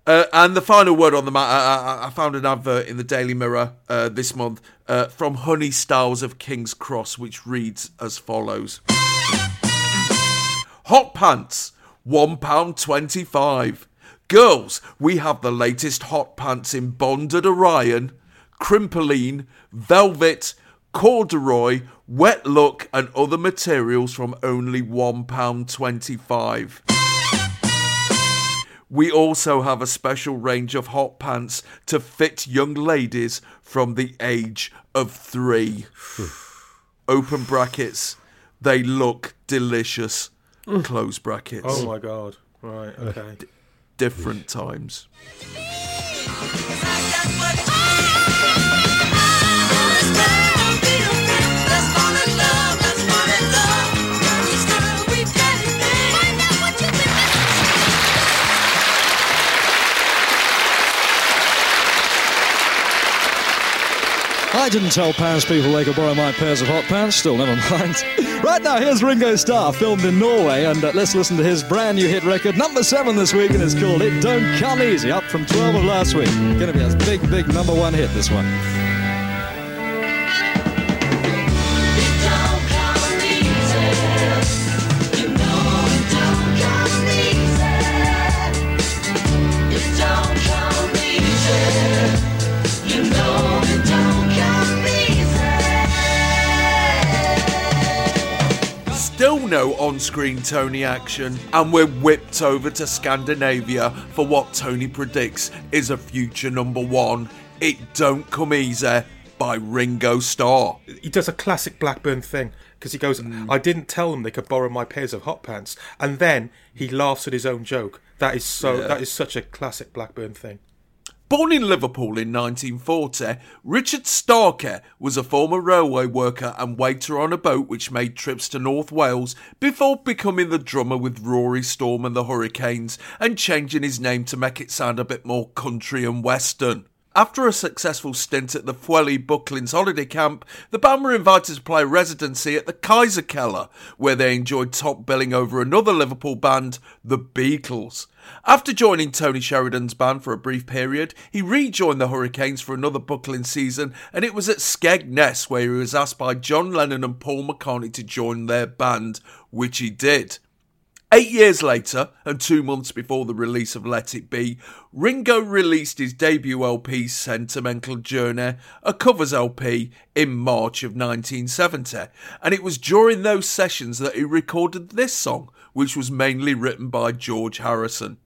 Uh, and the final word on the matter, I, I- I found an advert in the Daily Mirror uh, this month uh, from Honey Styles of King's Cross, which reads as follows Hot pants, £1.25. Girls, we have the latest hot pants in bonded Orion, Crimplene, velvet, corduroy, wet look, and other materials from only £1.25. We also have a special range of hot pants to fit young ladies from the age of three. [sighs] Open brackets. They look delicious. [sighs] Close brackets. Oh my god. Right. Okay. Different times. [laughs] I didn't tell Pan's People they could borrow my pairs of hot pants. Still, never mind. [laughs] right now, here's Ringo Starr, filmed in Norway, and uh, let's listen to his brand new hit record, number seven this week, and it's called "It Don't Come Easy," up from 12 of last week. To be a big, big number one hit. This one. No on screen Tony action, and we're whipped over to Scandinavia for what Tony predicts is a future number one. It Don't Come Easy by Ringo Starr. He does a classic Blackburn thing because he goes, mm. "I didn't tell them they could borrow my pairs of hot pants," and then he laughs at his own joke. That is so. Yeah. That is such a classic Blackburn thing. Born in Liverpool in 1940, Richard Starkey was a former railway worker and waiter on a boat which made trips to North Wales before becoming the drummer with Rory Storm and the Hurricanes and changing his name to make it sound a bit more country and western. After a successful stint at the Pwllheli Butlins holiday camp, the band were invited to play residency at the Kaiserkeller, where they enjoyed top billing over another Liverpool band, the Beatles. After joining Tony Sheridan's band for a brief period, he rejoined the Hurricanes for another Butlin season, and it was at Skegness where he was asked by John Lennon and Paul McCartney to join their band, which he did. Eight years later, and two months before the release of Let It Be, Ringo released his debut LP, Sentimental Journey, a covers LP, in March of 1970. And it was during those sessions that he recorded this song, which was mainly written by George Harrison.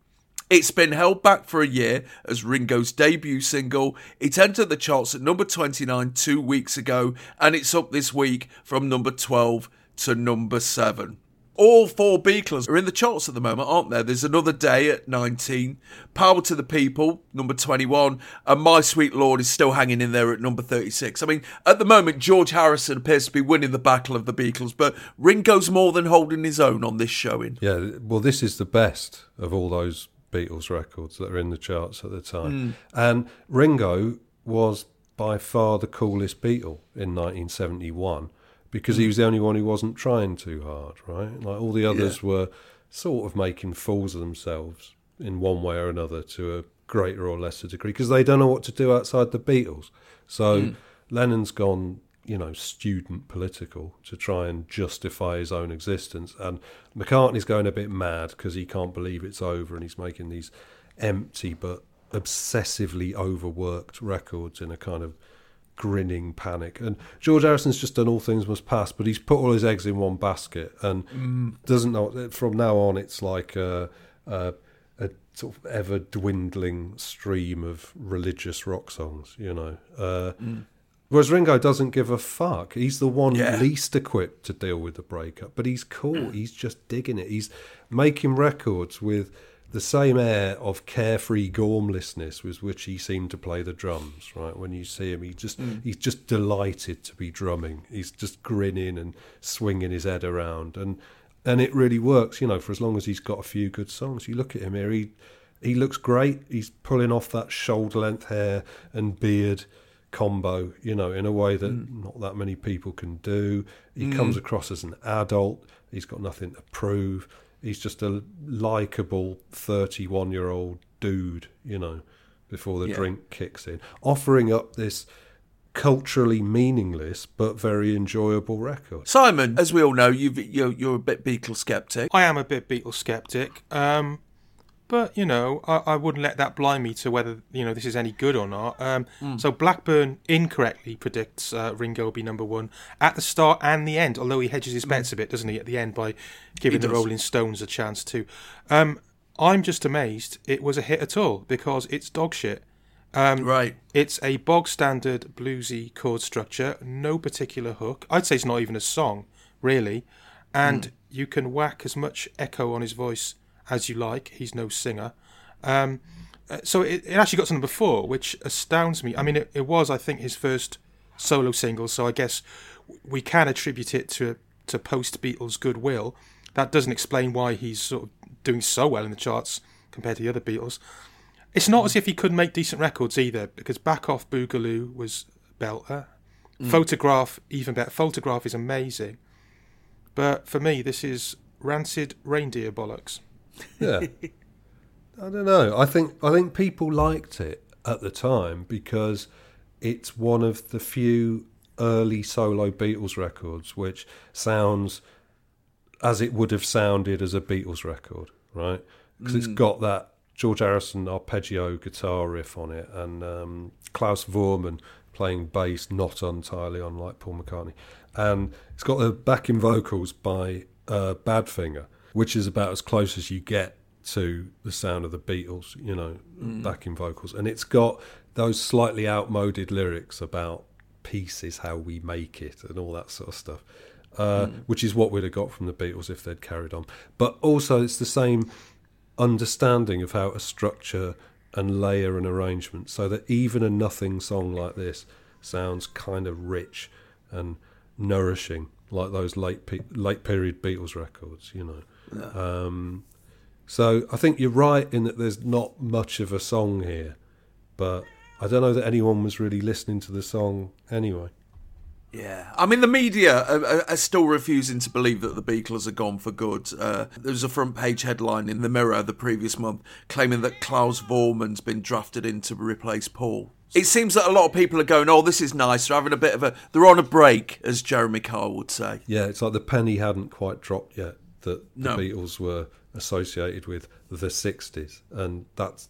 It's been held back for a year as Ringo's debut single. It entered the charts at number 29 two weeks ago, and it's up this week from number 12 to number 7. All four Beatles are in the charts at the moment, aren't there? There's Another Day at 19, Power to the People, number 21, and My Sweet Lord is still hanging in there at number 36. I mean, at the moment, George Harrison appears to be winning the battle of the Beatles, but Ringo's more than holding his own on this showing. Yeah, well, this is the best of all those Beatles records that are in the charts at the time. Mm. And Ringo was by far the coolest Beatle in 1971 because he was the only one who wasn't trying too hard, right? Like all the others were sort of making fools of themselves in one way or another to a greater or lesser degree because they don't know what to do outside the Beatles. So Mm. Lennon's gone, you know, student political to try and justify his own existence. And McCartney's going a bit mad because he can't believe it's over and he's making these empty but obsessively overworked records in a kind of grinning panic. And George Harrison's just done all things must pass, but he's put all his eggs in one basket and Mm. doesn't know. From now on, it's like a, a, a sort of ever dwindling stream of religious rock songs, you know. Uh, Mm. Whereas Ringo doesn't give a fuck. He's the one Yeah. least equipped to deal with the breakup, but he's cool. He's just digging it. He's making records with the same air of carefree gormlessness with which he seemed to play the drums. Right when you see him, he just Mm. he's just delighted to be drumming. He's just grinning and swinging his head around, and and it really works. You know, for as long as he's got a few good songs. You look at him here, he he looks great. He's pulling off that shoulder length hair and beard combo, you know, in a way that not that many people can do. He Mm. comes across as an adult. He's got nothing to prove. He's just a likable 31 year old dude, you know, before the Yeah. drink kicks in, offering up this culturally meaningless but very enjoyable record. Simon, as we all know, you've, you're, you're a bit Beatle skeptic. I am a bit Beatles skeptic, um, but you know, I, I wouldn't let that blind me to whether you know this is any good or not. Um, Mm. So Blackburn incorrectly predicts uh, Ringo will be number one at the start and the end. Although he hedges his bets a bit, doesn't he, at the end by giving the. Rolling Stones a chance too. Um, I'm just amazed it was a hit at all because it's dog shit. Um, right. It's a bog standard bluesy chord structure, no particular hook. I'd say it's not even a song, really. And you can whack as much echo on his voice as you like. He's no singer. Um, uh, so it, it actually got to number four, which astounds me. I mean, it, it was, I think, his first solo single, so I guess we can attribute it to to post Beatles goodwill. That doesn't explain why he's sort of doing so well in the charts compared to the other Beatles. It's not as if he couldn't make decent records either, because Back Off Boogaloo was belter. Mm. Photograph, even better. Photograph is amazing. But for me, this is rancid reindeer bollocks. Yeah. I don't know. I think I think people liked it at the time because it's one of the few early solo Beatles records which sounds as it would have sounded as a Beatles record, right? Because it's got that George Harrison arpeggio guitar riff on it and um, Klaus Voormann playing bass not entirely unlike Paul McCartney. And it's got the backing vocals by uh, Badfinger, which is about as close as you get to the sound of the Beatles, you know, Mm. backing vocals. And it's got those slightly outmoded lyrics about peace is how we make it and all that sort of stuff, uh, Mm. which is what we'd have got from the Beatles if they'd carried on. But also, it's the same understanding of how to structure and layer an arrangement so that even a nothing song like this sounds kind of rich and nourishing like those late pe- late period Beatles records you know um, so I think you're right in that there's not much of a song here but I don't know that anyone was really listening to the song anyway Yeah, I mean the media are, are- are still refusing to believe that the Beatles are gone for good. Uh, there was a front page headline in the Mirror the previous month claiming that Klaus Voormann's been drafted in to replace Paul. It seems that a lot of people are going, "Oh, this is nice." They're having a bit of a, they're on a break, as Jeremy Kyle would say. Yeah, it's like the penny hadn't quite dropped yet that the No. Beatles were associated with the '60s, and that's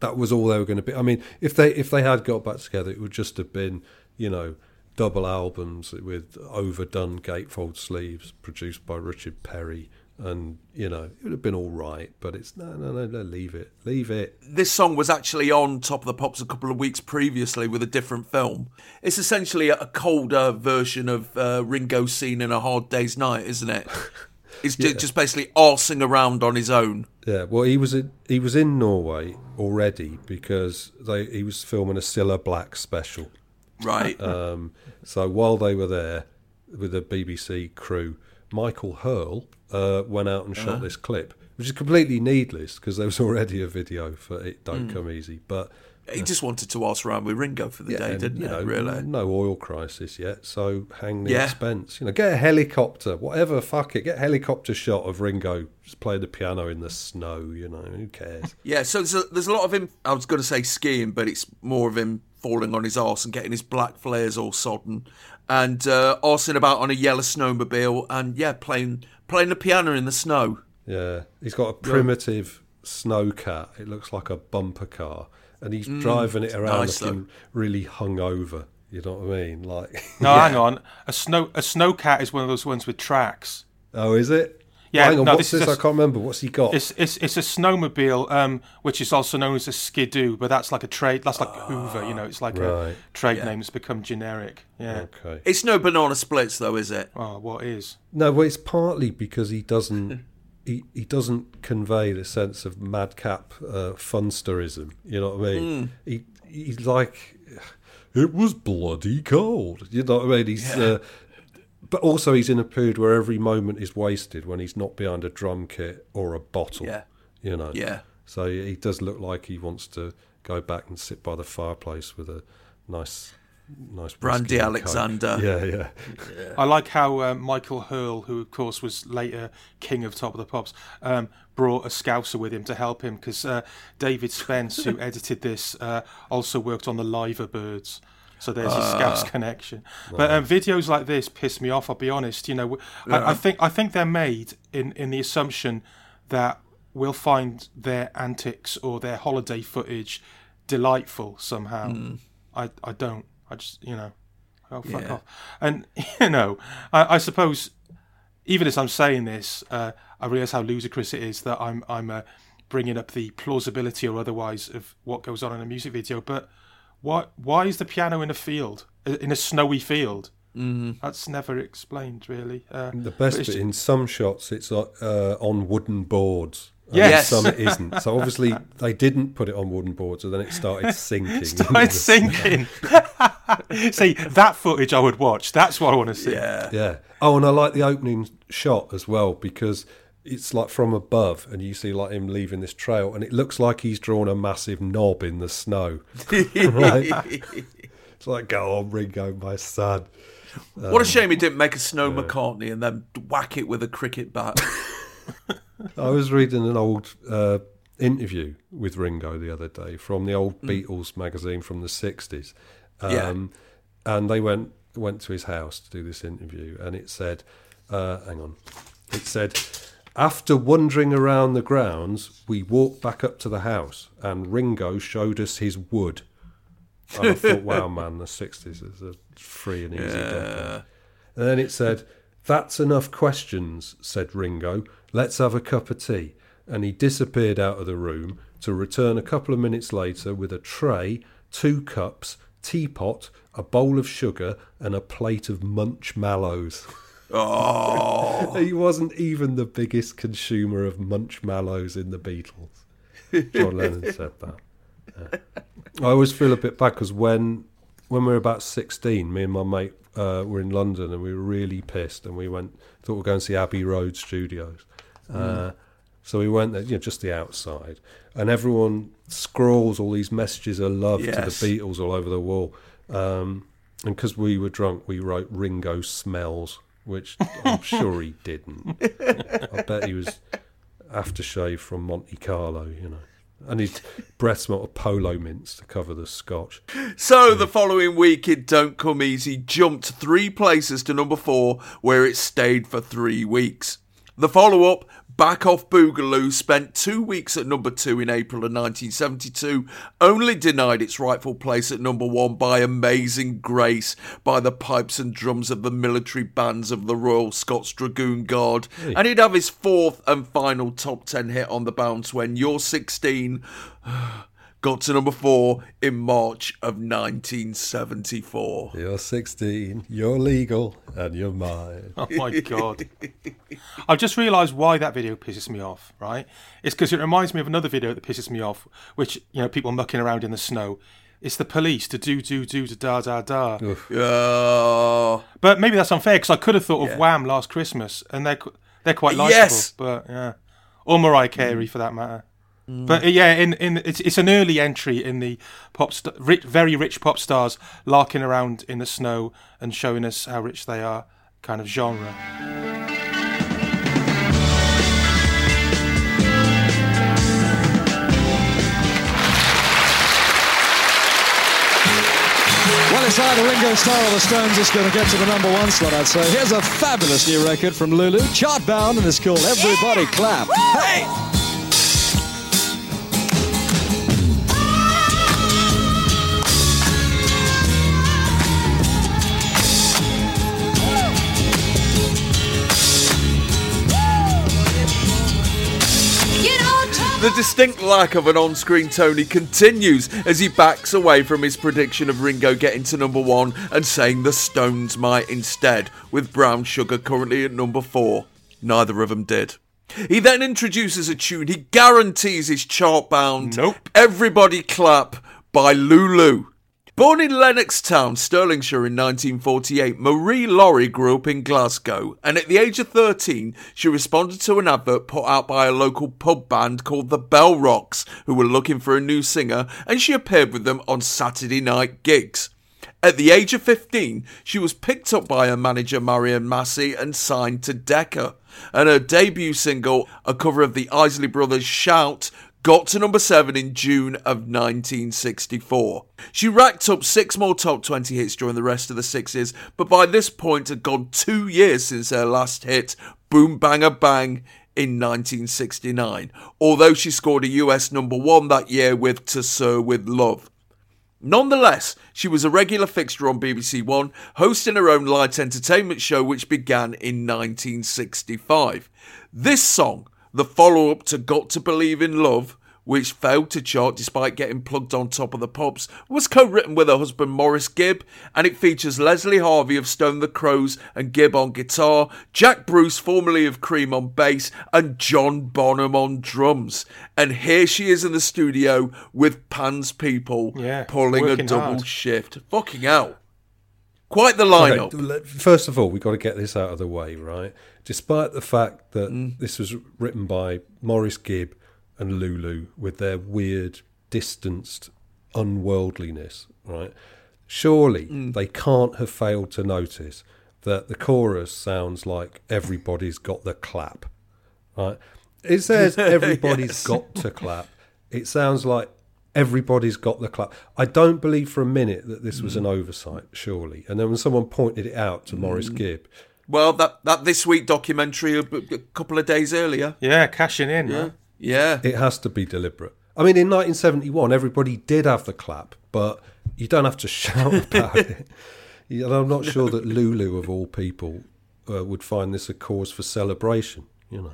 that was all they were going to be. I mean, if they if they had got back together, it would just have been you know double albums with overdone gatefold sleeves produced by Richard Perry, and you know it would have been all right. But it's no, no, no, no leave it, leave it. This song was actually on Top of the Pops a couple of weeks previously with a different film. It's essentially a, colder version of uh, Ringo's scene in A Hard Day's Night, isn't it? [laughs] Ju- Yeah. just basically arsing around on his own. Yeah, well, he was in, he was in Norway already because they he was filming a Cilla Black special. Right. [laughs] Um, so while they were there with the BBC crew, Michael Hurll uh, went out and shot Uh-huh. this clip, which is completely needless because there was already a video for "It Don't Mm. Come Easy." But He just wanted to arse around with Ringo for the day, and, didn't you he? know, really? no oil crisis yet, so hang the Yeah. expense. You know, get a helicopter, whatever. Fuck it, get a helicopter shot of Ringo just playing the piano in the snow. You know, who cares? [laughs] Yeah, so there's a, there's a lot of him. I was going to say skiing, but it's more of him falling on his arse and getting his black flares all sodden, and uh, arsing about on a yellow snowmobile, and yeah, playing playing the piano in the snow. Yeah, he's got a primitive snowcat. It looks like a bumper car, and he's Mm, driving it around nice, looking really hungover. You know what I mean? Like, No, [laughs] hang on. A snow a snowcat is one of those ones with tracks. oh, is it? Yeah, Hang on, no, what's this this? is a- I can't remember. What's he got? It's it's it's a snowmobile, um, which is also known as a skidoo, but that's like a trade. That's like Hoover, you know. It's like Right. a trade Yeah. name that's become generic. Yeah. Okay. It's no banana splits though, is it? Oh, what is? No, well, it's partly because he doesn't. [laughs] He, he doesn't convey the sense of madcap uh, funsterism. You know what I mean? Mm. He he's like, it was bloody cold. You know what I mean? He's, Yeah. uh, but also he's in a period where every moment is wasted when he's not behind a drum kit or a bottle. Yeah. You know. Yeah. So he does look like he wants to go back and sit by the fireplace with a nice, nice Brandy whiskey and Alexander. Yeah, yeah. I like how uh, Michael Hurll, who of course was later king of Top of the Pops, um, brought a Scouser with him to help him because uh, David Spence, who [laughs] edited this, uh, also worked on the Liver Birds. So there's a Scouse Ah. connection. But um, videos like this piss me off. I'll be honest. You know, I, I think I think they're made in in the assumption that we'll find their antics or their holiday footage delightful somehow. Hmm. I I don't. I just you know. Oh fuck Yeah. off! And [laughs] you know, I, I suppose even as I'm saying this, uh, I realise how ludicrous it is that I'm I'm uh, bringing up the plausibility or otherwise of what goes on in a music video. But why why is the piano in a field, uh, in a snowy field? Mm. That's never explained, really. Uh, The best but bit in some shots, it's uh, uh, on wooden boards. And Yes. in some it isn't. So obviously they didn't put it on wooden boards, and then it started sinking. started [laughs] sinking. [laughs] See, that footage I would watch. That's what I want to see. Yeah. Yeah. Oh, and I like the opening shot as well because it's like from above, and you see like him leaving this trail, and it looks like he's drawn a massive knob in the snow. [laughs] right? It's like, go on, Ringo, my son. what a Um, shame he didn't make a Snow McCartney and then whack it with a cricket bat. I was reading an old uh, interview with Ringo the other day from the old Mm. Beatles magazine from the sixties, um, Yeah. and they went went to his house to do this interview, and it said, uh, "Hang on," it said. After wandering around the grounds, we walked back up to the house, and Ringo showed us his wood. And I thought, wow, [laughs] man, the 60s is a free and easy decade. And then it said, That's enough questions, said Ringo. Let's have a cup of tea. And he disappeared out of the room to return a couple of minutes later with a tray, two cups, teapot, a bowl of sugar, and a plate of munch mallows. [laughs] Oh. he wasn't even the biggest consumer of munch mallows in the Beatles. John Lennon said that. Yeah. I always feel a bit bad because when when we were about sixteen, me and my mate uh, were in London and we were really pissed, and we went thought we'd go and see Abbey Road Studios. Uh, so we went there, you know, just the outside, and everyone scrawls all these messages of love Yes. to the Beatles all over the wall. Um, and because we were drunk, we wrote Ringo smells, which I'm [laughs] sure he didn't. I bet he was aftershave from Monte Carlo, you know. And his breath smelled of polo mints to cover the scotch. So the following week, it Don't Come Easy jumped three places to number four, where it stayed for three weeks. The follow up, Back Off Boogaloo, spent two weeks at number two in April of 1972, only denied its rightful place at number one by Amazing Grace by the pipes and drums of the military bands of the Royal Scots Dragoon Guard. Hey. And he'd have his fourth and final top 10 hit on the bounce when You're 16 got to number four in March of 1974. You're 16, you're legal, and you're mine. [laughs] Oh my god! I've just realised why that video pisses me off. Right? It's because it reminds me of another video that pisses me off, which you know people mucking around in the snow. It's the police to do do do to da da da. Oh. But maybe that's unfair because I could have thought of Yeah. Wham last Christmas, and they're qu- they're quite likable. Yes. But yeah, or Mariah Carey for that matter. But uh, yeah, in in it's it's an early entry in the pop st- rich, very rich pop stars larking around in the snow and showing us how rich they are kind of genre. Well, it's either Ringo Starr or the Stones that's going to get to the number one slot, I'd say. Here's a fabulous new record from Lulu, chart bound, and it's called Everybody Clap. Hey! The distinct lack of an on screen Tony continues as he backs away from his prediction of Ringo getting to number one and saying the Stones might instead, with Brown Sugar currently at number four. Neither of them did. He then introduces a tune he guarantees is chart bound. Nope. Everybody Clap by Lulu. Born in Lennoxtown, Stirlingshire in 1948, Marie Lawrie grew up in Glasgow, and at the age of 13, she responded to an advert put out by a local pub band called the Bell Rocks, who were looking for a new singer, and she appeared with them on Saturday night gigs. At the age of 15, she was picked up by her manager Marion Massey and signed to Decca. And her debut single, a cover of the Isley Brothers' Shout, got to number 7 in June of 1964. She racked up six more top 20 hits during the rest of the 60s, but by this point had gone two years since her last hit, Boom Bang a Bang, in 1969, although she scored a US number 1 that year with To Sir With Love. Nonetheless, she was a regular fixture on BBC One, hosting her own light entertainment show which began in 1965. This song, the follow up to Got to Believe in Love, which failed to chart despite getting plugged on top of the pops, was co-written with her husband Maurice Gibb, and it features Leslie Harvey of Stone the Crows and Gibb on guitar, Jack Bruce, formerly of Cream, on bass, and John Bonham on drums. And here she is in the studio with Pan's people Yeah, pulling a double hard. shift. Fucking hell. Quite the lineup. Okay, first of all, we've got to get this out of the way, right? Despite the fact that Mm. this was written by Maurice Gibb and Lulu with their weird, distanced unworldliness, right? Surely Mm. they can't have failed to notice that the chorus sounds like everybody's got the clap, right? It says [laughs] everybody's Yes. got to clap. It sounds like everybody's got the clap. I don't believe for a minute that this was an Mm. oversight, surely. And then when someone pointed it out to Maurice Gibb, Well, that, that This Week documentary a, a couple of days earlier. Yeah, cashing in. Yeah. man. Yeah. it has to be deliberate. I mean, in 1971, everybody did have the clap, but you don't have to [laughs] shout about it. And I'm not sure that [laughs] Lulu, of all people, uh, would find this a cause for celebration, you know.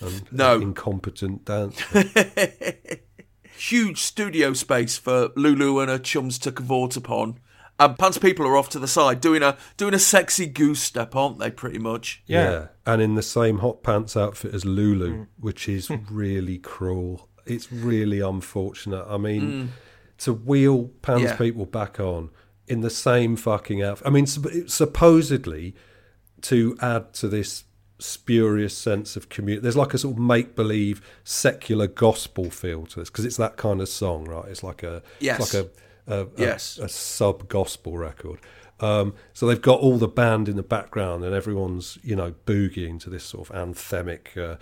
And No. incompetent dance. [laughs] Huge studio space for Lulu and her chums to cavort upon. And Pan's people are off to the side doing a doing a sexy goose step, aren't they? Pretty much. Yeah. And in the same hot pants outfit as Lulu, Mm. which is [laughs] really cruel. It's really unfortunate. I mean, Mm. to wheel Pan's Yeah. people back on in the same fucking outfit. I mean, supposedly to add to this spurious sense of community. There's like a sort of make believe secular gospel feel to this because it's that kind of song, right? It's like a Yes. it's like a, a, a- Yes. a sub gospel record. Um, so they've got all the band in the background and everyone's you know boogieing to this sort of anthemic. Uh,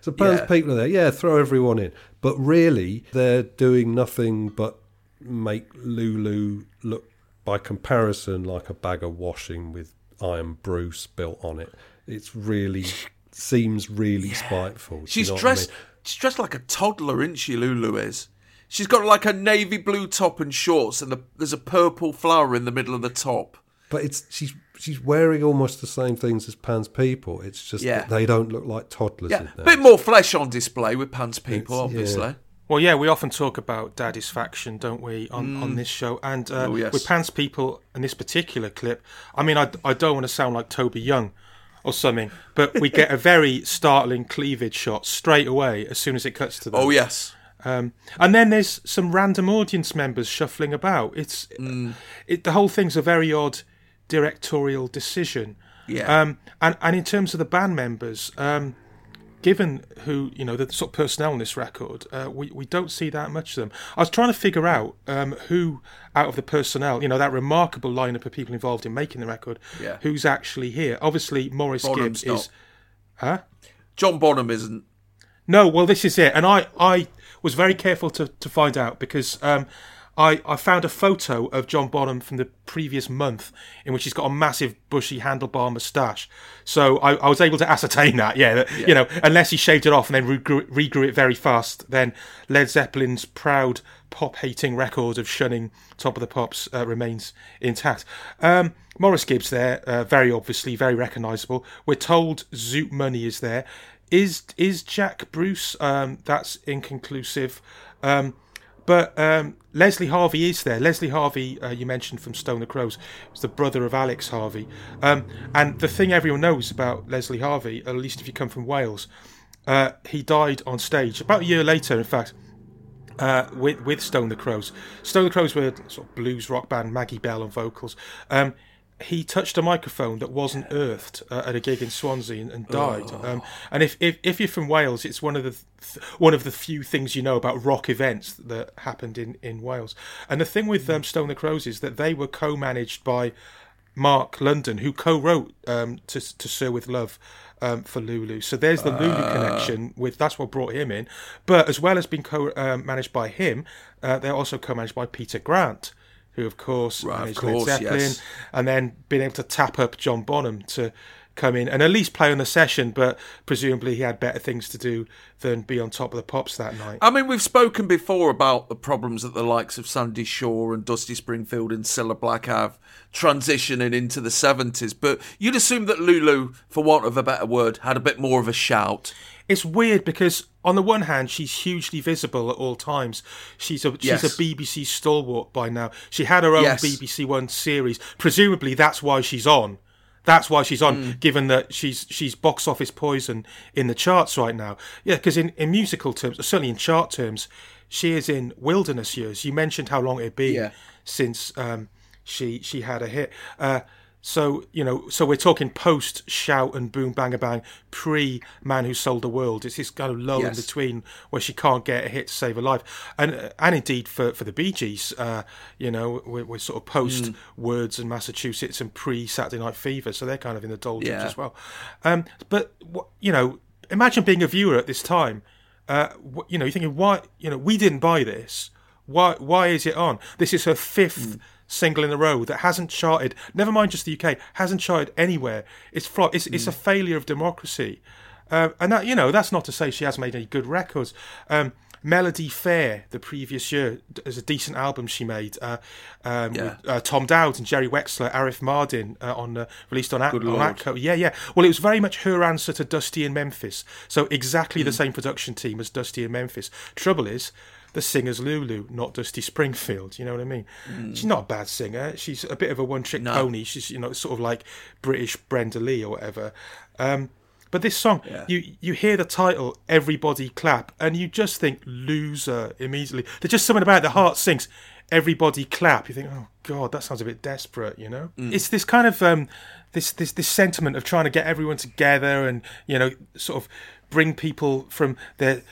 so bands Yeah. people are there, yeah, throw everyone in, but really they're doing nothing but make Lulu look by comparison like a bag of washing with Iron Bruce built on it. It's really seems really spiteful. do you She's know what I dressed mean? she's dressed like a toddler, isn't she, Lulu is? She's got like a navy blue top and shorts and the, there's a purple flower in the middle of the top. But it's she's she's wearing almost the same things as Pan's people. It's just Yeah. that they don't look like toddlers Yeah. A bit more flesh on display with Pan's people, It's- obviously. yeah. Well, yeah, we often talk about daddy's faction, don't we, on, Mm. on this show? And uh, Oh, yes. with Pan's People in this particular clip, I mean, I, I don't want to sound like Toby Young or something, but we get a very [laughs] startling cleavage shot straight away as soon as it cuts to them. Oh yes. Um, and then there's some random audience members shuffling about. It's Mm. it, the whole thing's a very odd directorial decision. Yeah. Um, and and in terms of the band members, um, given who you know the sort of personnel on this record, uh, we we don't see that much of them. I was trying to figure out um, who out of the personnel, you know, that remarkable lineup of people involved in making the record, Yeah. who's actually here. Obviously, Morris Bonham's Gibb is, huh? John Bonham isn't. No, well, this is it, and I, I was very careful to, to find out because um, I, I found a photo of John Bonham from the previous month in which he's got a massive bushy handlebar moustache. So I, I was able to ascertain that, yeah, that, you know, unless he shaved it off and then regrew, regrew it very fast, then Led Zeppelin's proud pop-hating record of shunning Top of the Pops uh, remains intact. Um, Maurice Gibbs there, uh, very obviously, very recognisable. We're told Zoot Money is there. Is is Jack Bruce? Um, that's inconclusive. Um, but um, Leslie Harvey is there. Leslie Harvey, uh, you mentioned from Stone the Crows, was the brother of Alex Harvey. Um, and the thing everyone knows about Leslie Harvey, at least if you come from Wales, uh, he died on stage about a year later, in fact, uh, with with Stone the Crows. Stone the Crows were sort of blues rock band, Maggie Bell on vocals. He touched a microphone that wasn't earthed uh, at a gig in Swansea and, and died. Um, and if, if if you're from Wales, it's one of the th- one of the few things you know about rock events that happened in, in Wales. And the thing with um, Stone the Crows is that they were co-managed by Mark London, who co-wrote um, to to Sir with Love um, for Lulu. So there's the Lulu Ah. connection. With that's what brought him in. But as well as being co-managed by him, uh, they're also co-managed by Peter Grant, who of course Right, of managed course, Led Zeppelin, yes. and then being able to tap up John Bonham to come in and at least play on the session, but presumably he had better things to do than be on top of the pops that night. I mean, we've spoken before about the problems that the likes of Sandie Shaw and Dusty Springfield and Cilla Black have transitioning into the 70s, but you'd assume that Lulu, for want of a better word, had a bit more of a shout. It's weird because on the one hand, she's hugely visible at all times. She's a she's Yes. a BBC stalwart by now. She had her own Yes. BBC One series. Presumably, that's why she's on. That's why she's on, Mm. given that she's she's box office poison in the charts right now. Yeah, because in, in musical terms, certainly in chart terms, she is in wilderness years. You mentioned how long it'd been Yeah. since um, she she had a hit. Uh, so you know, so we're talking post shout and boom bang a bang, pre man who sold the world. It's this kind of lull in between where she can't get a hit to save her life, and uh, and indeed for for the Bee Gees, uh, you know, we're, we're sort of post Mm. words and Massachusetts and pre Saturday Night Fever, so they're kind of in the doldrums Yeah. as well. Um, but you know, imagine being a viewer at this time. Uh, you know, you're thinking, why? You know, we didn't buy this. Why? Why is it on? This is her fifth single in a row that hasn't charted. Never mind just the UK, hasn't charted anywhere. It's flo- It's it's a failure of democracy. Uh, and that you know, that's not to say she hasn't made any good records. Um, Melody Fair, the previous year, is a decent album she made. Uh, um, Yeah. with, uh, Tom Dowd and Jerry Wexler, Arif Mardin uh, on uh, released on, on. Atco. Yeah, yeah. Well, it was very much her answer to Dusty in Memphis. So exactly Hmm. the same production team as Dusty in Memphis. Trouble is, the singer's Lulu, not Dusty Springfield. You know what I mean? She's not a bad singer. She's a bit of a one-trick. No. pony. She's you know sort of like British Brenda Lee or whatever. Um, but this song, Yeah. you you hear the title, everybody clap, and you just think loser immediately. There's just something about it. The heart sinks. Everybody clap. You think, oh god, that sounds a bit desperate. You know, it's this kind of um, this this this sentiment of trying to get everyone together and you know sort of bring people from their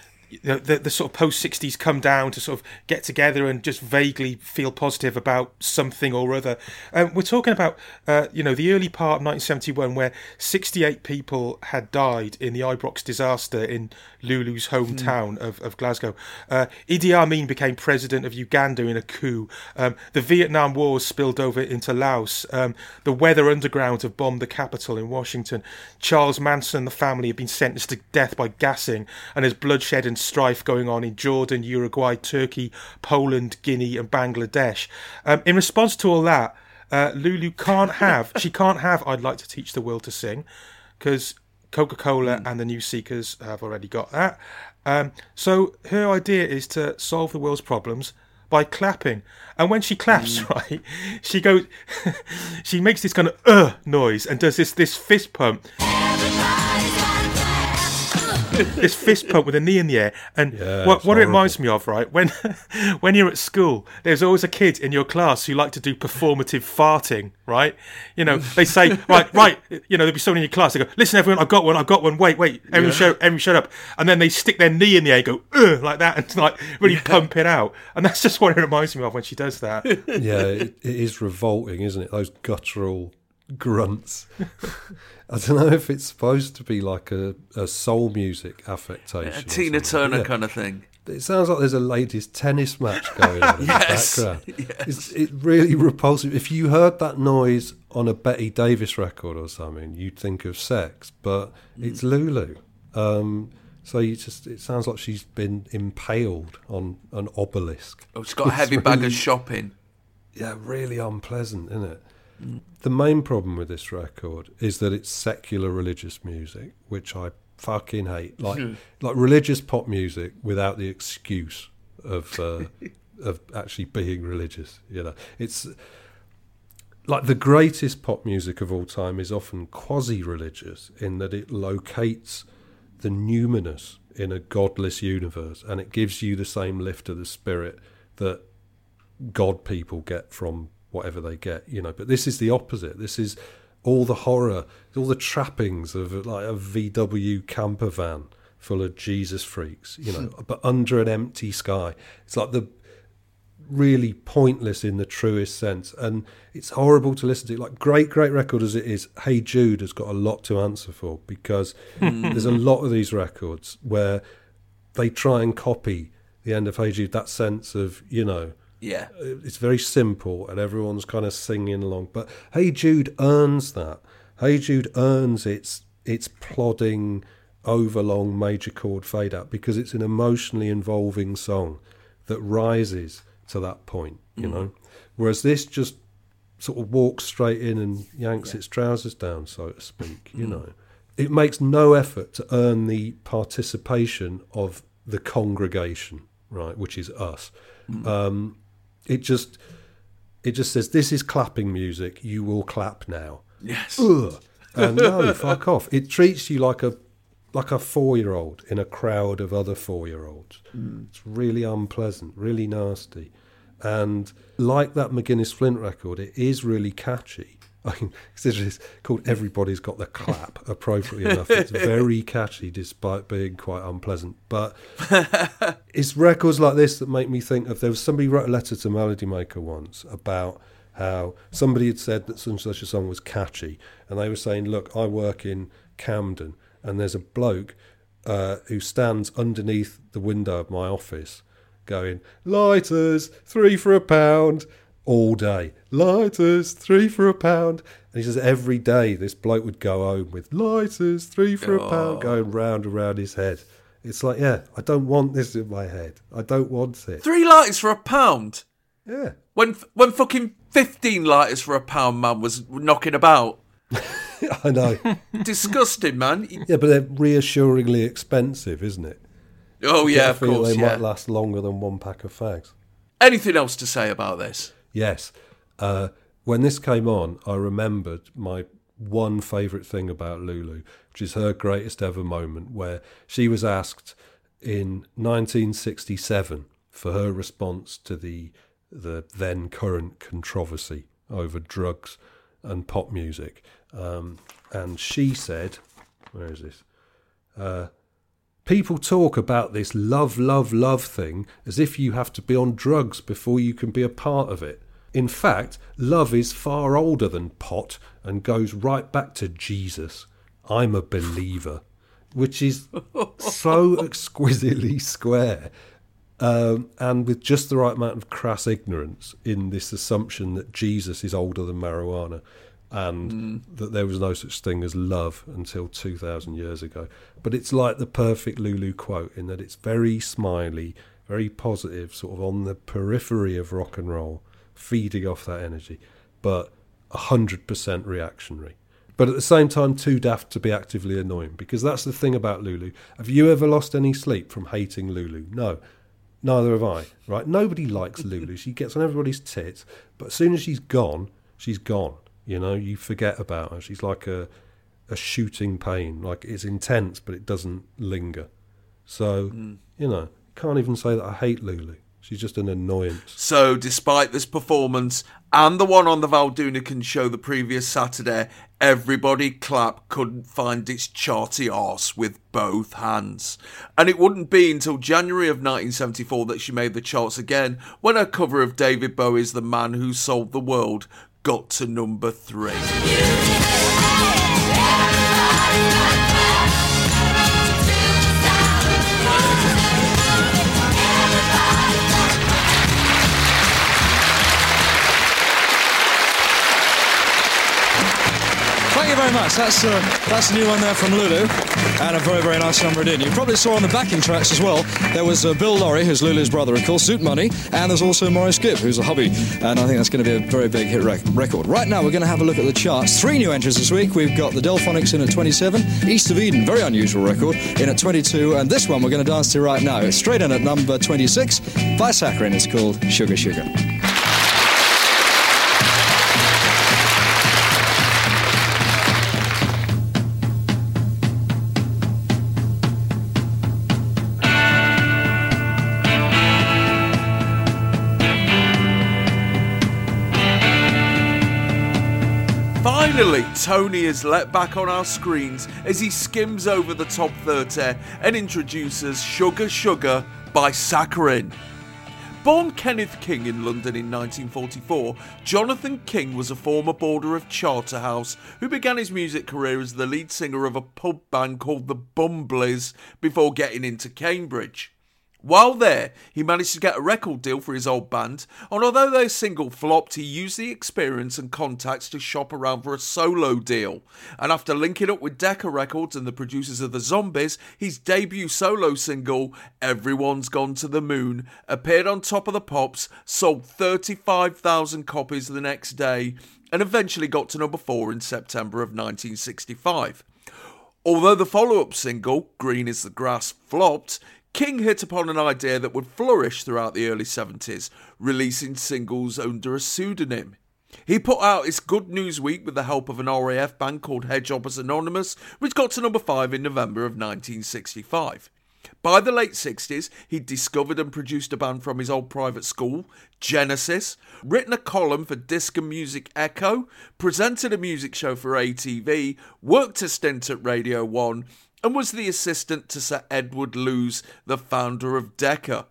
the, the, the sort of post 60s come down to sort of get together and just vaguely feel positive about something or other. Um, we're talking about, uh, you know, the early part of 1971 where 68 people had died in the Ibrox disaster in Lulu's hometown of, of Glasgow. Uh, Idi Amin became president of Uganda in a coup. Um, the Vietnam War spilled over into Laos. Um, the Weather Underground have bombed the capital in Washington. Charles Manson and the family have been sentenced to death by gassing, and there's bloodshed and strife going on in Jordan, Uruguay, Turkey, Poland, Guinea, and Bangladesh. Um, in response to all that, uh, Lulu can't have, [laughs] she can't have I'd Like to Teach the World to Sing, because Coca Cola and the New Seekers have already got that. Um, so her idea is to solve the world's problems by clapping. And when she claps, [laughs] right, she goes, [laughs] she makes this kind of uh noise and does this this fist pump. [laughs] this fist pump with a knee in the air. And Yeah, what, what it reminds me of, right, when [laughs] when you're at school, there's always a kid in your class who like to do performative farting, right? You know, they say, [laughs] right, right, you know, there'll be someone in your class, they go, listen, everyone, I've got one, I've got one, wait, wait, everyone, Yeah. shut, everyone shut up. And then they stick their knee in the air and go, Ugh, like that, and like really pump it out. And that's just what it reminds me of when she does that. yeah, it, it is revolting, isn't it? Those guttural grunts. [laughs] I don't know if it's supposed to be like a, a soul music affectation. A Tina. Turner Yeah. kind of thing. It sounds like there's a ladies' tennis match [laughs] going on in Yes, the background. It's it really repulsive. If you heard that noise on a Betty Davis record or something, you'd think of sex, but Mm. it's Lulu. Um, so you just it sounds like she's been impaled on an obelisk. Oh, she's got a It's heavy bag really- of shopping. yeah, really unpleasant, isn't it? The main problem with this record is that it's secular religious music, which I fucking hate. Like Hmm. like religious pop music without the excuse of uh, [laughs] of actually being religious. You know, it's like the greatest pop music of all time is often quasi-religious in that it locates the numinous in a godless universe, and it gives you the same lift of the spirit that God people get from whatever they get, you know. But this is the opposite. This is all the horror, all the trappings of like a VW camper van full of Jesus freaks, you know, hmm. but under an empty sky. It's like the really pointless in the truest sense, and it's horrible to listen to. Like great, great record as it is, Hey Jude has got a lot to answer for because hmm. there's a lot of these records where they try and copy the end of Hey Jude, that sense of you know Yeah. it's very simple and everyone's kind of singing along. But Hey Jude earns that. Hey Jude earns its its plodding, overlong major chord fade out because it's an emotionally involving song that rises to that point, you Mm. know. Whereas this just sort of walks straight in and yanks its trousers down, so to speak, you Mm. know. It makes no effort to earn the participation of the congregation, right, which is us. Mm. Um, it just it just says this is clapping music. You will clap now. Yes. Ugh. And no, [laughs] fuck off. It treats you like a like a four year old in a crowd of other four year olds. Mm. It's really unpleasant, really nasty. And like that McGuinness Flint record, it is really catchy. I mean, it's called Everybody's Got the Clap, [laughs] appropriately enough. It's very catchy despite being quite unpleasant. But [laughs] it's records like this that make me think of there was somebody wrote a letter to Melody Maker once about how somebody had said that such and such a song was catchy, and they were saying, "Look, I work in Camden, and there's a bloke uh, who stands underneath the window of my office, going lighters three for a pound." All day, lighters three for a pound, and he says every day this bloke would go home with lighters three for a pound oh. going round and round his head. It's like, yeah, I don't want this in my head. I don't want it. Three lighters for a pound. Yeah. When when fucking fifteen lighters for a pound man was knocking about. [laughs] I know. Disgusting, man. [laughs] Yeah, but they're reassuringly expensive, isn't it? Oh yeah, of course. They Yeah. might last longer than one pack of fags. Anything else to say about this? Yes. Uh, when this came on, I remembered my one favourite thing about Lulu, which is her greatest ever moment, where she was asked in 1967 for her response to the the then current controversy over drugs and pop music, um, and she said, "Where is this?" Uh, People talk about this love, love, love thing as if you have to be on drugs before you can be a part of it. In fact, love is far older than pot and goes right back to Jesus. I'm a believer, which is so [laughs] exquisitely square. Um, and with just the right amount of crass ignorance in this assumption that Jesus is older than marijuana and hmm. that there was no such thing as love until 2,000 years ago. But it's like the perfect Lulu quote in that it's very smiley, very positive, sort of on the periphery of rock and roll, feeding off that energy, but 100% reactionary. But at the same time, too daft to be actively annoying, because that's the thing about Lulu. Have you ever lost any sleep from hating Lulu? No. Neither have I, right? Nobody likes Lulu. She gets on everybody's tits, but as soon as she's gone, she's gone. You know, you forget about her. She's like a a shooting pain. Like it's intense, but it doesn't linger. So, mm. you know, can't even say that I hate Lulu. She's just an annoyance. So, despite this performance and the one on the Val Doonican show the previous Saturday, Everybody Clap couldn't find its charty arse with both hands. And it wouldn't be until January of 1974 that she made the charts again, when her cover of David Bowie's The Man Who Sold the World got to number three. Very much. That's uh, that's a new one there from Lulu, and a very very nice number it in. You probably saw on the backing tracks as well. There was uh, Bill Lawrie, who's Lulu's brother, of course, Zoot Money, and there's also Maurice Gibb, who's a hubby, and I think that's going to be a very big hit rec- record. Right now, we're going to have a look at the charts. Three new entries this week. We've got the Delphonics in at 27, East of Eden, very unusual record, in at 22, and this one we're going to dance to right now. It's straight in at number 26 by Sakkarin. It's called Sugar Sugar. Finally, Tony is let back on our screens as he skims over the top 30 and introduces Sugar Sugar by Sakkarin. Born Kenneth King in London in 1944, Jonathan King was a former boarder of Charterhouse who began his music career as the lead singer of a pub band called the Bumblies before getting into Cambridge. While there, he managed to get a record deal for his old band, and although their single flopped, he used the experience and contacts to shop around for a solo deal. And after linking up with Decca Records and the producers of The Zombies, his debut solo single, Everyone's Gone to the Moon, appeared on Top of the Pops, sold 35,000 copies the next day, and eventually got to number 4 in September of 1965. Although the follow up single, Green is the Grass, flopped, King hit upon an idea that would flourish throughout the early 70s, releasing singles under a pseudonym. He put out his Good News Week with the help of an RAF band called Hedgehoppers Anonymous, which got to number 5 in November of 1965. By the late 60s, he'd discovered and produced a band from his old private school, Genesis, written a column for Disc and Music Echo, presented a music show for ATV, worked a stint at Radio 1, and was the assistant to Sir Edward Lewis, the founder of Decca.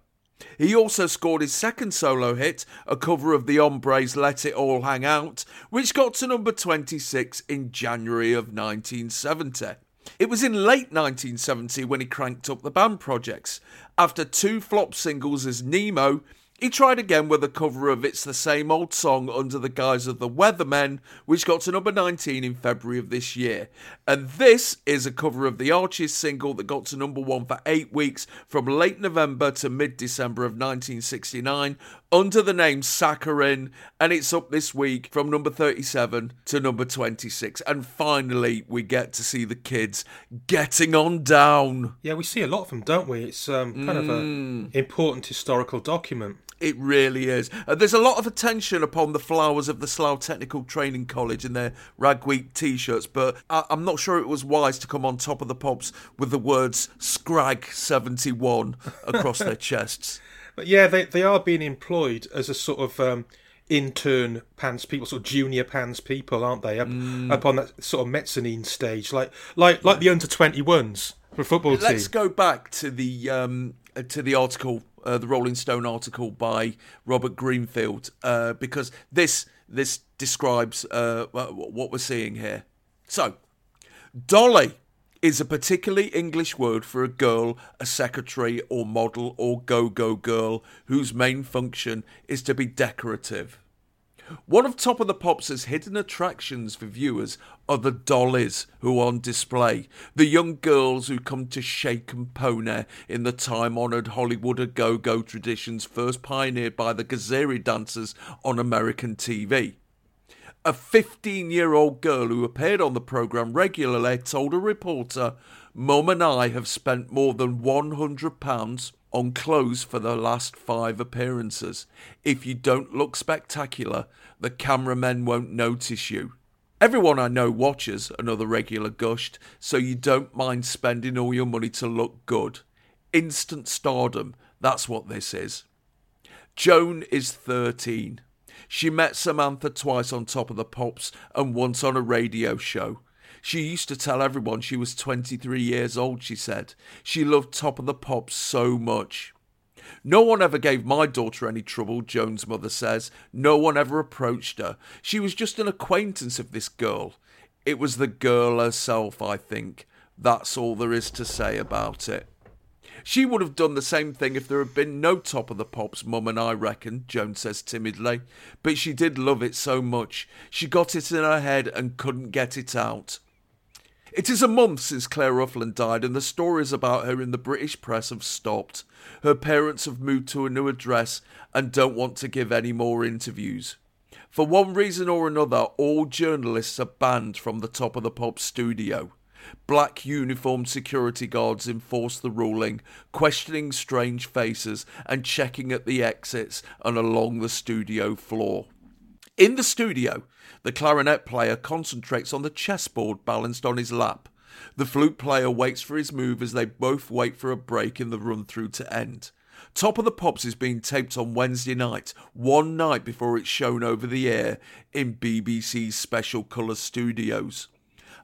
He also scored his second solo hit, a cover of the Hombres' Let It All Hang Out, which got to number 26 in January of 1970. It was in late 1970 when he cranked up the band projects. After two flop singles as Nemo, he tried again with a cover of It's the Same Old Song under the guise of The Weathermen, which got to number 19 in February of this year. And this is a cover of the Archies single that got to number one for eight weeks from late November to mid December of 1969 under the name Sakkarin, and it's up this week from number 37 to number 26. And finally, we get to see the kids getting on down. Yeah, we see a lot of them, don't we? It's um, kind of an important historical document. It really is. Uh, there's a lot of attention upon the flowers of the Slough Technical Training College in their Ragweek t-shirts, but I- I'm not sure it was wise to come on top of the pops with the words "Scrag 71" across their [laughs] chests. But yeah, they they are being employed as a sort of um, intern Pan's people, sort of junior Pan's people, aren't they? Up, Mm. up on that sort of mezzanine stage, like like like the under twenty ones for football team. Let's go back to the um, uh, to the article, uh, the Rolling Stone article by Robert Greenfield, uh, because this this describes uh, what we're seeing here. So, dolly is a particularly English word for a girl, a secretary or model or go-go girl whose main function is to be decorative. One of Top of the Pops' hidden attractions for viewers are the dollies who are on display, the young girls who come to shake and pony in the time-honoured Hollywood go-go traditions first pioneered by the Gazzarri dancers on American TV. A 15 year old girl who appeared on the programme regularly told a reporter, Mum and I have spent more than £100 on clothes for the last five appearances. If you don't look spectacular, the cameramen won't notice you. Everyone I know watches, another regular gushed, so you don't mind spending all your money to look good. Instant stardom, that's what this is. Joan is 13. She met Samantha twice on Top of the Pops and once on a radio show. She used to tell everyone she was 23 years old, she said. She loved Top of the Pops so much. No one ever gave my daughter any trouble, Joan's mother says. No one ever approached her. She was just an acquaintance of this girl. It was the girl herself, I think. That's all there is to say about it. She would have done the same thing if there had been no Top of the Pops, Mum and I reckon, Joan says timidly. But she did love it so much. She got it in her head and couldn't get it out. It is a month since Claire Ruffland died, and the stories about her in the British press have stopped. Her parents have moved to a new address and don't want to give any more interviews. For one reason or another, all journalists are banned from the Top of the Pop studio. Black uniformed security guards enforce the ruling, questioning strange faces and checking at the exits and along the studio floor. In the studio, the clarinet player concentrates on the chessboard balanced on his lap. The flute player waits for his move as they both wait for a break in the run through to end. Top of the Pops is being taped on Wednesday night, one night before it's shown over the air in BBC's Special Colour Studios.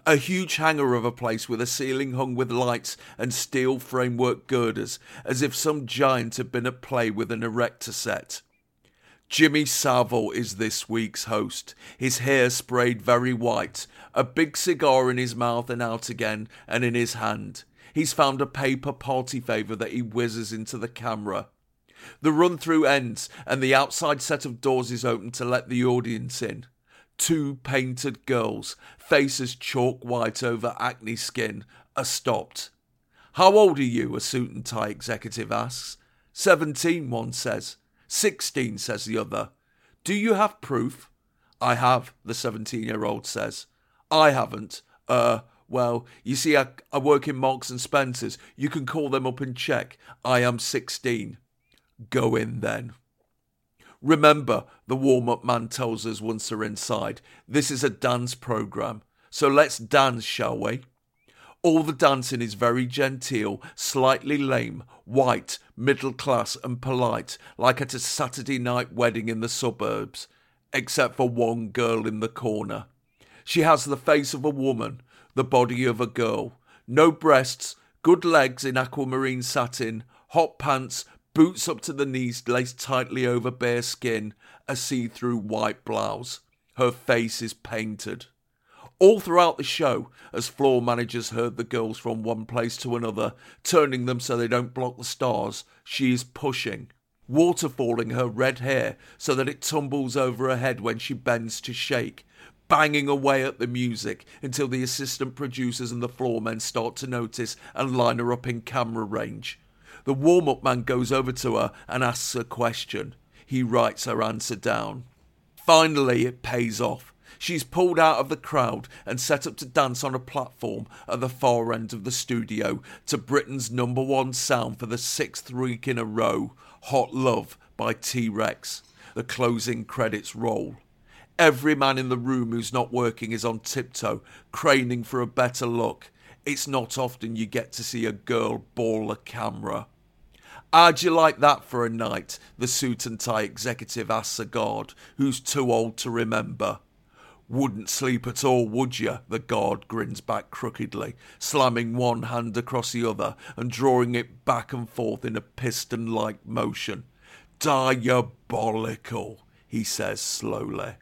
A huge hangar of a place with a ceiling hung with lights and steel framework girders, as if some giant had been at play with an erector set. Jimmy Savile is this week's host, his hair sprayed very white, a big cigar in his mouth and out again and in his hand. He's found a paper party favour that he whizzes into the camera. The run through ends, and the outside set of doors is open to let the audience in. Two painted girls, faces chalk white over acne skin, are stopped. How old are you? a suit and tie executive asks. Seventeen, one says. Sixteen, says the other. Do you have proof? I have, the 17 year old says. I haven't. Uh, well, you see, I, I work in Marks and Spencer's. You can call them up and check. I am 16. Go in then. Remember, the warm up man tells us once they're inside, this is a dance programme. So let's dance, shall we? All the dancing is very genteel, slightly lame, white, middle class, and polite, like at a Saturday night wedding in the suburbs, except for one girl in the corner. She has the face of a woman, the body of a girl, no breasts, good legs in aquamarine satin, hot pants, boots up to the knees laced tightly over bare skin, a see through white blouse. Her face is painted. All throughout the show, as floor managers herd the girls from one place to another, turning them so they don't block the stars, she is pushing, waterfalling her red hair so that it tumbles over her head when she bends to shake, banging away at the music until the assistant producers and the floor men start to notice and line her up in camera range. The warm up man goes over to her and asks a question. He writes her answer down. Finally, it pays off. She's pulled out of the crowd and set up to dance on a platform at the far end of the studio to Britain's number one sound for the sixth week in a row Hot Love by T Rex. The closing credits roll. Every man in the room who's not working is on tiptoe, craning for a better look. It's not often you get to see a girl ball a camera. How'd you like that for a night? The suit and tie executive asks a guard who's too old to remember. Wouldn't sleep at all, would you? The guard grins back crookedly, slamming one hand across the other and drawing it back and forth in a piston like motion. Diabolical, he says slowly.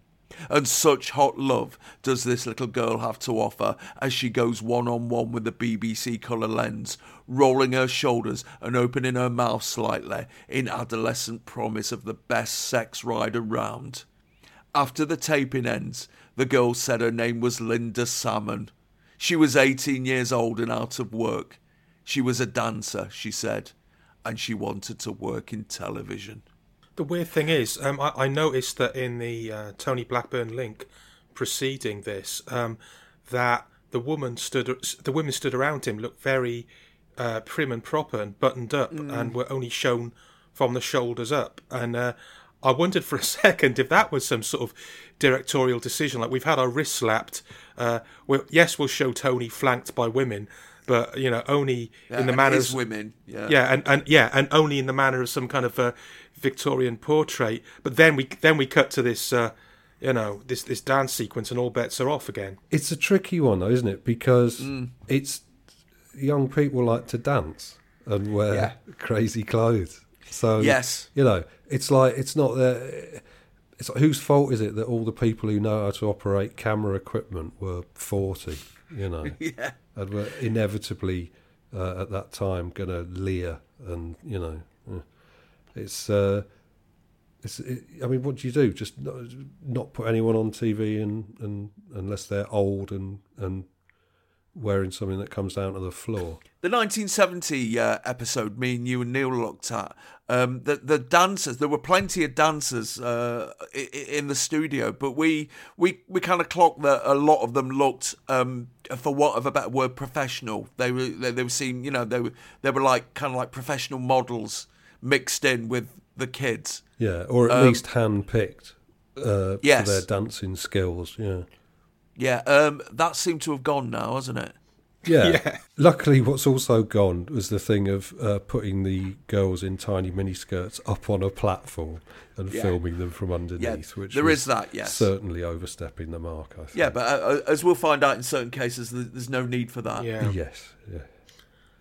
And such hot love does this little girl have to offer as she goes one on one with the BBC colour lens, rolling her shoulders and opening her mouth slightly in adolescent promise of the best sex ride around. After the taping ends, the girl said her name was Linda Salmon. She was 18 years old and out of work. She was a dancer, she said, and she wanted to work in television. The weird thing is, um, I, I noticed that in the uh, Tony Blackburn link preceding this, um, that the woman stood, the women stood around him, looked very uh, prim and proper and buttoned up, Mm. and were only shown from the shoulders up. And uh, I wondered for a [laughs] second if that was some sort of directorial decision. Like we've had our wrists slapped. Uh, we'll, yes, we'll show Tony flanked by women, but you know only Yeah, in the and manner of- women, yeah. yeah, and, and yeah, and only in the manner of some kind of uh, Victorian portrait. But then we then we cut to this, uh, you know, this this dance sequence, and all bets are off again. It's a tricky one, though, isn't it? Because Mm. it's young people like to dance and wear Yeah. crazy clothes. So Yes. you know, it's like it's not the. It's like, whose fault is it that all the people who know how to operate camera equipment were forty? You know, [laughs] Yeah. and were inevitably uh, at that time going to leer, and you know, uh, it's. Uh, it's, it, I mean, what do you do? Just not, not put anyone on TV, and, and unless they're old and and wearing something that comes down to the floor. The 1970 uh, episode, me and you and Neil looked at, um, the the dancers. There were plenty of dancers uh, in the studio, but we we we kind of clocked that a lot of them looked, um, for want of a better word, professional. They were they, they were seen, you know, they were they were like kind of like professional models mixed in with the kids. Yeah, or at Um, least hand picked uh, Yes. for their dancing skills. Yeah. Yeah, um, that seemed to have gone now, hasn't it? [laughs] Yeah. Luckily, what's also gone was the thing of uh, putting the girls in tiny miniskirts up on a platform and Yeah. filming them from underneath, which there was is that, yes. certainly overstepping the mark. I think. Yeah, but uh, as we'll find out in certain cases, there's no need for that. Yeah. Yes. Yeah.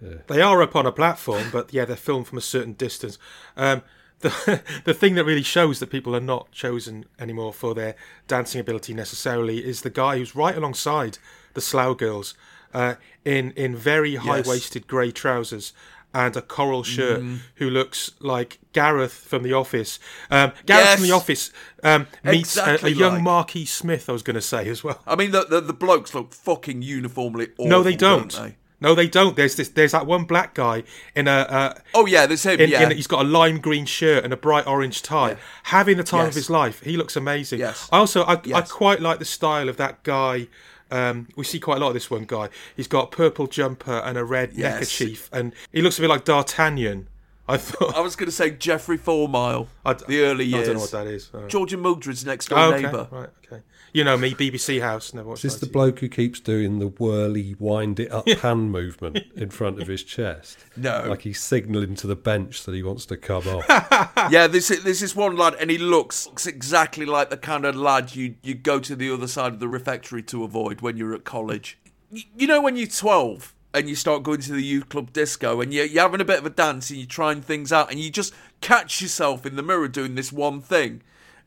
Yeah. They are up on a platform, but yeah, they're filmed from a certain distance. Um, the [laughs] the thing that really shows that people are not chosen anymore for their dancing ability necessarily is the guy who's right alongside the Slough girls uh, in in very high waisted grey trousers and a coral shirt, Mm. who looks like Gareth from The Office. Um, Gareth from The Office um, meets a- Exactly a, young like. Marquis Smith. I was going to say as well. I mean, the, the the blokes look fucking uniformly awful. no, they don't. they? No, they don't. There's this. There's that one black guy in a. Uh, Oh yeah, there's him. in, yeah, in, he's got a lime green shirt and a bright orange tie. Having the time of his life. He looks amazing. Yes. I also I, I quite like the style of that guy. Um, we see quite a lot of this one guy. He's got a purple jumper and a red Yes. neckerchief, and he looks a bit like D'Artagnan. I thought. I was going to say Jeffrey Fourmile. I- the early years. I don't know what that is. Oh. George and Mildred's next door Oh, okay. neighbour. Right. Okay. You know me, BBC House. Never watched Is this the bloke who keeps doing the whirly, wind it up [laughs] hand movement in front of his chest? No. Like he's signalling to the bench that he wants to come off. [laughs] yeah, this is, this is one lad, and he looks, looks exactly like the kind of lad you you go to the other side of the refectory to avoid when you're at college. Y- You know, when you're 12 and you start going to the youth club disco, and you're, you're having a bit of a dance, and you're trying things out, and you just catch yourself in the mirror doing this one thing.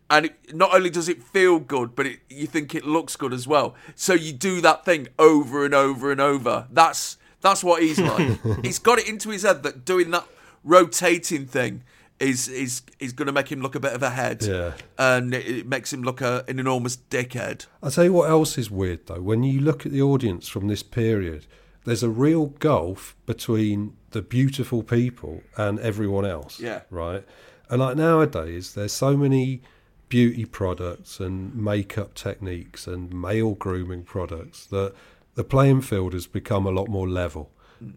And it, not only does it feel good, but it, you think it looks good as well. So you do that thing over and over and over. That's that's what he's like. [laughs] he's got it into his head that doing that rotating thing is is is going to make him look a bit of a head. Yeah. and it, it makes him look a, an enormous dickhead. I'll tell you what else is weird though. When you look at the audience from this period, there's a real gulf between the beautiful people and everyone else. Yeah. Right? And like nowadays, there's so many beauty products and makeup techniques and male grooming products that the playing field has become a lot more level.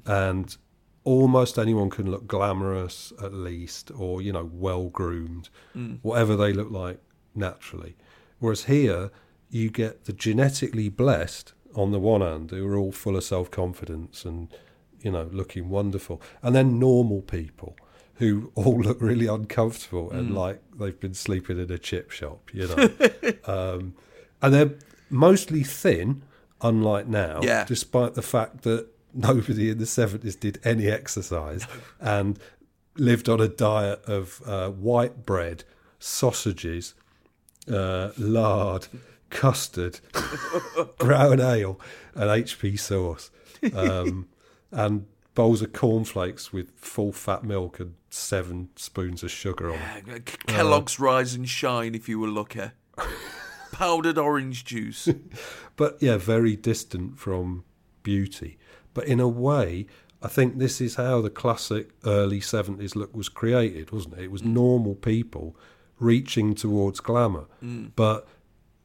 And almost anyone can look glamorous at least or you know well groomed Mm. whatever they look like naturally whereas here you get the genetically blessed on the one hand who are all full of self-confidence and you know looking wonderful and then normal people who all [laughs] look really uncomfortable and Mm. like they've been sleeping in a chip shop you know [laughs] um, and they're mostly thin unlike now Yeah. despite the fact that [laughs] nobody in the 70s did any exercise and lived on a diet of uh, white bread, sausages, uh, lard, custard, brown ale, and HP sauce, um, and bowls of cornflakes with full fat milk and seven spoons of sugar on. it. Kellogg's Rise and Shine, if you were lucky. [laughs] Powdered orange juice. [laughs] but yeah, very distant from beauty. But in a way, I think this is how the classic early 70s look was created, wasn't it? It was normal people reaching towards glamour, Mm. but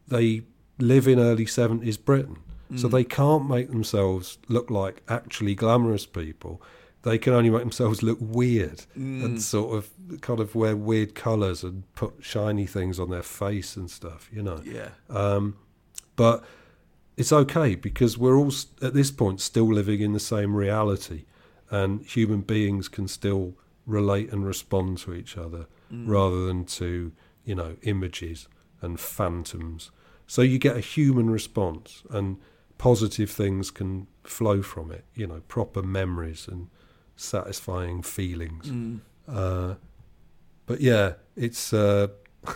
they live in early 70s Britain. So Mm. they can't make themselves look like actually glamorous people. They can only make themselves look weird Mm. and sort of kind of wear weird colours and put shiny things on their face and stuff, you know. Yeah. Um, but it's okay because we're all at this point still living in the same reality, and human beings can still relate and respond to each other Mm. rather than to you know images and phantoms. So you get a human response, and positive things can flow from it. You know, proper memories and satisfying feelings. Mm. Uh, but yeah, it's uh, [laughs]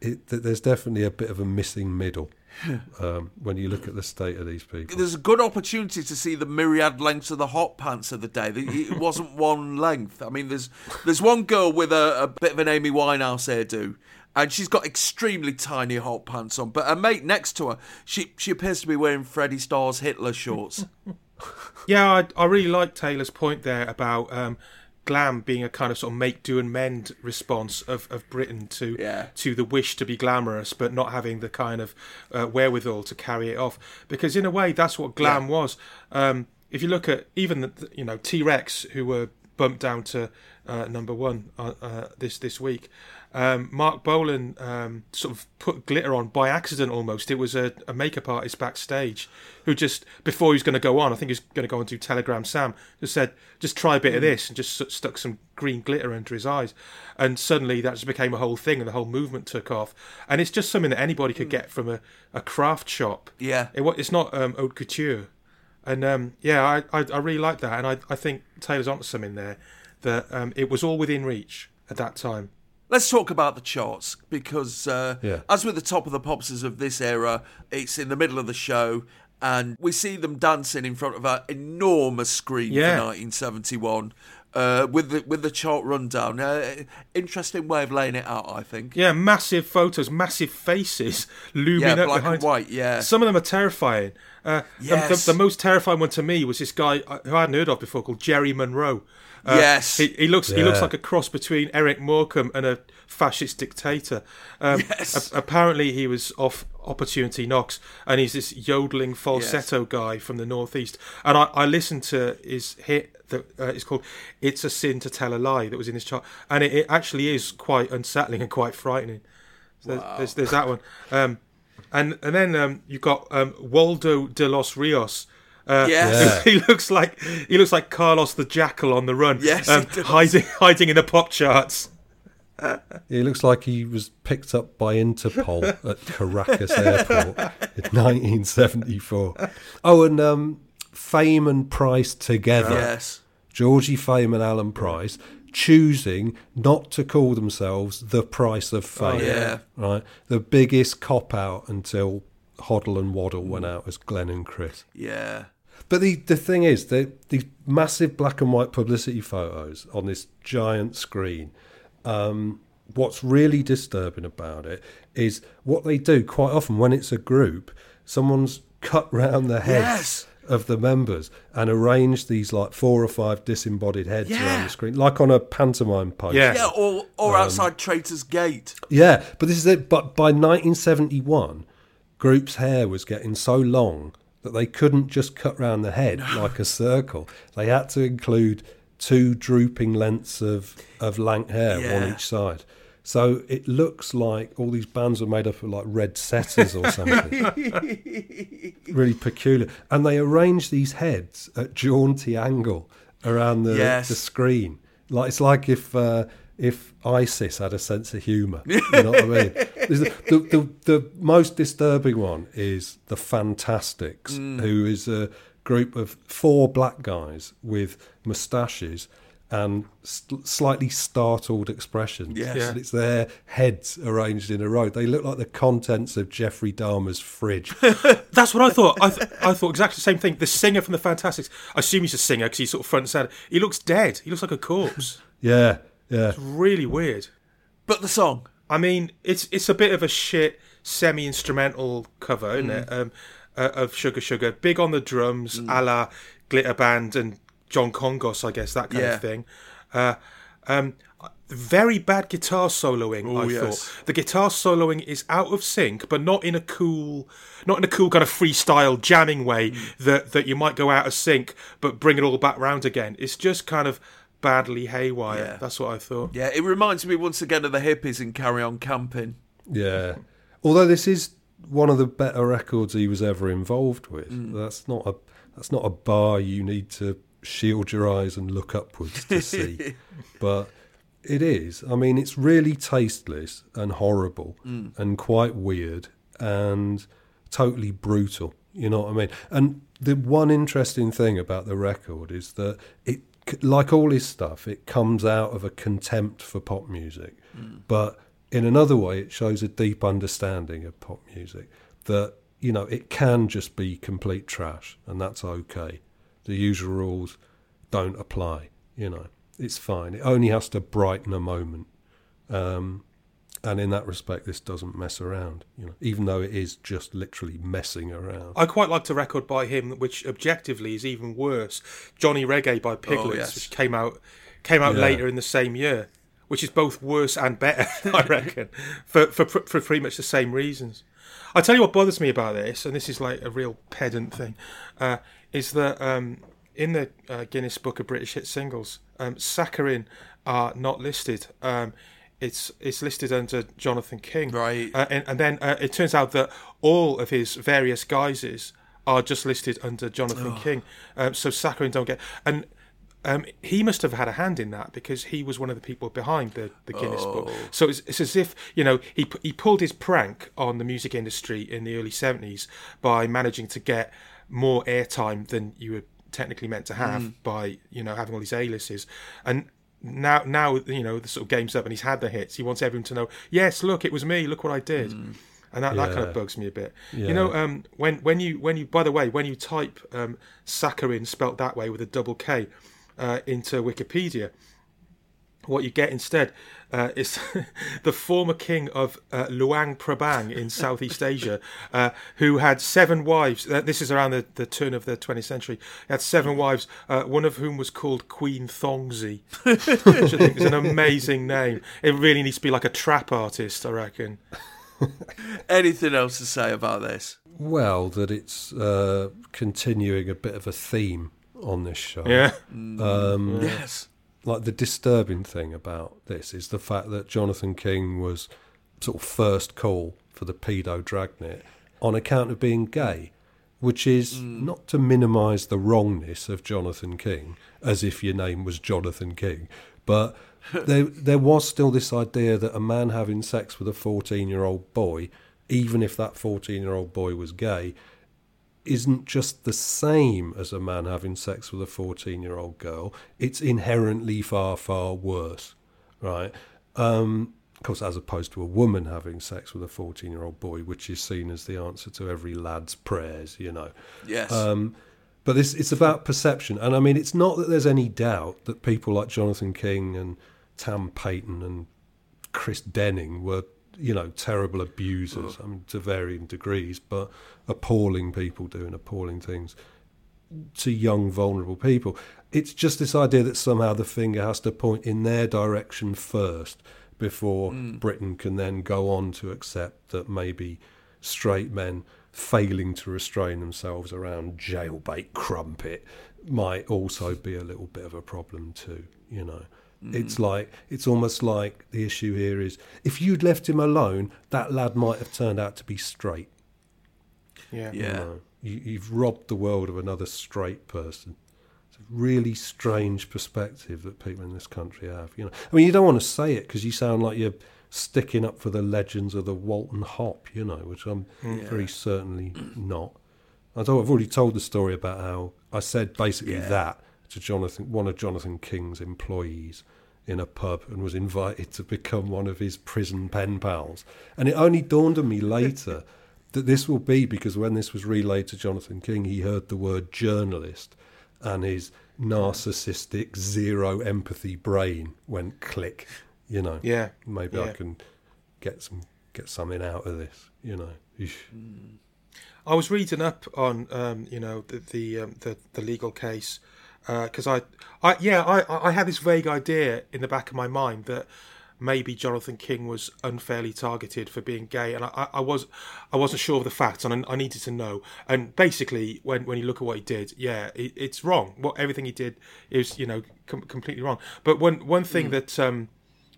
it, th- there's definitely a bit of a missing middle [laughs] um, when you look at the state of these people. There's a good opportunity to see the myriad lengths of the hot pants of the day. It wasn't [laughs] one length. I mean, there's there's one girl with a, a bit of an Amy Winehouse hairdo, and she's got extremely tiny hot pants on. But her mate next to her, she she appears to be wearing Freddie Starr's Hitler shorts. [laughs] Yeah, I, I really like Taylor's point there about um, glam being a kind of sort of make do and mend response of, of Britain to Yeah. to the wish to be glamorous, but not having the kind of uh, wherewithal to carry it off. Because in a way, that's what glam Yeah. was. Um, if you look at even the, you know T Rex, who were bumped down to uh, number one uh, uh, this this week. Um, Marc Bolan um, sort of put glitter on by accident almost. It was a, a makeup artist backstage who just, before he was going to go on, I think he was going to go on to Telegram Sam, just said, just try a bit of this and just st- stuck some green glitter under his eyes. And suddenly that just became a whole thing and the whole movement took off. And it's just something that anybody could get from a, a craft shop. Yeah. It, it's not um, haute couture. And um, yeah, I, I, I really like that. And I, I think Taylor's onto something there that um, it was all within reach at that time. Let's talk about the charts because, uh, Yeah. as with the top of the popsters of this era, it's in the middle of the show, and we see them dancing in front of an enormous screen Yeah. for 1971 uh, with the with the chart rundown. Uh, interesting way of laying it out, I think. Yeah, massive photos, massive faces looming Yeah, up black behind. and white, yeah. some of them are terrifying. Uh, the- Yes. the, the most terrifying one to me was this guy uh, who I hadn't heard of before called Jerry Monroe. Uh, Yes. he, he looks he looks like a cross between Eric Morecambe and a fascist dictator. Um, Yes. a- apparently, he was off Opportunity Knocks, and he's this yodeling falsetto guy from the northeast. And I, I listened to his hit that uh, is called "It's a Sin to Tell a Lie" that was in his chart, and it, it actually is quite unsettling and quite frightening. So there's- there's, there's that one. Um, and and then um, you've got um, Waldo de los Rios. Uh, Yes. [laughs] he looks like he looks like Carlos the Jackal on the run. Yes, um, he does. hiding hiding in the pop charts. He looks like he was picked up by Interpol [laughs] at Caracas Airport in 1974. Oh, and um, Fame and Price together. Yes. Georgie Fame and Alan Price choosing not to call themselves the Price of Fame. Oh, yeah. Right. The biggest cop out until Hoddle and Waddle went out as Glenn and Chris. Yeah. But the the thing is, the these massive black and white publicity photos on this giant screen. Um, what's really disturbing about it is what they do quite often when it's a group. Someone's cut round the heads Yes. of the members and arranged these like four or five disembodied heads Yeah. around the screen, like on a pantomime poster. Yeah. Yeah, or Um, or outside Traitor's Gate. Yeah, but this is it. But by 1971, Group's hair was getting so long that they couldn't just cut round the head like a circle. They had to include two drooping lengths of, of lank hair, one Yeah. each side. So it looks like all these bands were made up of like red setters or something. [laughs] really peculiar. And they arranged these heads at jaunty angle around the, Yes. the screen. Like it's like if uh, if ISIS had a sense of humour. You know what I mean? [laughs] The, the, the, most disturbing one is the Fantastics, mm. who is a group of four black guys with moustaches and st- slightly startled expressions. Yes. Yeah. And it's their heads arranged in a row. They look like the contents of Jeffrey Dahmer's fridge. [laughs] That's what I thought. I, th- I thought exactly the same thing. The singer from the Fantastics. I assume he's a singer because he's sort of front and center. He looks dead. He looks like a corpse. [laughs] yeah, yeah. It's really weird. But the song. I mean, it's it's a bit of a shit semi-instrumental cover, isn't Mm. it? Um, uh, of Sugar Sugar, big on the drums, Mm. a la Glitter Band and John Kongos, I guess that kind Yeah. of thing. Uh, um, very bad guitar soloing. Oh, I yes. thought the guitar soloing is out of sync, but not in a cool, not in a cool kind of freestyle jamming way Mm. that that you might go out of sync, but bring it all back round again. It's just kind of badly haywire. Yeah. That's what I thought. Yeah, it reminds me once again of the hippies in Carry On Camping. Yeah. Although this is one of the better records he was ever involved with. Mm. That's not a that's not a bar you need to shield your eyes and look upwards to see. [laughs] but it is. I mean, it's really tasteless and horrible Mm. and quite weird and totally brutal. You know what I mean? And the one interesting thing about the record is that it, like all his stuff, it comes out of a contempt for pop music. But in another way, it shows a deep understanding of pop music that, you know, it can just be complete trash and that's okay. The usual rules don't apply, you know. It's fine. It only has to brighten a moment. Um, and in that respect, this doesn't mess around, you know, even though it is just literally messing around. I quite liked a record by him, which objectively is even worse. Johnny Reggae by Piglets, Oh, yes. which came out came out Yeah. later in the same year, which is both worse and better, [laughs] I reckon, [laughs] for, for for pretty much the same reasons. I tell you what bothers me about this, and this is like a real pedant thing, uh, is that um, in the uh, Guinness Book of British Hit Singles, um, Sakkarin are not listed. Um, it's it's listed under Jonathan King, Right. Uh, and, and then uh, it turns out that all of his various guises are just listed under Jonathan King. Um, so Sakkarin don't get and. Um, he must have had a hand in that because he was one of the people behind the, the Guinness book. So it's, it's as if you know he he pulled his prank on the music industry in the early seventies by managing to get more airtime than you were technically meant to have by you know having all these A-listers, and now now you know the sort of game's up and he's had the hits. He wants everyone to know, yes, look, it was me. Look what I did. And that, that kind of bugs me a bit. Yeah. You know, um, when when you when you by the way when you type um, Sakkarin spelt that way with a double K uh, into Wikipedia, what you get instead uh, is [laughs] the former king of uh, Luang Prabang in Southeast Asia, uh, who had seven wives. Uh, this is around the, the turn of the 20th century. He had seven wives, uh, one of whom was called Queen Thongzi, which I think is an amazing name. It really needs to be like a trap artist, I reckon. [laughs] Anything else to say about this? Well, that it's uh, continuing a bit of a theme on this show. Yeah. Um, Yes. Like the disturbing thing about this is the fact that Jonathan King was sort of first call for the pedo dragnet on account of being gay, which is mm. not to minimise the wrongness of Jonathan King, as if your name was Jonathan King, but [laughs] there there was still this idea that a man having sex with a fourteen year old boy, even if that fourteen year old boy was gay, isn't just the same as a man having sex with a 14 year old girl. It's inherently far, far worse, right? Um, of course, as opposed to a woman having sex with a 14 year old boy, which is seen as the answer to every lad's prayers, you know. Yes. Um, but it's, it's about perception. And I mean, it's not that there's any doubt that people like Jonathan King and Tam Paton and Chris Denning were, you know, terrible abusers. I mean, to varying degrees, but appalling people doing appalling things to young, vulnerable people. It's just this idea that somehow the finger has to point in their direction first before hmm. Britain can then go on to accept that maybe straight men failing to restrain themselves around jailbait crumpet might also be a little bit of a problem too, you know. It's mm. like it's almost like the issue here is if you'd left him alone, that lad might have turned out to be straight. Yeah. You Yeah. know, you, you've robbed the world of another straight person. It's a really strange perspective that people in this country have. You know, I mean, you don't want to say it because you sound like you're sticking up for the legends of the Walton Hop. You know, which I'm mm. very certainly not. I I've already told the story about how I said basically Yeah. that to Jonathan, one of Jonathan King's employees in a pub, and was invited to become one of his prison pen pals. And it only dawned on me later [laughs] that this will be because when this was relayed to Jonathan King, he heard the word journalist, and his narcissistic zero empathy brain went click. You know, Yeah, maybe I can get some get something out of this. You know, Eesh. I was reading up on um, you know the the um, the, the legal case because I I yeah I I had this vague idea in the back of my mind that maybe Jonathan King was unfairly targeted for being gay and I, I- was I wasn't sure of the facts and I, I needed to know and basically when when you look at what he did yeah it, it's wrong what everything he did is you know com- completely wrong but one one thing that um,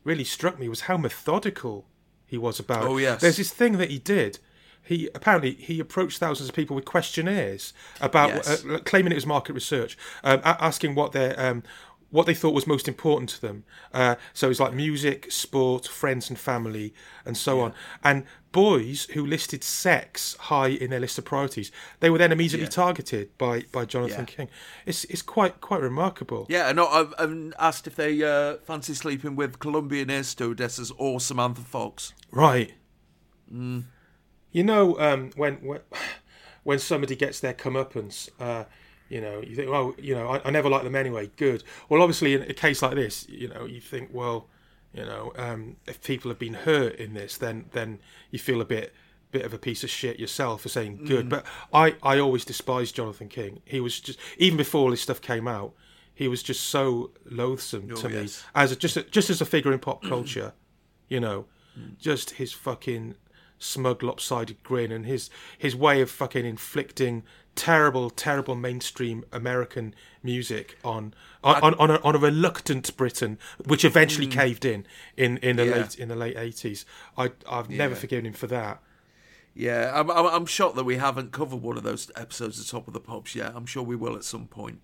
really struck me was how methodical he was about. Oh, yes. there's this thing that he did he apparently he approached thousands of people with questionnaires about Yes. uh, claiming it was market research, um, asking what their um, what they thought was most important to them. Uh, so it's like music, sport, friends and family, and so on. And boys who listed sex high in their list of priorities, they were then immediately Yeah. targeted by, by Jonathan Yeah. King. It's it's quite quite remarkable. Yeah, and I've, I've asked if they uh, fancy sleeping with Colombian air stewardesses or Samantha Fox. Right. You know, um, when when [sighs] when somebody gets their comeuppance, uh, you know, you think, oh, you know, I, I never liked them anyway. Good. Well, obviously, in a case like this, you know, you think, well, you know, um, if people have been hurt in this, then then you feel a bit bit of a piece of shit yourself for saying good. But I I always despised Jonathan King. He was just even before all this stuff came out, he was just so loathsome to me yes. as a, just a, just as a figure in pop culture. You know, just his fucking smug, lopsided grin and his his way of fucking inflicting terrible, terrible mainstream American music on on on, on, a, on a reluctant Britain, which eventually mm. caved in in in the Yeah. late in the late eighties. I I've never Yeah. forgiven him for that. Yeah, I'm, I'm, I'm shocked that we haven't covered one of those episodes of Top of the Pops yet. I'm sure we will at some point.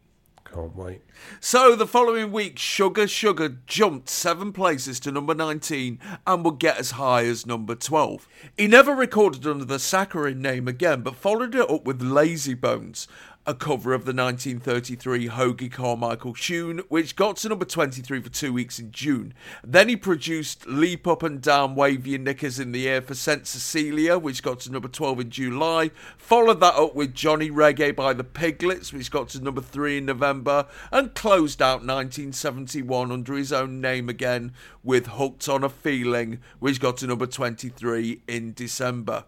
Can't wait. So the following week, Sugar Sugar jumped seven places to number 19 and would get as high as number 12. He never recorded under the Sakkarin name again, but followed it up with Lazy Bones. A cover of the 1933 Hoagy Carmichael tune, which got to number 23 for two weeks in June. Then he produced Leap Up and Down, Wave Your Knickers in the Air for St. Cecilia, which got to number 12 in July. Followed that up with Johnny Reggae by the Piglets, which got to number 3 in November. And closed out 1971 under his own name again with Hooked on a Feeling, which got to number 23 in December.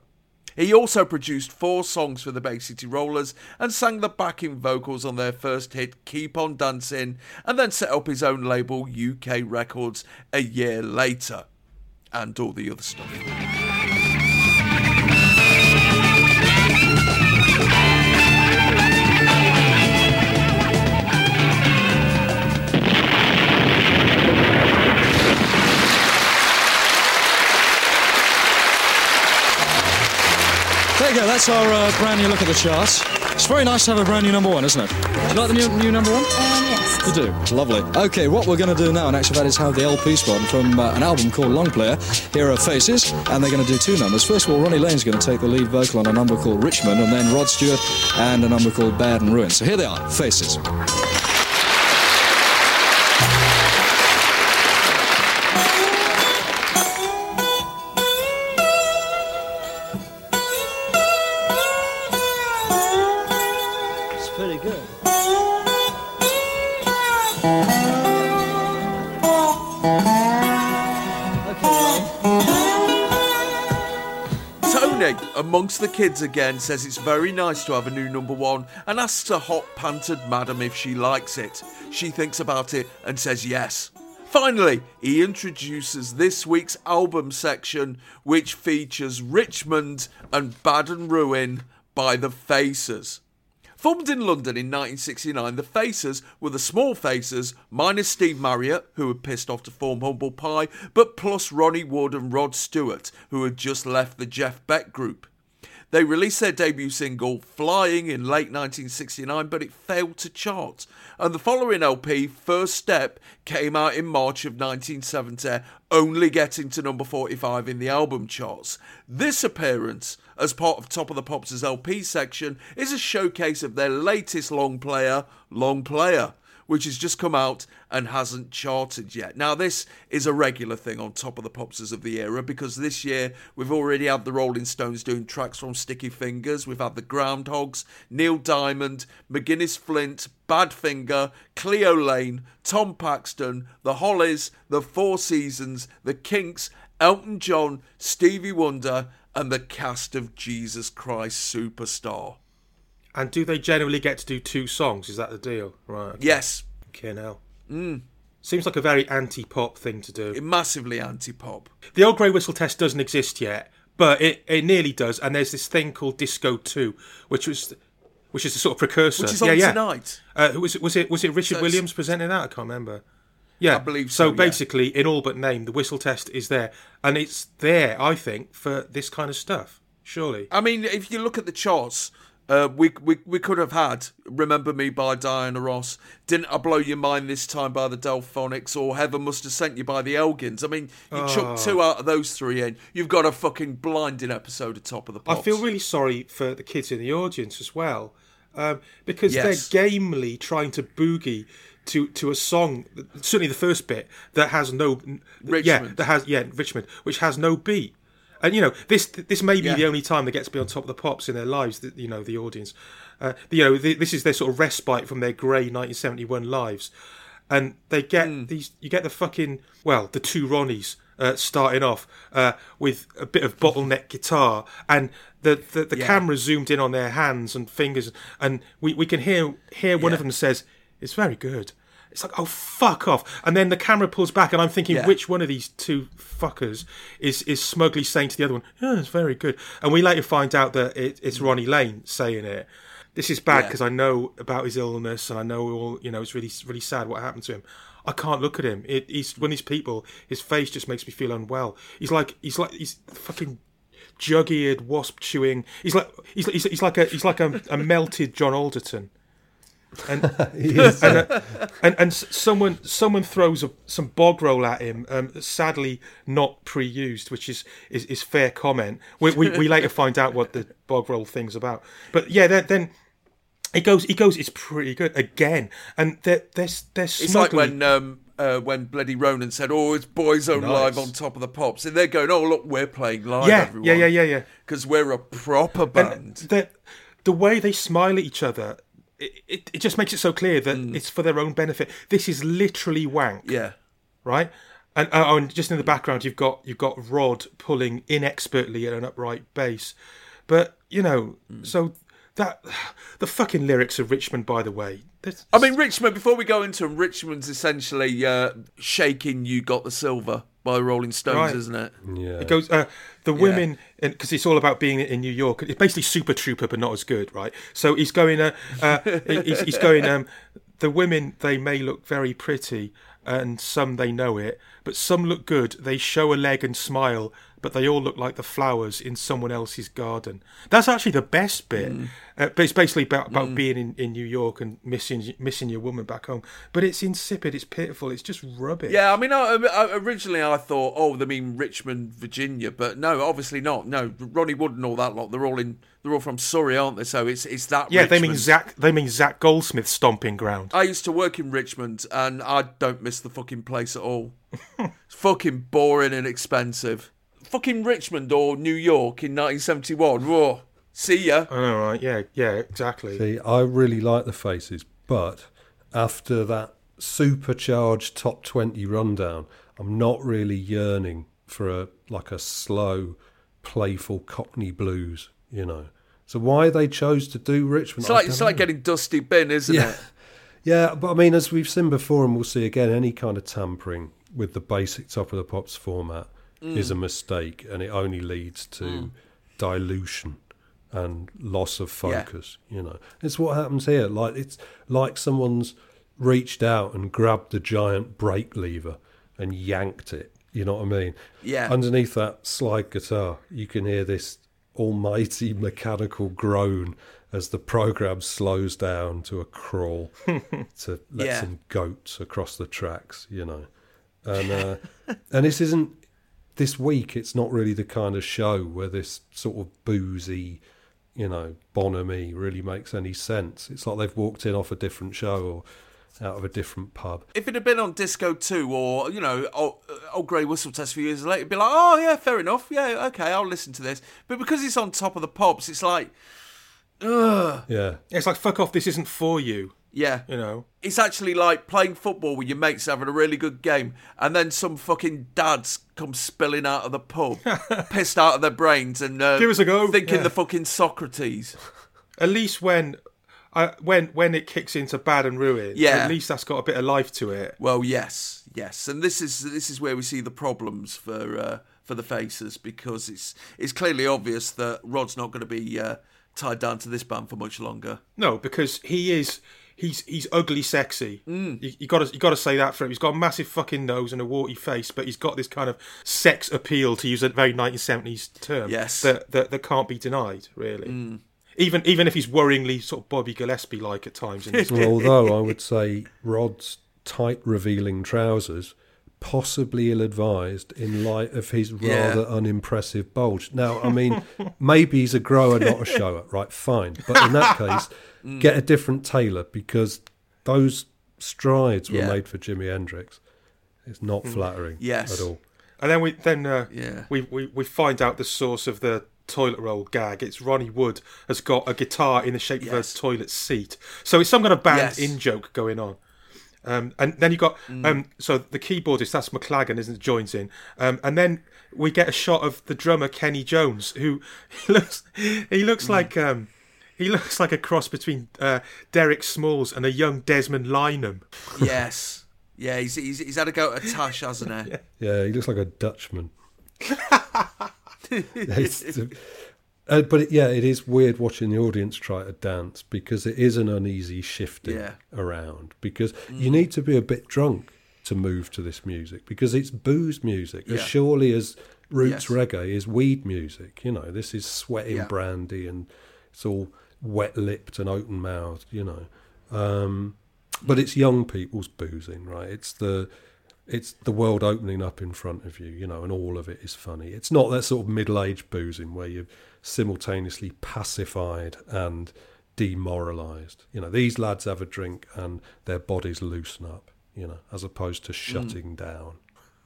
He also produced four songs for the Bay City Rollers and sang the backing vocals on their first hit, Keep On Dancing, and then set up his own label, UK Records, a year later. And all the other stuff. There you go. That's our uh, brand new look at the charts. It's very nice to have a brand new number one, isn't it? Do you like the new, new number one? yes. You do. Lovely. Okay, what we're going to do now, in actual fact, is have the LP spot from uh, an album called Long Player. Here are Faces, and they're going to do two numbers. First of all, Ronnie Lane's going to take the lead vocal on a number called Richmond, and then Rod Stewart and a number called Bad and Ruin. So here they are, Faces. Amongst the kids again, says it's very nice to have a new number one and asks a hot panted madam if she likes it. She thinks about it and says yes. Finally, he introduces this week's album section, which features Richmond and Bad and Ruin by the Faces. Formed in London in 1969, the Faces were the Small Faces, minus Steve Marriott, who had pissed off to form Humble Pie, but plus Ronnie Wood and Rod Stewart, who had just left the Jeff Beck group. They released their debut single, Flying, in late 1969, but it failed to chart. And the following LP, First Step, came out in March of 1970, only getting to number 45 in the album charts. This appearance, as part of Top of the Pops' LP section, is a showcase of their latest long player, Long Player which has just come out and hasn't charted yet. Now, this is a regular thing on top of the popsters of the era because this year we've already had the Rolling Stones doing tracks from Sticky Fingers, we've had the Groundhogs, Neil Diamond, McGuinness Flint, Badfinger, Cleo Laine, Tom Paxton, the Hollies, the Four Seasons, the Kinks, Elton John, Stevie Wonder, and the cast of Jesus Christ Superstar. And do they generally get to do two songs? Is that the deal? Right. okay. Yes. Okay, now. Mm. Seems like a very anti-pop thing to do. It Massively anti-pop. The old grey whistle test doesn't exist yet, but it, it nearly does. And there's this thing called Disco Two, which was which is a sort of precursor. Which is on yeah, yeah. tonight. Uh, was it was it was it Richard So Williams presenting that? I can't remember. Yeah, I believe so, So yeah. basically, in all but name, the whistle test is there, and it's there, I think, for this kind of stuff. Surely. I mean, if you look at the charts, uh, we, we we could have had "Remember Me" by Diana Ross, "Didn't I Blow Your Mind This Time" by the Delphonics, or "Heaven Must Have Sent You" by the Elgins. I mean, you Oh. chuck two out of those three in, you've got a fucking blinding episode of Top of the Pops. I feel really sorry for the kids in the audience as well, um, because Yes. they're gamely trying to boogie to to a song, certainly the first bit that has no yeah that has yeah Richmond, which has no beat. And you know this this may be Yeah. the only time they get to be on top of the pops in their lives. that You know the audience, uh, you know th this is their sort of respite from their grey 1971 lives, and they get Hmm. these. You get the fucking well, the two Ronnies uh, starting off uh, with a bit of bottleneck guitar, and the the, the Yeah. camera zoomed in on their hands and fingers, and we, we can hear hear one of them says, "It's very good." It's like, oh fuck off! And then the camera pulls back, and I'm thinking, Yeah. which one of these two fuckers is is smugly saying to the other one, "Yeah, it's very good." And we later find out that it, it's mm. Ronnie Lane saying it. This is bad Yeah. because I know about his illness, and I know all you know. It's really really sad what happened to him. I can't look at him. It, he's one of these people. His face just makes me feel unwell. He's like he's like he's fucking jug-eared wasp chewing. He's like he's he's, he's like a he's like a, a melted John Alderton. And [laughs] and, uh, and and someone someone throws a, some bog roll at him, um, sadly not pre-used, which is is, is fair comment. We, we we later [laughs] find out what the bog roll thing's about. But yeah, then, then He goes, It goes. It's pretty good again, and they're they're they're It's like when um, uh, when Bloody Ronan said, "Oh, it's Boyzone Nice. live on top of the pops," and they're going, "Oh, look, we're playing live, Yeah, everyone." yeah, yeah, yeah, yeah. Because we're a proper band. the the way they smile at each other, it, it, it just makes it so clear that it's for their own benefit. This is literally wank. Mm. Yeah. Right. And, uh, oh, and just in the background, you've got you've got Rod pulling inexpertly at an upright bass, but you know, Mm. so that [sighs] the fucking lyrics of Richmond, by the way, I mean, Richmond. Before we go into them, Richmond's essentially uh, shaking "You Got the Silver" by Rolling Stones, Right. isn't it? Yeah. It goes uh, the women because it's all about being in New York. It's basically Super Trooper, but not as good, right? So he's going. Uh, uh, he's, he's going. Um, the women they may look very pretty, and some they know it, but some look good. They show a leg and smile, but they all look like the flowers in someone else's garden. That's actually the best bit. Uh, but it's basically about, about being in, in New York and missing missing your woman back home. But it's insipid. It's pitiful. It's just rubbish. Yeah, I mean, I, I, originally I thought, oh, they mean Richmond, Virginia, but no, obviously not. No, Ronnie Wood and all that lot, they're all in, they're all from Surrey, aren't they? So it's it's that. Yeah, they mean Richmond. Zac. They mean Zac Goldsmith's stomping ground. I used to work in Richmond, and I don't miss the fucking place at all. [laughs] it's fucking boring and expensive. Fucking Richmond or New York in 1971. Whoa, see ya. I know, right? Yeah, yeah, exactly. See, I really like the faces, but after that supercharged top 20 rundown, I'm not really yearning for a like a slow, playful Cockney blues, you know. So why they chose to do Richmond? It's like don't it's like getting Dusty Bin, isn't Yeah. it? [laughs] Yeah, but I mean, as we've seen before, and we'll see again, any kind of tampering with the basic top of the pops format Mm. is a mistake, and it only leads to Mm. dilution and loss of Yeah. focus. You know, it's what happens here. Like it's like someone's reached out and grabbed the giant brake lever and yanked it. You know what I mean? Yeah. Underneath that slide guitar, you can hear this almighty mechanical groan as the program slows down to a crawl [laughs] to let Yeah. some goats across the tracks, you know. And uh, and this isn't this week. It's not really the kind of show where this sort of boozy, you know, bonhomie really makes any sense. It's like they've walked in off a different show or out of a different pub. If it had been on Disco 2 or, you know, old, uh, old Grey Whistle Test a few years later, it'd be like, oh, yeah, fair enough. Yeah, okay, I'll listen to this. But because it's on top of the pops, it's like, ugh. Yeah. It's like fuck off. This isn't for you. Yeah. You know. It's actually like playing football with your mates having a really good game, and then some fucking dads come spilling out of the pub, [laughs] pissed out of their brains, and uh, Give us a go. thinking Yeah. the fucking Socrates. At least when, uh, when when it kicks into bad and ruin, Yeah. At least that's got a bit of life to it. Well, yes, yes, and this is this is where we see the problems for uh, for the faces because it's it's clearly obvious that Rod's not going to be uh, tied down to this band for much longer. No, because he is. He's he's ugly sexy. Mm. You, you got to you got to say that for him. He's got a massive fucking nose and a warty face, but he's got this kind of sex appeal, to use a very 1970s term. Yes. that that, that can't be denied, really. Even even if he's worryingly sort of Bobby Gillespie like at times. In this [laughs] Well, although I would say Rod's tight revealing trousers possibly ill-advised in light of his Yeah. rather unimpressive bulge. Now, I mean, [laughs] maybe he's a grower, not a shower, right? Fine, but in that case, [laughs] Mm. get a different tailor because those strides were Yeah. made for Jimi Hendrix. It's not flattering Yes. at all. And then we then uh, Yeah. we, we we find out the source of the toilet roll gag. It's Ronnie Wood has got a guitar in the shape Yes. of a toilet seat. So it's some kind of band Yes. in joke going on. Um, and then you got Mm. um, so the keyboardist that's McLagan, isn't it? Joins in, um, and then we get a shot of the drummer Kenny Jones, who [laughs] he looks he Mm. looks like um, he looks like a cross between uh, Derek Smalls and a young Desmond Lynam. yes, [laughs] yeah, he's, he's he's had a go at Tash, hasn't he? Yeah, he looks like a Dutchman. [laughs] Uh, but it, yeah, it is weird watching the audience try to dance because it is an uneasy shifting Yeah. around. Because Mm. you need to be a bit drunk to move to this music because it's booze music as surely as roots Yes. reggae is weed music. You know, this is sweating Yeah. brandy and it's all wet lipped and open mouthed. You know, um, but it's young people's boozing, right? It's the it's the world opening up in front of you, you know, and all of it is funny. It's not that sort of middle aged boozing where you're simultaneously pacified and demoralised. You know, these lads have a drink and their bodies loosen up. You know, as opposed to mm. shutting down.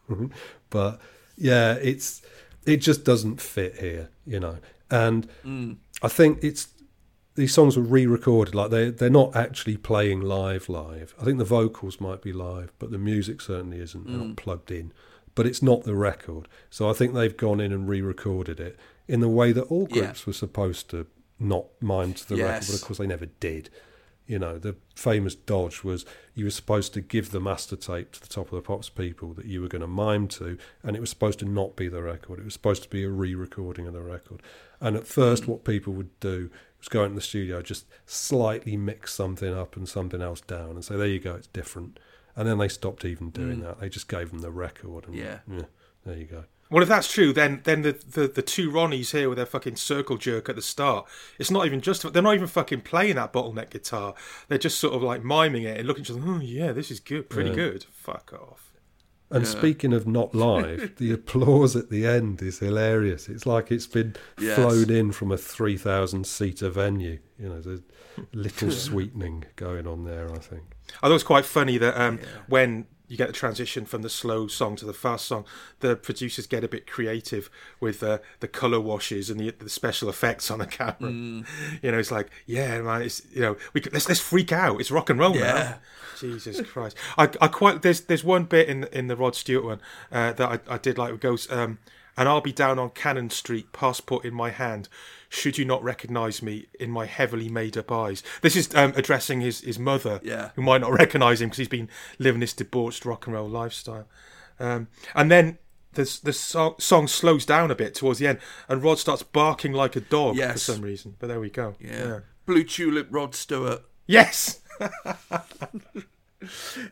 [laughs] but yeah, it's it just doesn't fit here. You know, and mm. I think it's these songs were re-recorded like they they're not actually playing live live i think the vocals might be live but the music certainly isn't they're not mm. plugged in but it's not the record so i think they've gone in and re-recorded it in the way that all Yeah. groups were supposed to not mind the record Yes. but of course they never did. You know the famous dodge was you were supposed to give the master tape to the top of the pops people that you were going to mime to and it was supposed to not be the record. It was supposed to be a re-recording of the record. And at first mm. what people would do was go into the studio just slightly mix something up and something else down and say there you go it's different. And then they stopped even doing mm. that. They just gave them the record and Yeah. there you go Well, if that's true, then then the, the, the two Ronnies here with their fucking circle jerk at the start, it's not even just they're not even fucking playing that bottleneck guitar. They're just sort of like miming it and looking at each other. Oh yeah, this is good, pretty Yeah. good. Fuck off. And speaking of not live, [laughs] the applause at the end is hilarious. It's like it's been Yes. flown in from a 3,000 seater venue. You know, there's little [laughs] sweetening going on there, I think. I thought it was quite funny that um, when you get the transition from the slow song to the fast song, the producers get a bit creative with uh, the color washes and the, the special effects on the camera. [laughs] You know, it's like, yeah, man, it's you know, we could, let's let's freak out. It's rock and roll Yeah. now. Jesus Christ! I, I quite there's there's one bit in in the Rod Stewart one uh, that I, I did like. It goes, um, and I'll be down on Cannon Street, passport in my hand. Should you not recognise me in my heavily made up eyes? This is um, addressing his his mother, Yeah. who might not recognise him because he's been living this debauched rock and roll lifestyle. Um, and then the the song, song slows down a bit towards the end, and Rod starts barking like a dog for some reason. But there we go. Yeah. Blue Tulip Rod Stewart. Yes. [laughs]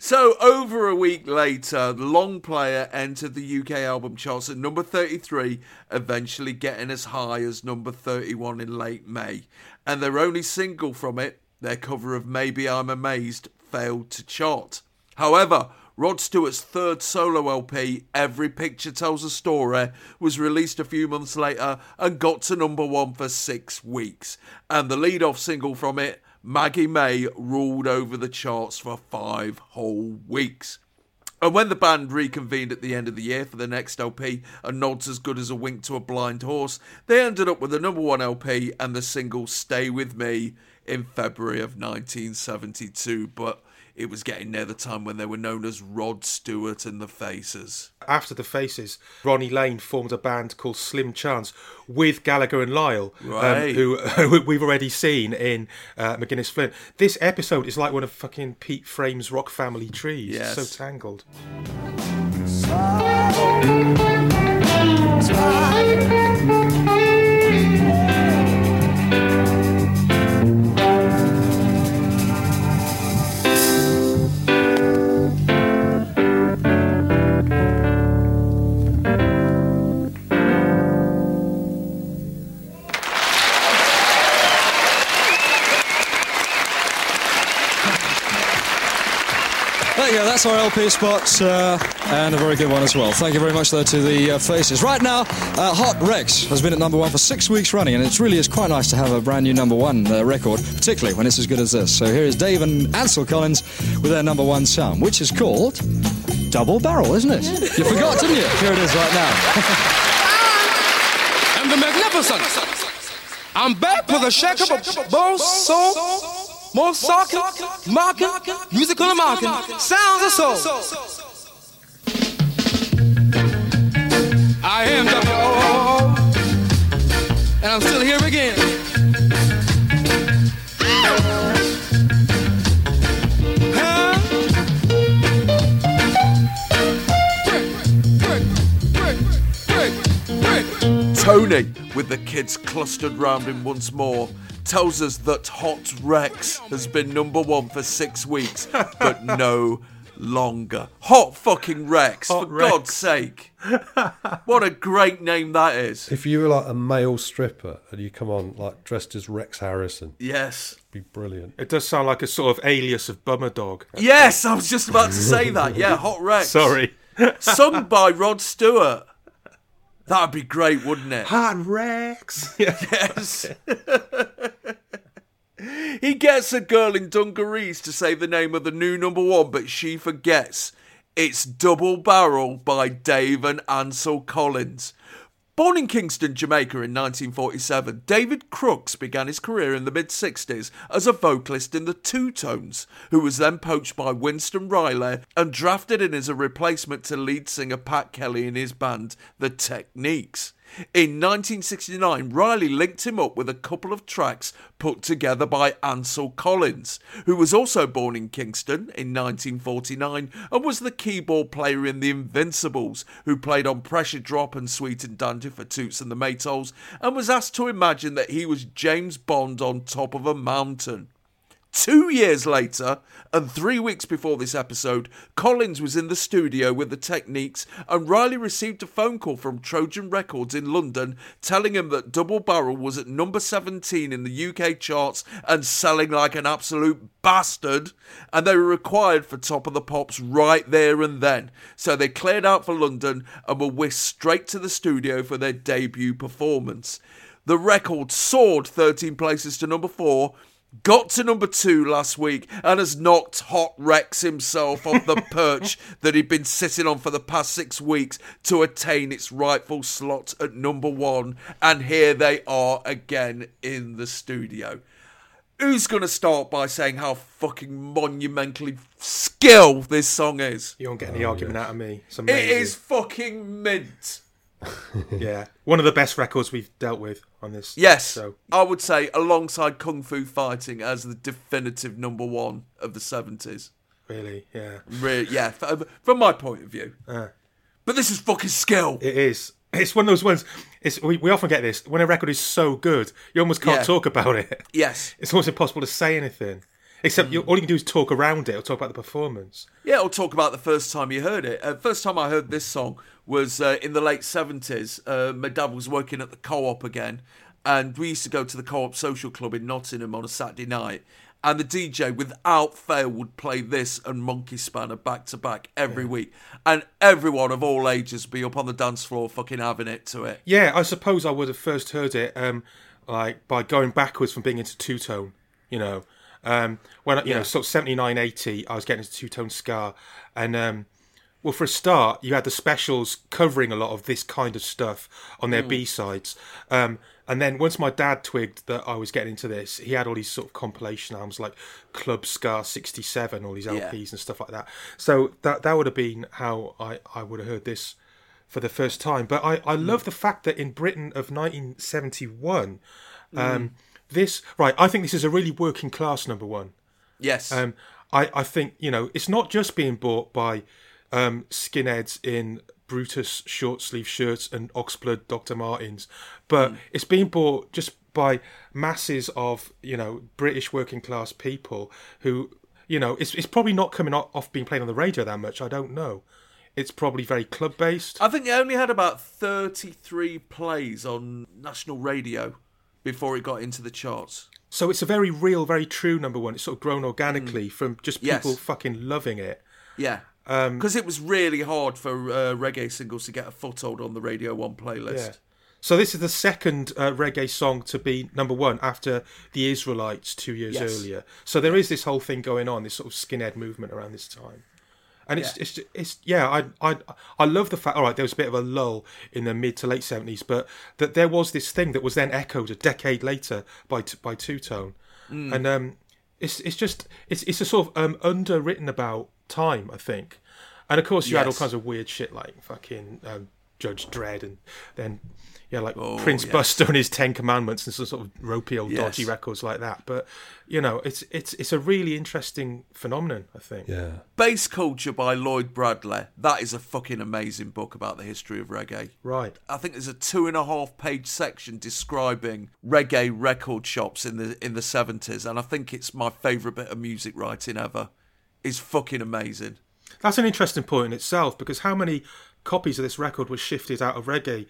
So, over a week later, the long player entered the UK album charts at number 33, eventually getting as high as number 31 in late May. And their only single from it, their cover of Maybe I'm Amazed, failed to chart. However, Rod Stewart's third solo LP, Every Picture Tells a Story, was released a few months later and got to number one for six weeks. And the lead off single from it, Maggie May, ruled over the charts for five whole weeks. And when the band reconvened at the end of the year for the next LP, A Nod's As Good as a Wink to a Blind Horse, they ended up with the number one LP and the single Stay With Me in February of 1972. But it was getting near the time when they were known as Rod Stewart and the Faces. After the Faces, Ronnie Lane formed a band called Slim Chance with Gallagher and Lyle, Right. um, who, [laughs] who we've already seen in uh, McGuinness Flint. This episode is like one of fucking Pete Frame's Rock Family trees. Yes. It's so tangled. There you that's our LP spot, uh, and a very good one as well. Thank you very much, though, to the uh, faces. Right now, uh, Hot Rex has been at number one for six weeks running, and it really is quite nice to have a brand new number one uh, record, particularly when it's as good as this. So here is Dave and Ansel Collins with their number one sound, which is called Double Barrel, isn't it? You forgot, didn't you? Here it is right now. [laughs] I'm the magnificent. I'm back with a shack of a bow soul, more socking, mocking, musical and mocking, sounds of soul. I am W.O.O. and I'm still here again. Tony, with the kids clustered round him once more, tells us that Hot Rex has been number one for six weeks, but [laughs] no longer. Hot fucking Rex, Hot for Rex. God's sake. [laughs] What a great name that is. If you were like a male stripper and you come on like dressed as Rex Harrison, Yes. be brilliant. It does sound like a sort of alias of Bummer Dog. Yes, I was just about to say that. Yeah, [laughs] Hot Rex. Sorry. Sung by Rod Stewart. That'd be great, wouldn't it? Hot Rex. Yes. He gets a girl in dungarees to say the name of the new number one, but she forgets. It's Double Barrel by Dave and Ansel Collins. Born in Kingston, Jamaica in 1947, David Crooks began his career in the mid 60s as a vocalist in the Two Tones, who was then poached by Winston Riley and drafted in as a replacement to lead singer Pat Kelly in his band, The Techniques. In 1969, Riley linked him up with a couple of tracks put together by Ansel Collins, who was also born in Kingston in 1949 and was the keyboard player in The Invincibles, who played on Pressure Drop and Sweet and Dandy for Toots and the Maytals, and was asked to imagine that he was James Bond on top of a mountain. Two years later, and three weeks before this episode, Collins was in the studio with the Techniques, and Riley received a phone call from Trojan Records in London telling him that Double Barrel was at number 17 in the UK charts and selling like an absolute bastard, and they were required for Top of the Pops right there and then. So they cleared out for London and were whisked straight to the studio for their debut performance. The record soared 13 places to number 4 got to number two last week and has knocked Hot Rex himself off the [laughs] perch that he'd been sitting on for the past six weeks to attain its rightful slot at number one. And here they are again in the studio. Who's going to start by saying how fucking monumentally skill this song is? You won't get any oh, argument out of me. It's It amazing. is fucking mint. [laughs] yeah, one of the best records we've dealt with on this. Yes, So I would say alongside Kung Fu Fighting as the definitive number one of the 70s. really, yeah, Really, yeah, f- from my point of view. Uh. But this is fucking skill. it is. It's one of those ones. It's we, we often get this when a record is so good, you almost can't Yeah. talk about it. Yes. [laughs] It's almost impossible to say anything. Except you, all you can do is talk around it or talk about the performance. Yeah, I'll talk about the first time you heard it. Uh, first time I heard this song was uh, in the late 70s. Uh, my dad was working at the co op again, and we used to go to the co op social club in Nottingham on a Saturday night. And the DJ, without fail, would play this and Monkey Spanner back to back every week. And everyone of all ages be up on the dance floor fucking having it to it. Yeah, I suppose I would have first heard it um, like by going backwards from being into two tone. You know, um, when I- you know, Yeah. sort of 79, 80, I was getting into two tone ska, and um, well, for a start, you had the specials covering a lot of this kind of stuff on their Mm. B sides. Um, and then once my dad twigged that I was getting into this, he had all these sort of compilation albums like Club Ska '67, all these Yeah. LPs and stuff like that. So that that would have been how I, I would have heard this for the first time. But I, I love the fact that in Britain of 1971, um, this right, I think this is a really working class number one. Yes. Um, I, I think you know it's not just being bought by um, skinheads in Brutus short sleeve shirts and Oxblood Dr. Martens, but it's being bought just by masses of you know British working class people who you know it's it's probably not coming off being played on the radio that much. I don't know. It's probably very club based. I think it only had about 33 plays on national radio before it got into the charts. So it's a very real, very true number one. It's sort of grown organically from just Yes. people fucking loving it. Yeah. Um, Because it was really hard for uh, reggae singles to get a foothold on the Radio 1 playlist. Yeah. So this is the second uh, reggae song to be number one after the Israelites two years Yes. earlier. So there is this whole thing going on, this sort of skinhead movement around this time. And it's, Yeah. it's it's yeah I I I love the fact all right there was a bit of a lull in the mid to late seventies but that there was this thing that was then echoed a decade later by by Two Tone Mm. and um it's it's just it's it's a sort of um underwritten about time I think and of course you had all kinds of weird shit like fucking um, Judge Dread and then yeah like Oh, Prince yes. Buster and his Ten Commandments and some sort of ropey old dodgy records like that but you know it's it's it's a really interesting phenomenon I think Yeah. Bass Culture by Lloyd Bradley. That is a fucking amazing book about the history of reggae. right I think there's a two and a half page section describing reggae record shops in the in the seventies, and I think it's my favourite bit of music writing ever. It's fucking amazing. That's an interesting point in itself because how many copies of this record were shifted out of reggae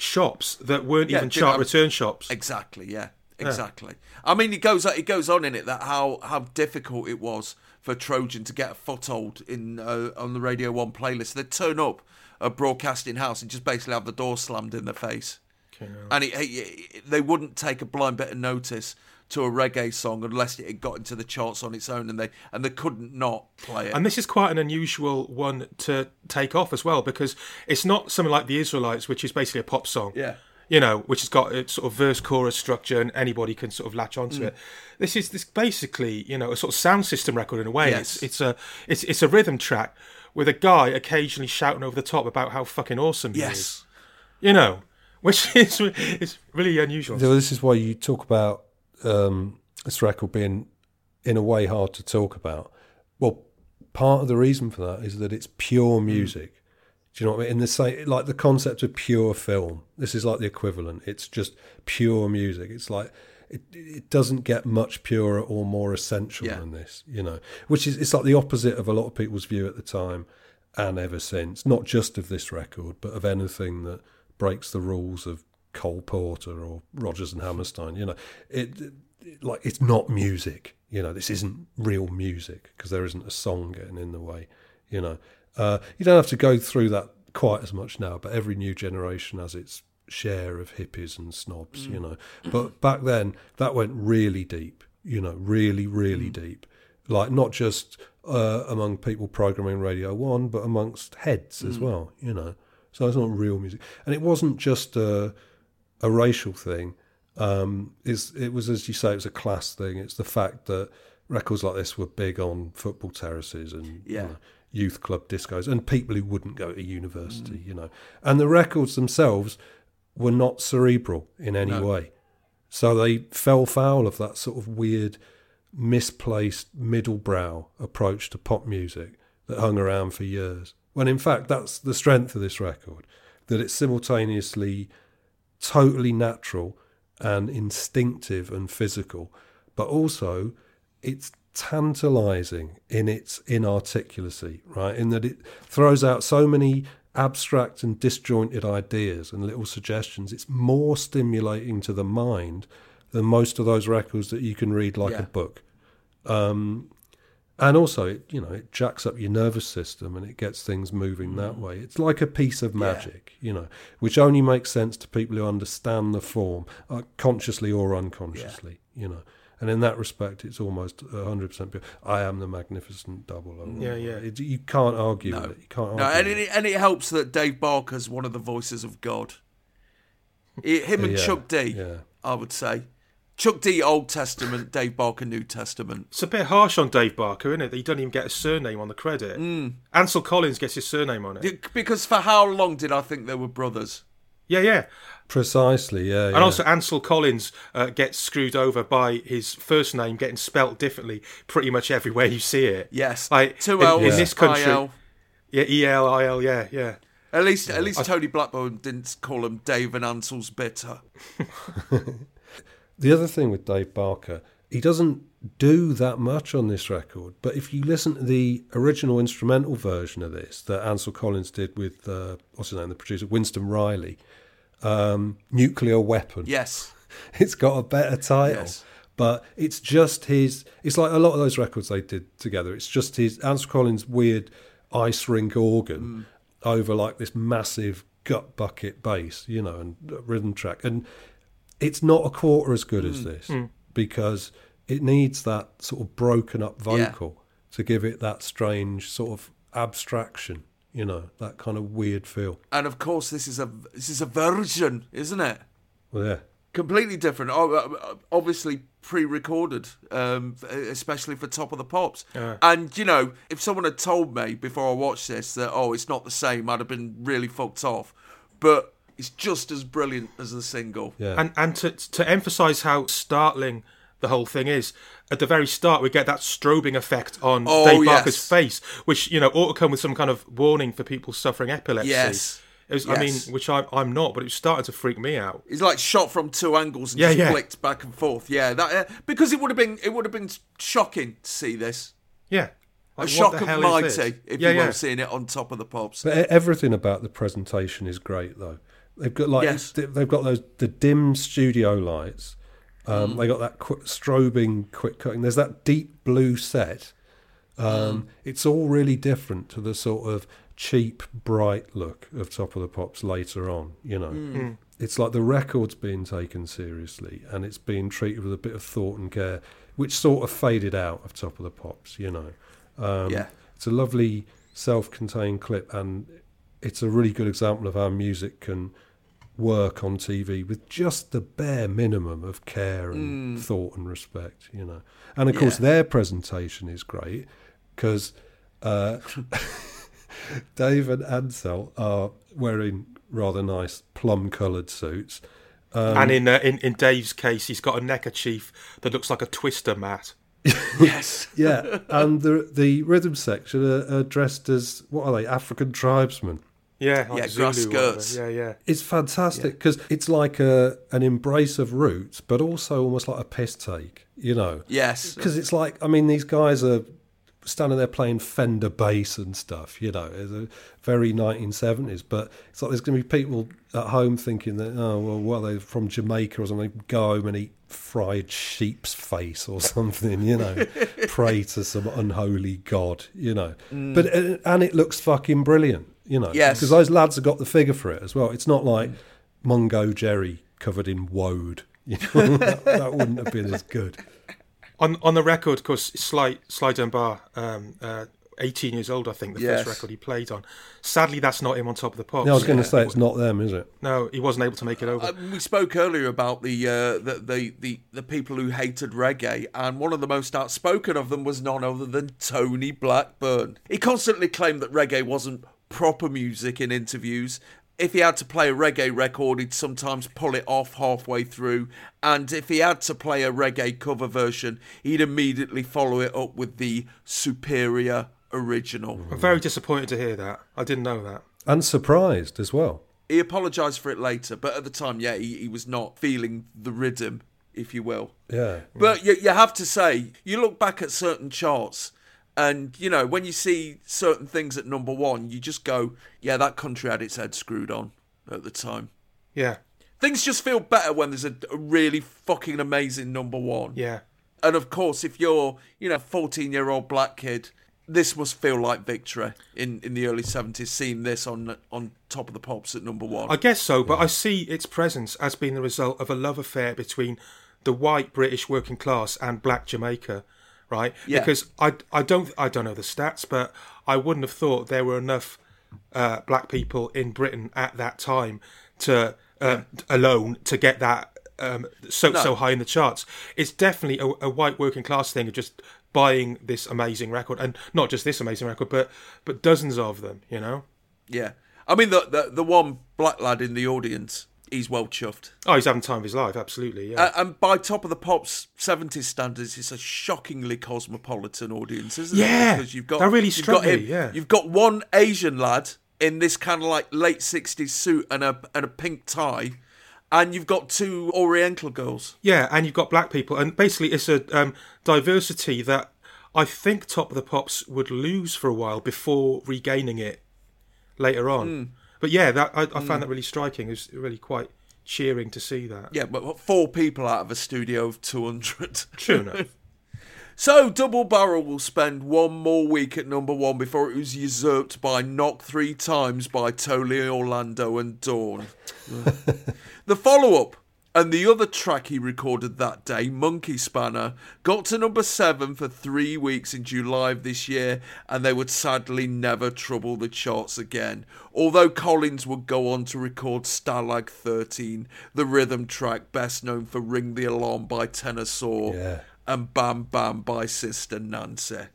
shops that weren't Yeah, even chart return shops? Exactly, yeah, exactly. I mean, it goes it goes on in it that how how difficult it was for Trojan to get a foothold in uh, on the Radio One playlist. They'd turn up a broadcasting house and just basically have the door slammed in their face, and it, it- they wouldn't take a blind bit of notice to a reggae song unless it had got into the charts on its own, and they and they couldn't not play it. And this is quite an unusual one to take off as well because it's not something like the Israelites, which is basically a pop song. Yeah. You know, which has got a sort of verse chorus structure and anybody can sort of latch onto Mm. it. This is this basically, you know, a sort of sound system record in a way. Yes. It's it's a it's it's a rhythm track with a guy occasionally shouting over the top about how fucking awesome he Yes. is. You know, [laughs] which is it's really unusual. So this is why you talk about um, this record being, in a way, hard to talk about. Well, part of the reason for that is that it's pure music. Do you know what I mean? In the same, like the concept of pure film. This is like the equivalent. It's just pure music. It's like it, it doesn't get much purer or more essential Yeah. than this. You know, which is it's like the opposite of a lot of people's view at the time and ever since. Not just of this record, but of anything that breaks the rules of Cole Porter or Rodgers and Hammerstein. You know, it, it like it's not music. You know, this isn't real music because there isn't a song getting in the way. You know, uh, you don't have to go through that quite as much now, but every new generation has its share of hippies and snobs. You know, but [coughs] back then that went really deep. You know, really, really deep. Like not just uh, among people programming Radio One, but amongst heads as Mm. well. You know, so it's not real music, and it wasn't just a a racial thing. Um, it was, as you say, it was a class thing. It's the fact that records like this were big on football terraces and you know, youth club discos and people who wouldn't go to university, you know. And the records themselves were not cerebral in any No. way. So they fell foul of that sort of weird, misplaced, middle brow approach to pop music that hung around for years. When in fact, that's the strength of this record, that it's simultaneously totally natural and instinctive and physical, but also it's tantalizing in its inarticulacy, right? In that it throws out so many abstract and disjointed ideas and little suggestions. It's more stimulating to the mind than most of those records that you can read like Yeah. a book. Um, and also, it, you know, it jacks up your nervous system and it gets things moving that way. It's like a piece of magic, you know, which only makes sense to people who understand the form, uh, consciously or unconsciously, you know. And in that respect, it's almost 100% pure. I am the magnificent double. Yeah, yeah. It, you can't argue No. with it. You can't No, and with it, and it helps that Dave Barker's one of the voices of God. It- him and Yeah, Chuck D, yeah. I would say. Chuck D, Old Testament, Dave Barker, New Testament. It's a bit harsh on Dave Barker, isn't it? That he doesn't even get a surname on the credit. Ansel Collins gets his surname on it. Because for how long did I think they were brothers? Yeah, yeah. Precisely, yeah. And yeah. also, Ansel Collins uh, gets screwed over by his first name getting spelt differently pretty much everywhere you see it. Yes. like Two in, L's, in this country. IL. Yeah, E L I L. Yeah, yeah. At least, at least Tony Blackburn didn't call him Dave and Ansel's bitter. [laughs] The other thing with Dave Barker, he doesn't do that much on this record. But if you listen to the original instrumental version of this that Ansel Collins did with uh, what's his name, the producer Winston Riley, um, "Nuclear Weapon," Yes. [laughs] it's got a better title. Yes. But it's just his. It's like a lot of those records they did together. It's just his Ansel Collins' weird ice rink organ over like this massive gut bucket bass, you know, and rhythm track. And it's not a quarter as good as this because it needs that sort of broken up Yeah. vocal to give it that strange sort of abstraction, you know, that kind of weird feel. And of course, this is a this is a version, isn't it? Well, yeah. Completely different. O- uh, Obviously pre-recorded, um, especially for Top of the Pops. Yeah. And you know, if someone had told me before I watched this that oh, it's not the same, I'd have been really fucked off. But it's just as brilliant as the single. Yeah. And and to to emphasise how startling the whole thing is, at the very start we get that strobing effect on Oh, Dave yes. Barker's face, which you know ought to come with some kind of warning for people suffering epilepsy. Yes. It was, I mean, which I, I'm not, but it was starting to freak me out. He's like shot from two angles and Yeah, just yeah. flicked back and forth. Yeah, that uh, because it would have been it would have been shocking to see this. Yeah. A Like, shock what the of hell is mighty, this? if Yeah, you yeah. will, seeing it on top of the pops. But everything about the presentation is great, though. They've got like Yes. they- they've got those the dim studio lights. Um, Mm. They got that quick, strobing, quick cutting. There's that deep blue set. Um, Mm. It's all really different to the sort of cheap, bright look of Top of the Pops later on. You know, Mm. it's like the record's being taken seriously and it's being treated with a bit of thought and care, which sort of faded out of Top of the Pops, you know. Um, Yeah. It's a lovely self-contained clip and it's a really good example of how music can work on TV with just the bare minimum of care and Mm. thought and respect, you know. And of course, Yeah. their presentation is great because uh, [laughs] Dave and Ansel are wearing rather nice plum-coloured suits. Um, and in, uh, in in Dave's case, he's got a neckerchief that looks like a twister mat. [laughs] yes. yeah, and the [laughs] the rhythm section are, are dressed as what are they? African tribesmen. Yeah, like Yeah, Zulu grass skirts. Yeah, yeah. It's fantastic because it's like a an embrace of roots, but also almost like a piss take. You know. Yes. Because it's like I mean, these guys are standing there playing Fender bass and stuff. You know, it's a very 1970s. But it's like there's going to be people at home thinking that oh well, well they're from Jamaica or something. Go home and eat fried sheep's face or [laughs] something. You know, pray to some unholy god. You know, Mm. but uh, and it looks fucking brilliant. You know, Yes. because those lads have got the figure for it as well. It's not like Mungo Jerry covered in woad. [laughs] You know, that, that wouldn't have been as good. On on the record, of course, Sly Sly Dunbar, um, uh, eighteen years old, I think, the Yes. first record he played on. Sadly, that's not him on top of the pops. Yeah, I was going to say it's not them, is it? No, he wasn't able to make it over. Uh, we spoke earlier about the, uh, the, the the the people who hated reggae, and one of the most outspoken of them was none other than Tony Blackburn. He constantly claimed that reggae wasn't proper music in interviews. If he had to play a reggae record, he'd sometimes pull it off halfway through, and if he had to play a reggae cover version, he'd immediately follow it up with the superior original. I'm very disappointed to hear that. I didn't know that. And surprised as well. He apologised for it later, but at the time, yeah, he, he was not feeling the rhythm, if you will. Yeah. But you, you have to say, you look back at certain charts, and you know when you see certain things at number one, you just go, "Yeah, that country had its head screwed on at the time." Yeah, Things just feel better when there's a, a really fucking amazing number one. yeah. And of course, if you're, you know, a 14 year old black kid, this must feel like victory in, in the early 70s, seeing this on on top of the pops at number one. I guess so, but I see its presence as being the result of a love affair between the white British working class and black Jamaica, right? Yeah. Because I, I don't I don't know the stats, but I wouldn't have thought there were enough uh, black people in Britain at that time to uh, alone to get that um, so No. so high in the charts. It's definitely a, a white working class thing of just buying this amazing record, and not just this amazing record, but but dozens of them. You know. Yeah. I mean, the, the the one black lad in the audience, he's well chuffed. Oh, he's having time of his life. Absolutely. Yeah. Uh, and by top of the pops 70s standards, it's a shockingly cosmopolitan audience, isn't Yeah, it? Because you've got that really you've struck got him, me, yeah. You've got one Asian lad in this kind of like late 60s suit and a and a pink tie, and you've got two Oriental girls. Yeah, and you've got black people, and basically it's a um, diversity that I think Top of the Pops would lose for a while before regaining it later on. Mm. But yeah, that I, I found Mm. that really striking. It was really quite cheering to see that. Yeah, but what, four people out of a studio of 200. True enough. [laughs] So, Double Barrel will spend one more week at number one before it was usurped by Knock Three Times by Tony Orlando and Dawn. [laughs] the follow up and the other track he recorded that day, Monkey Spanner, got to number seven for three weeks in July of this year, and they would sadly never trouble the charts again. Although Collins would go on to record Stalag 13, the rhythm track best known for Ring the Alarm by Tenor Saw Yeah. and Bam Bam by Sister Nancy.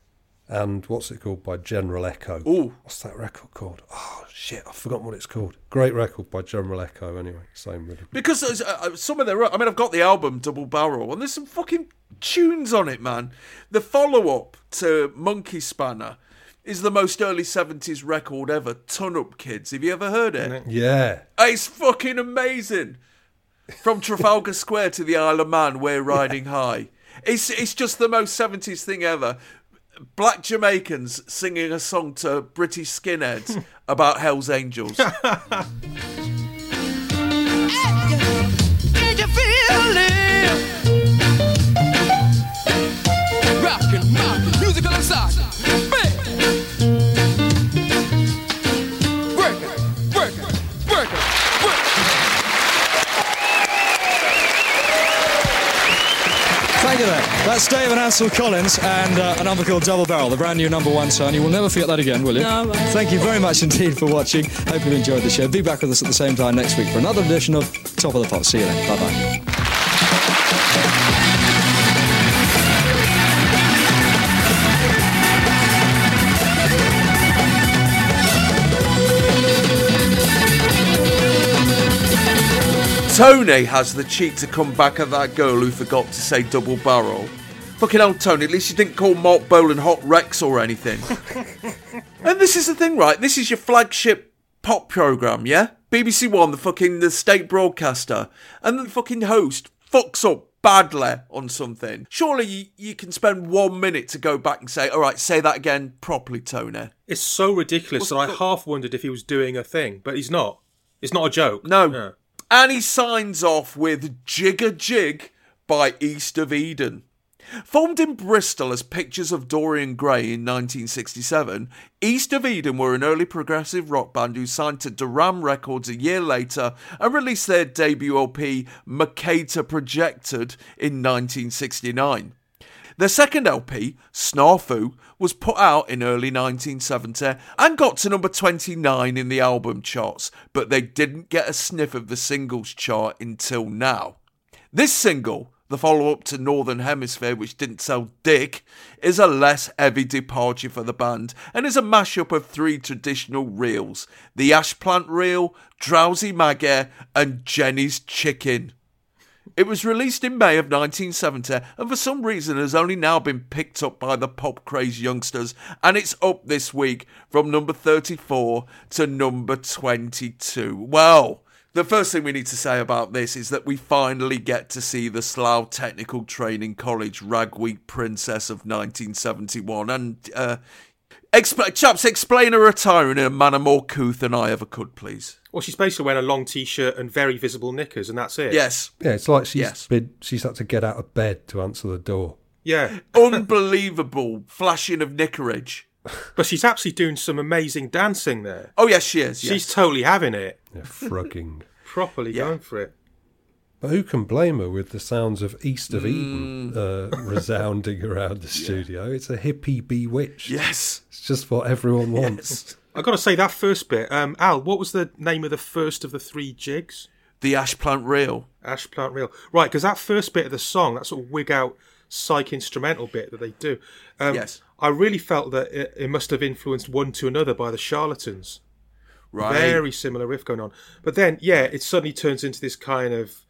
And what's it called by General Echo? Ooh. What's that record called? Oh, shit, I've forgotten what it's called. Great record by General Echo, anyway. Same rhythm. Because there's, uh, uh, some of their, I mean, I've got the album Double Barrel, and there's some fucking tunes on it, man. The follow up to Monkey Spanner is the most early 70s record ever, Ton Up Kids. Have you ever heard it? Yeah. It's fucking amazing. From Trafalgar Square to the Isle of Man, we're riding high. It's it's just the most 70s thing ever. Black Jamaicans singing a song to British skinheads [laughs] about Hell's Angels. [laughs] Did you feel it? Rockin', rockin', musical and It's Dave and Ansel Collins and uh, a number called Double Barrel, the brand new number one song. You will never forget that again, will you? No, Thank you very much indeed for watching. Hope you've enjoyed the show. Be back with us at the same time next week for another edition of Top of the Pops. See you then. Bye bye. Tony has the cheek to come back at that girl who forgot to say double barrel. Fucking hell, Tony, at least you didn't call Marc Bolan Hot Rex or anything. [laughs] and this is the thing, right? This is your flagship pop program, yeah? BBC One, the fucking the state broadcaster, and the fucking host fucks up badly on something. Surely you, you can spend one minute to go back and say, all right, say that again properly, Tony. It's so ridiculous that I half wondered if he was doing a thing, but he's not. It's not a joke. No. And he signs off with Jig-a-Jig by East of Eden. Formed in Bristol as Pictures of Dorian Gray in 1967, East of Eden were an early progressive rock band who signed to Deram Records a year later and released their debut LP, Mercator Projected, in 1969. Their second LP, Snafu, was put out in early 1970 and got to number 29 in the album charts, but they didn't get a sniff of the singles chart until now. This single, the follow up to Northern Hemisphere, which didn't sell dick, is a less heavy departure for the band and is a mashup of three traditional reels the Ashplant Reel, Drowsy Maggie, and Jenny's Chicken. It was released in May of 1970 and for some reason has only now been picked up by the pop craze youngsters and it's up this week from number 34 to number 22. Well, the first thing we need to say about this is that we finally get to see the Slough Technical Training College Ragweed Princess of 1971 and uh, expl- chaps explain her attire in a manner more couth than I ever could please. Well, she's basically wearing a long t-shirt and very visible knickers, and that's it. Yes. Yeah, it's like she's Yes. been, she's had to get out of bed to answer the door. Yeah. [laughs] Unbelievable flashing of Nickeridge. But she's actually doing some amazing dancing there. Oh yes, she is. She's yes. totally having it. Yeah, frugging. [laughs] Properly going for it. But who can blame her with the sounds of East of Mm. Eden uh, [laughs] resounding around the studio? It's a hippie bewitched. Yes. It's just what everyone wants. I've got to say that first bit. Um, Al, what was the name of the first of the three jigs? The Ashplant Reel. Ashplant Reel. Right, because that first bit of the song, that sort of wig out psych instrumental bit that they do. Um, Yes. I really felt that it, it must have influenced one to another by the Charlatans. Right. Very similar riff going on. But then, yeah, it suddenly turns into this kind of,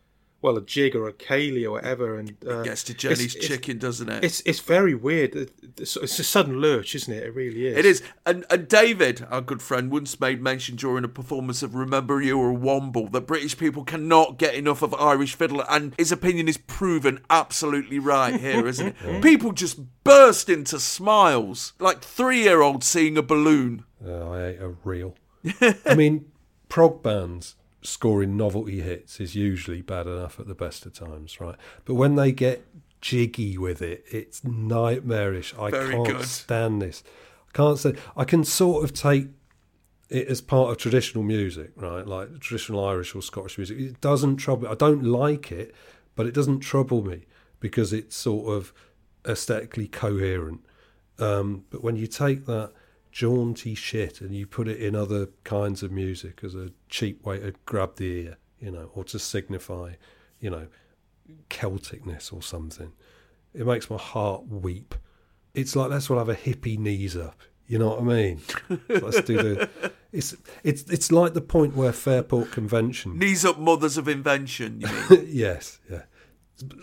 well, a jig or a ceilidh or whatever. and uh, Gets to it's- Jenny's it's- chicken, doesn't it? It's it's very weird. It's, it's a sudden lurch, isn't it? It really is. It is. And, and David, our good friend, once made mention during a performance of Remember You're a Womble that British people cannot get enough of Irish fiddle, and his opinion is proven absolutely right here, isn't it? [laughs] People just burst into smiles like three year olds seeing a balloon. Uh, I ate a reel. I mean, prog bands scoring novelty hits is usually bad enough at the best of times, right? But when they get jiggy with it, it's nightmarish. I Very can't good. stand this. I can't say. I can sort of take it as part of traditional music, right? Like traditional Irish or Scottish music. It doesn't trouble. I don't like it, but it doesn't trouble me because it's sort of aesthetically coherent. Um, but when you take that jaunty shit and you put it in other kinds of music as a cheap way to grab the ear, you know, or to signify, you know, Celticness or something, it makes my heart weep. It's like that's what I have a hippie knees up. You know what I mean? let's do the. [laughs] It's it's it's like the point where Fairport Convention [laughs] Knees up mothers of invention, you mean? [laughs] yes, yeah.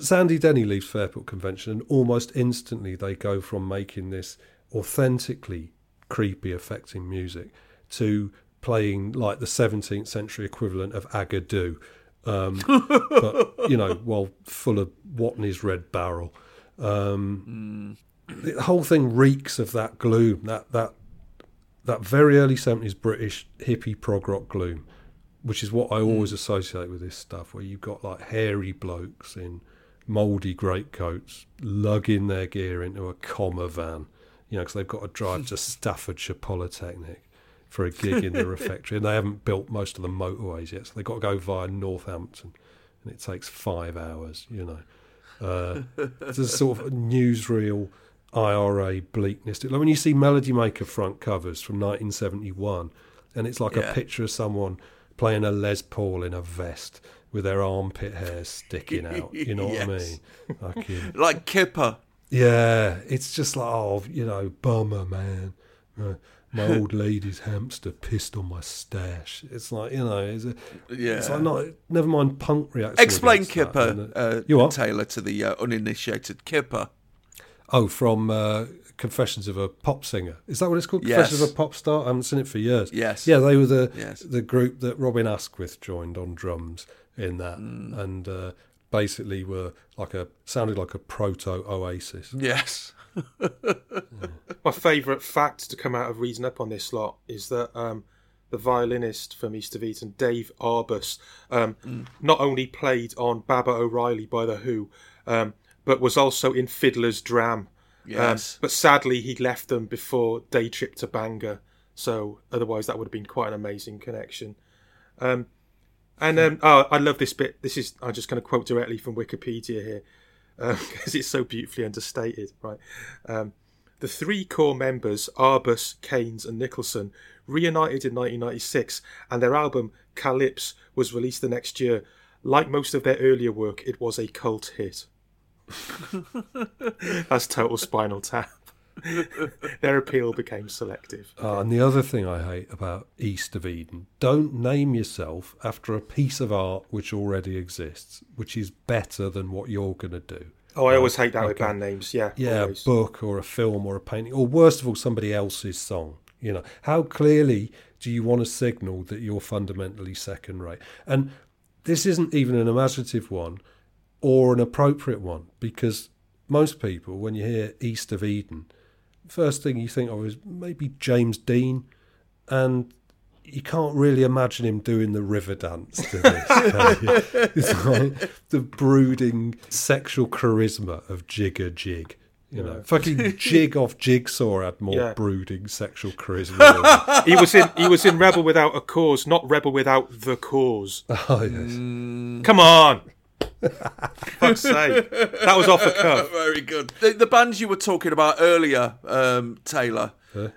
Sandy Denny leaves Fairport Convention, and almost instantly they go from making this authentically creepy, affecting music to playing like the 17th century equivalent of Agadoo, um, [laughs] but you know, while full of Watney's Red Barrel. Um, The whole thing reeks of that gloom, that that that very early 70s British hippie prog rock gloom, which is what I always associate with this stuff, where you've got like hairy blokes in mouldy greatcoats lugging their gear into a Commer van, you know, because they've got to drive to Staffordshire Polytechnic for a gig in the refectory, [laughs] and they haven't built most of the motorways yet, so they've got to go via Northampton, and it takes five hours, you know. Uh, there's sort of newsreel IRA bleakness. Like when you see Melody Maker front covers from 1971, and it's like Yeah. a picture of someone playing a Les Paul in a vest with their armpit hairs sticking out. You know what I [laughs] mean? Fucking- [laughs] Like Kipper. Yeah, it's just like, oh, you know, bummer, man. Uh, my [laughs] old lady's hamster pissed on my stash. It's like, you know, it's, a, it's Yeah. like not, never mind punk reaction. Explain that, Kipper, and, uh, you what? Taylor, to the uh, uninitiated Kipper. Oh, from uh, Confessions of a Pop Singer. Is that what it's called? Yes. Confessions of a Pop Star? I haven't seen it for years. Yes. Yeah, they were the Yes. the group that Robin Asquith joined on drums in that, Mm. and uh, basically were like a sounded like a proto Oasis. Yes. [laughs] My favourite fact to come out of reading up on this lot is that um, the violinist from East of Eden, Dave Arbus, um, Mm. not only played on Baba O'Riley by The Who, um, but was also in Fiddler's Dram. Yes. Um, but sadly, he left them before Day Trip to Bangor, so otherwise that would have been quite an amazing connection. Um, and um, oh, I love this bit. This is I'm just going to quote directly from Wikipedia here [laughs] because it's so beautifully understated. Right, um, the three core members, Arbus, Caines, and Nicholson, reunited in 1996, and their album Kalipse was released the next year. Like most of their earlier work, it was a cult hit. [laughs] That's total Spinal Tap. [laughs] their appeal became selective. Uh, and the other thing I hate about East of Eden, don't name yourself after a piece of art which already exists, which is better than what you're going to do. Oh, I always hate that with like band names. Yeah, yeah, always. a book or a film or a painting, or worst of all, somebody else's song. You know, how clearly do you want to signal that you're fundamentally second rate? And this isn't even an imaginative one or an appropriate one because most people, when you hear East of Eden, first thing you think of is maybe James Dean, and you can't really imagine him doing the river dance to this. [laughs] it's like the brooding sexual charisma of Jig-a-Jig. You know, Yeah. fucking Jig off Jigsaw had more Yeah. brooding sexual charisma. than- [laughs] he was in he was in Rebel Without a Cause, not Rebel Without the Cause. [laughs] Oh yes. Mm. Come on. Fuck's sake. That was off the cuff. [laughs] Very good. The, the bands you were talking about earlier, um, Taylor,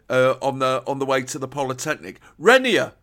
uh, on the on the way to the Polytechnic, Renia,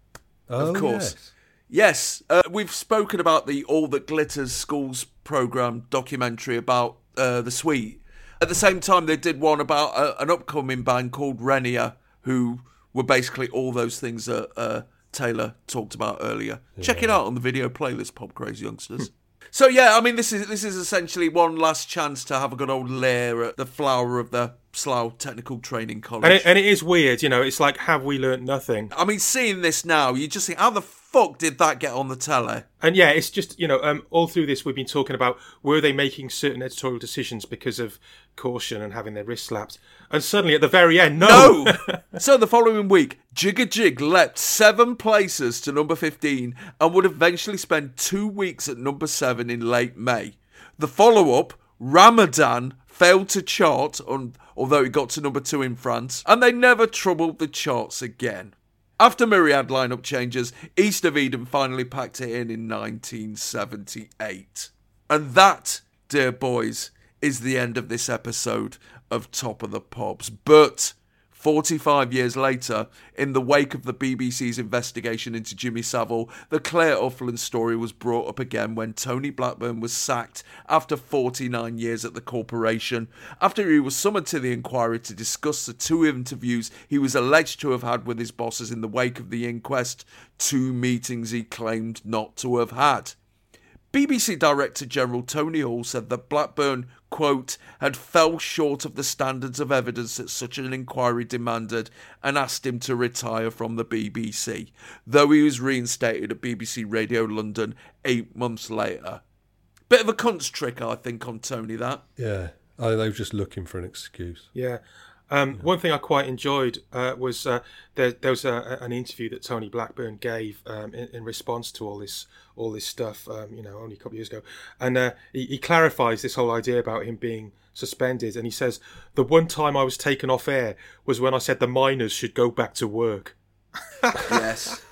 Oh, of course. yes. Yes, uh, we've spoken about the All That Glitters Schools program documentary about uh, the Sweet. At the same time, they did one about uh, an upcoming band called Renia, who were basically all those things that uh, Taylor talked about earlier. Check it out on the video playlist, Pop Crazy Youngsters. So yeah, I mean, this is this is essentially one last chance to have a good old lair at the flower of the Slough Technical Training College. And it, and it is weird, you know, it's like have we learnt nothing? I mean, seeing this now, you just think, how the fuck did that get on the telly? And yeah, it's just you know, um, all through this we've been talking about were they making certain editorial decisions because of caution and having their wrist slapped, and suddenly at the very end, no, No! [laughs] so the following week, Jig-a-Jig leapt seven places to number 15 and would eventually spend two weeks at number seven in late May. The follow up, Ramadan, failed to chart, on, although it got to number two in France, and they never troubled the charts again. After myriad lineup changes, East of Eden finally packed it in in 1978. And that, dear boys, is the end of this episode of Top of the Pops. But 45 years later, in the wake of the BBC's investigation into Jimmy Savile, the Claire Uffland story was brought up again when Tony Blackburn was sacked after 49 years at the corporation. After he was summoned to the inquiry to discuss the two interviews he was alleged to have had with his bosses in the wake of the inquest, two meetings he claimed not to have had. BBC Director General Tony Hall said that Blackburn, quote, had fell short of the standards of evidence that such an inquiry demanded and asked him to retire from the BBC, though he was reinstated at BBC Radio London eight months later. Bit of a cunt's trick, I think, on Tony, that. Yeah. Oh, they were just looking for an excuse. Yeah. Um, One thing I quite enjoyed uh, was uh, there, there was a, an interview that Tony Blackburn gave um, in, in response to all this all this stuff. Um, you know, only a couple of years ago, and uh, he, he clarifies this whole idea about him being suspended. And he says the one time I was taken off air was when I said the miners should go back to work. yes. [laughs] [laughs]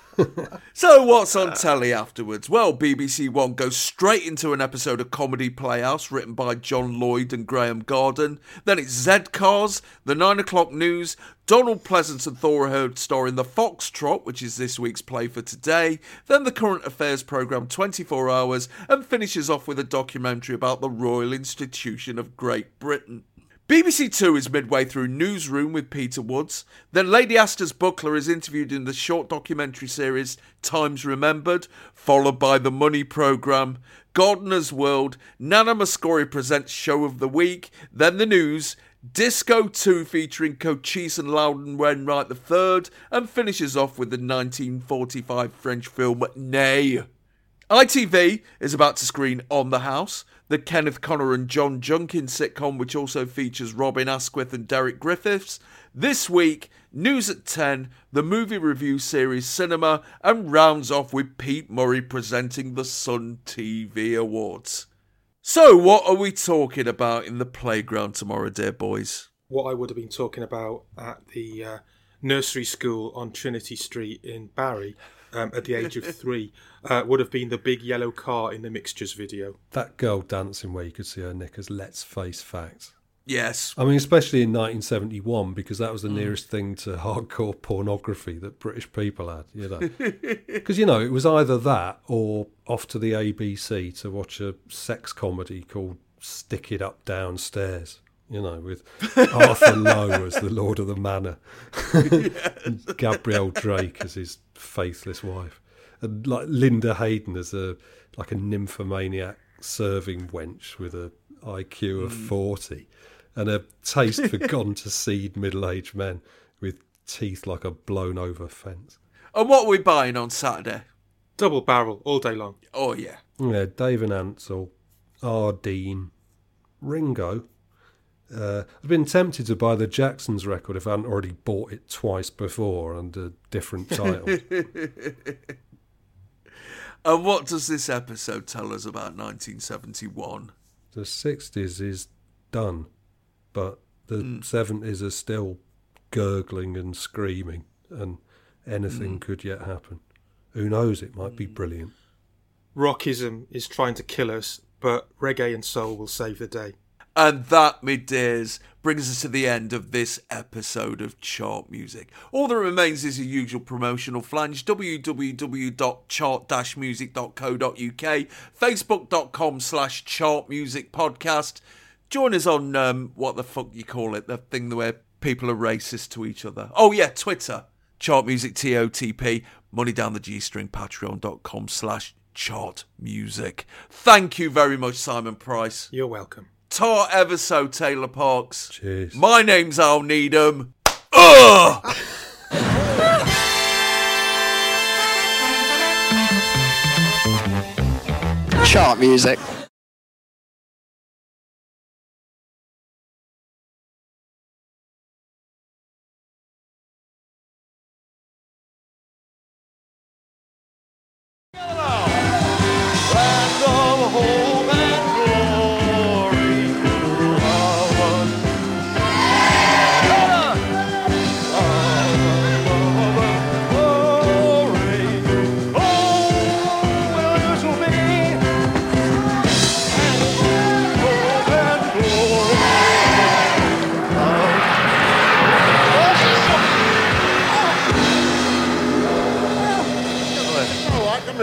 So, what's on telly afterwards? Well, BBC One goes straight into an episode of Comedy Playhouse written by John Lloyd and Graeme Garden. Then it's Z Cars, the 9 o'clock news, Donald Pleasence and Thora Hird star in The Foxtrot, which is this week's play for today. Then the current affairs programme 24 Hours, and finishes off with a documentary about the Royal Institution of Great Britain. BBC Two is midway through Newsroom with Peter Woods. Then Lady Astor's Buckler is interviewed in the short documentary series Times Remembered, followed by the Money Programme, Gardener's World, Nana Mouskouri presents Show of the Week, then the news, Disco 2 featuring Cochise and Loudon Wainwright III, and finishes off with the 1945 French film Nay. ITV is about to screen On the House, the Kenneth Connor and John Junkin sitcom, which also features Robin Asquith and Derek Griffiths. This week, News at 10, the movie review series Cinema, and rounds off with Pete Murray presenting the Sun TV Awards. So, what are we talking about in the playground tomorrow, dear boys? What I would have been talking about at the uh, nursery school on Trinity Street in Barry um, at the age of [laughs] three uh, would have been the big yellow car in the mixtures video. That girl dancing where you could see her knickers, let's face facts. Yes. I mean, especially in 1971, because that was the nearest thing to [laughs] hardcore pornography that British people had, you know. [laughs] Because, you know, it was either that or off to the ABC to watch a sex comedy called Stick It Up Downstairs, you know, with [laughs] Arthur Lowe as the Lord of the Manor and Gabrielle Drake as his faithless wife. And like Linda Hayden as a like a nymphomaniac serving wench with a IQ of Mm. 40 and a taste for [laughs] gone to seed middle aged men with teeth like a blown over fence. And what are we buying on Saturday? Double barrel all day long. Oh, yeah. Yeah, David Ansel, R. Dean, Ringo. Uh, I've been tempted to buy the Jacksons record if I hadn't already bought it twice before under different [laughs] titles. And what does this episode tell us about 1971? the 60s is done, but the 70s are still gurgling and screaming, and anything Mm. could yet happen. Who knows? It might be brilliant. Rockism is trying to kill us, but reggae and soul will save the day. And that, me dears, brings us to the end of this episode of Chart Music. All that remains is your usual promotional flange www.chart-music.co.uk, facebook.com slash chartmusicpodcast. Join us on, um, what the fuck you call it, the thing where people are racist to each other. Oh, yeah, Twitter. Chart Music TOTP, money down the G string, patreon.com slash chart music. Thank you very much, Simon Price. You're welcome. Tar ever so, Taylor Parkes. Cheers. My name's Al Needham. Ugh! Chart music.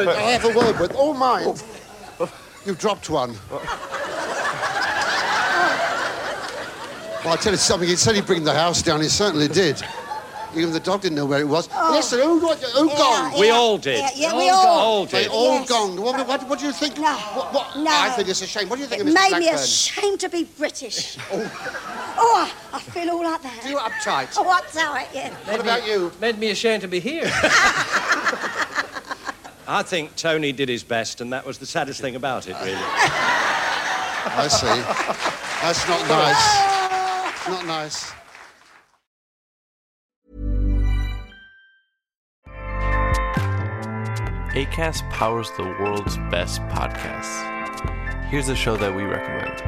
All right. I'll have a word with. Oh, all mine. You've dropped one. Well, I'll tell you something. He said he'd bring the house down. He certainly did. Even the dog didn't know where it was. Oh. Listen, who, what, who gone? We all did. Yeah, yeah, we all- all They all Yes. gone. What, what, what do you think? No, What, what? no. I think it's a shame. What do you think It of Mr. made me ashamed to be British. [laughs] Oh. oh, I, I feel all like that. You uptight. Oh, what's that? Yeah. What about you? Made me ashamed to be here. [laughs] I think Tony did his best, and that was the saddest thing about it, really. I see. That's not nice. Not nice. ACAST powers the world's best podcasts. Here's a show that we recommend.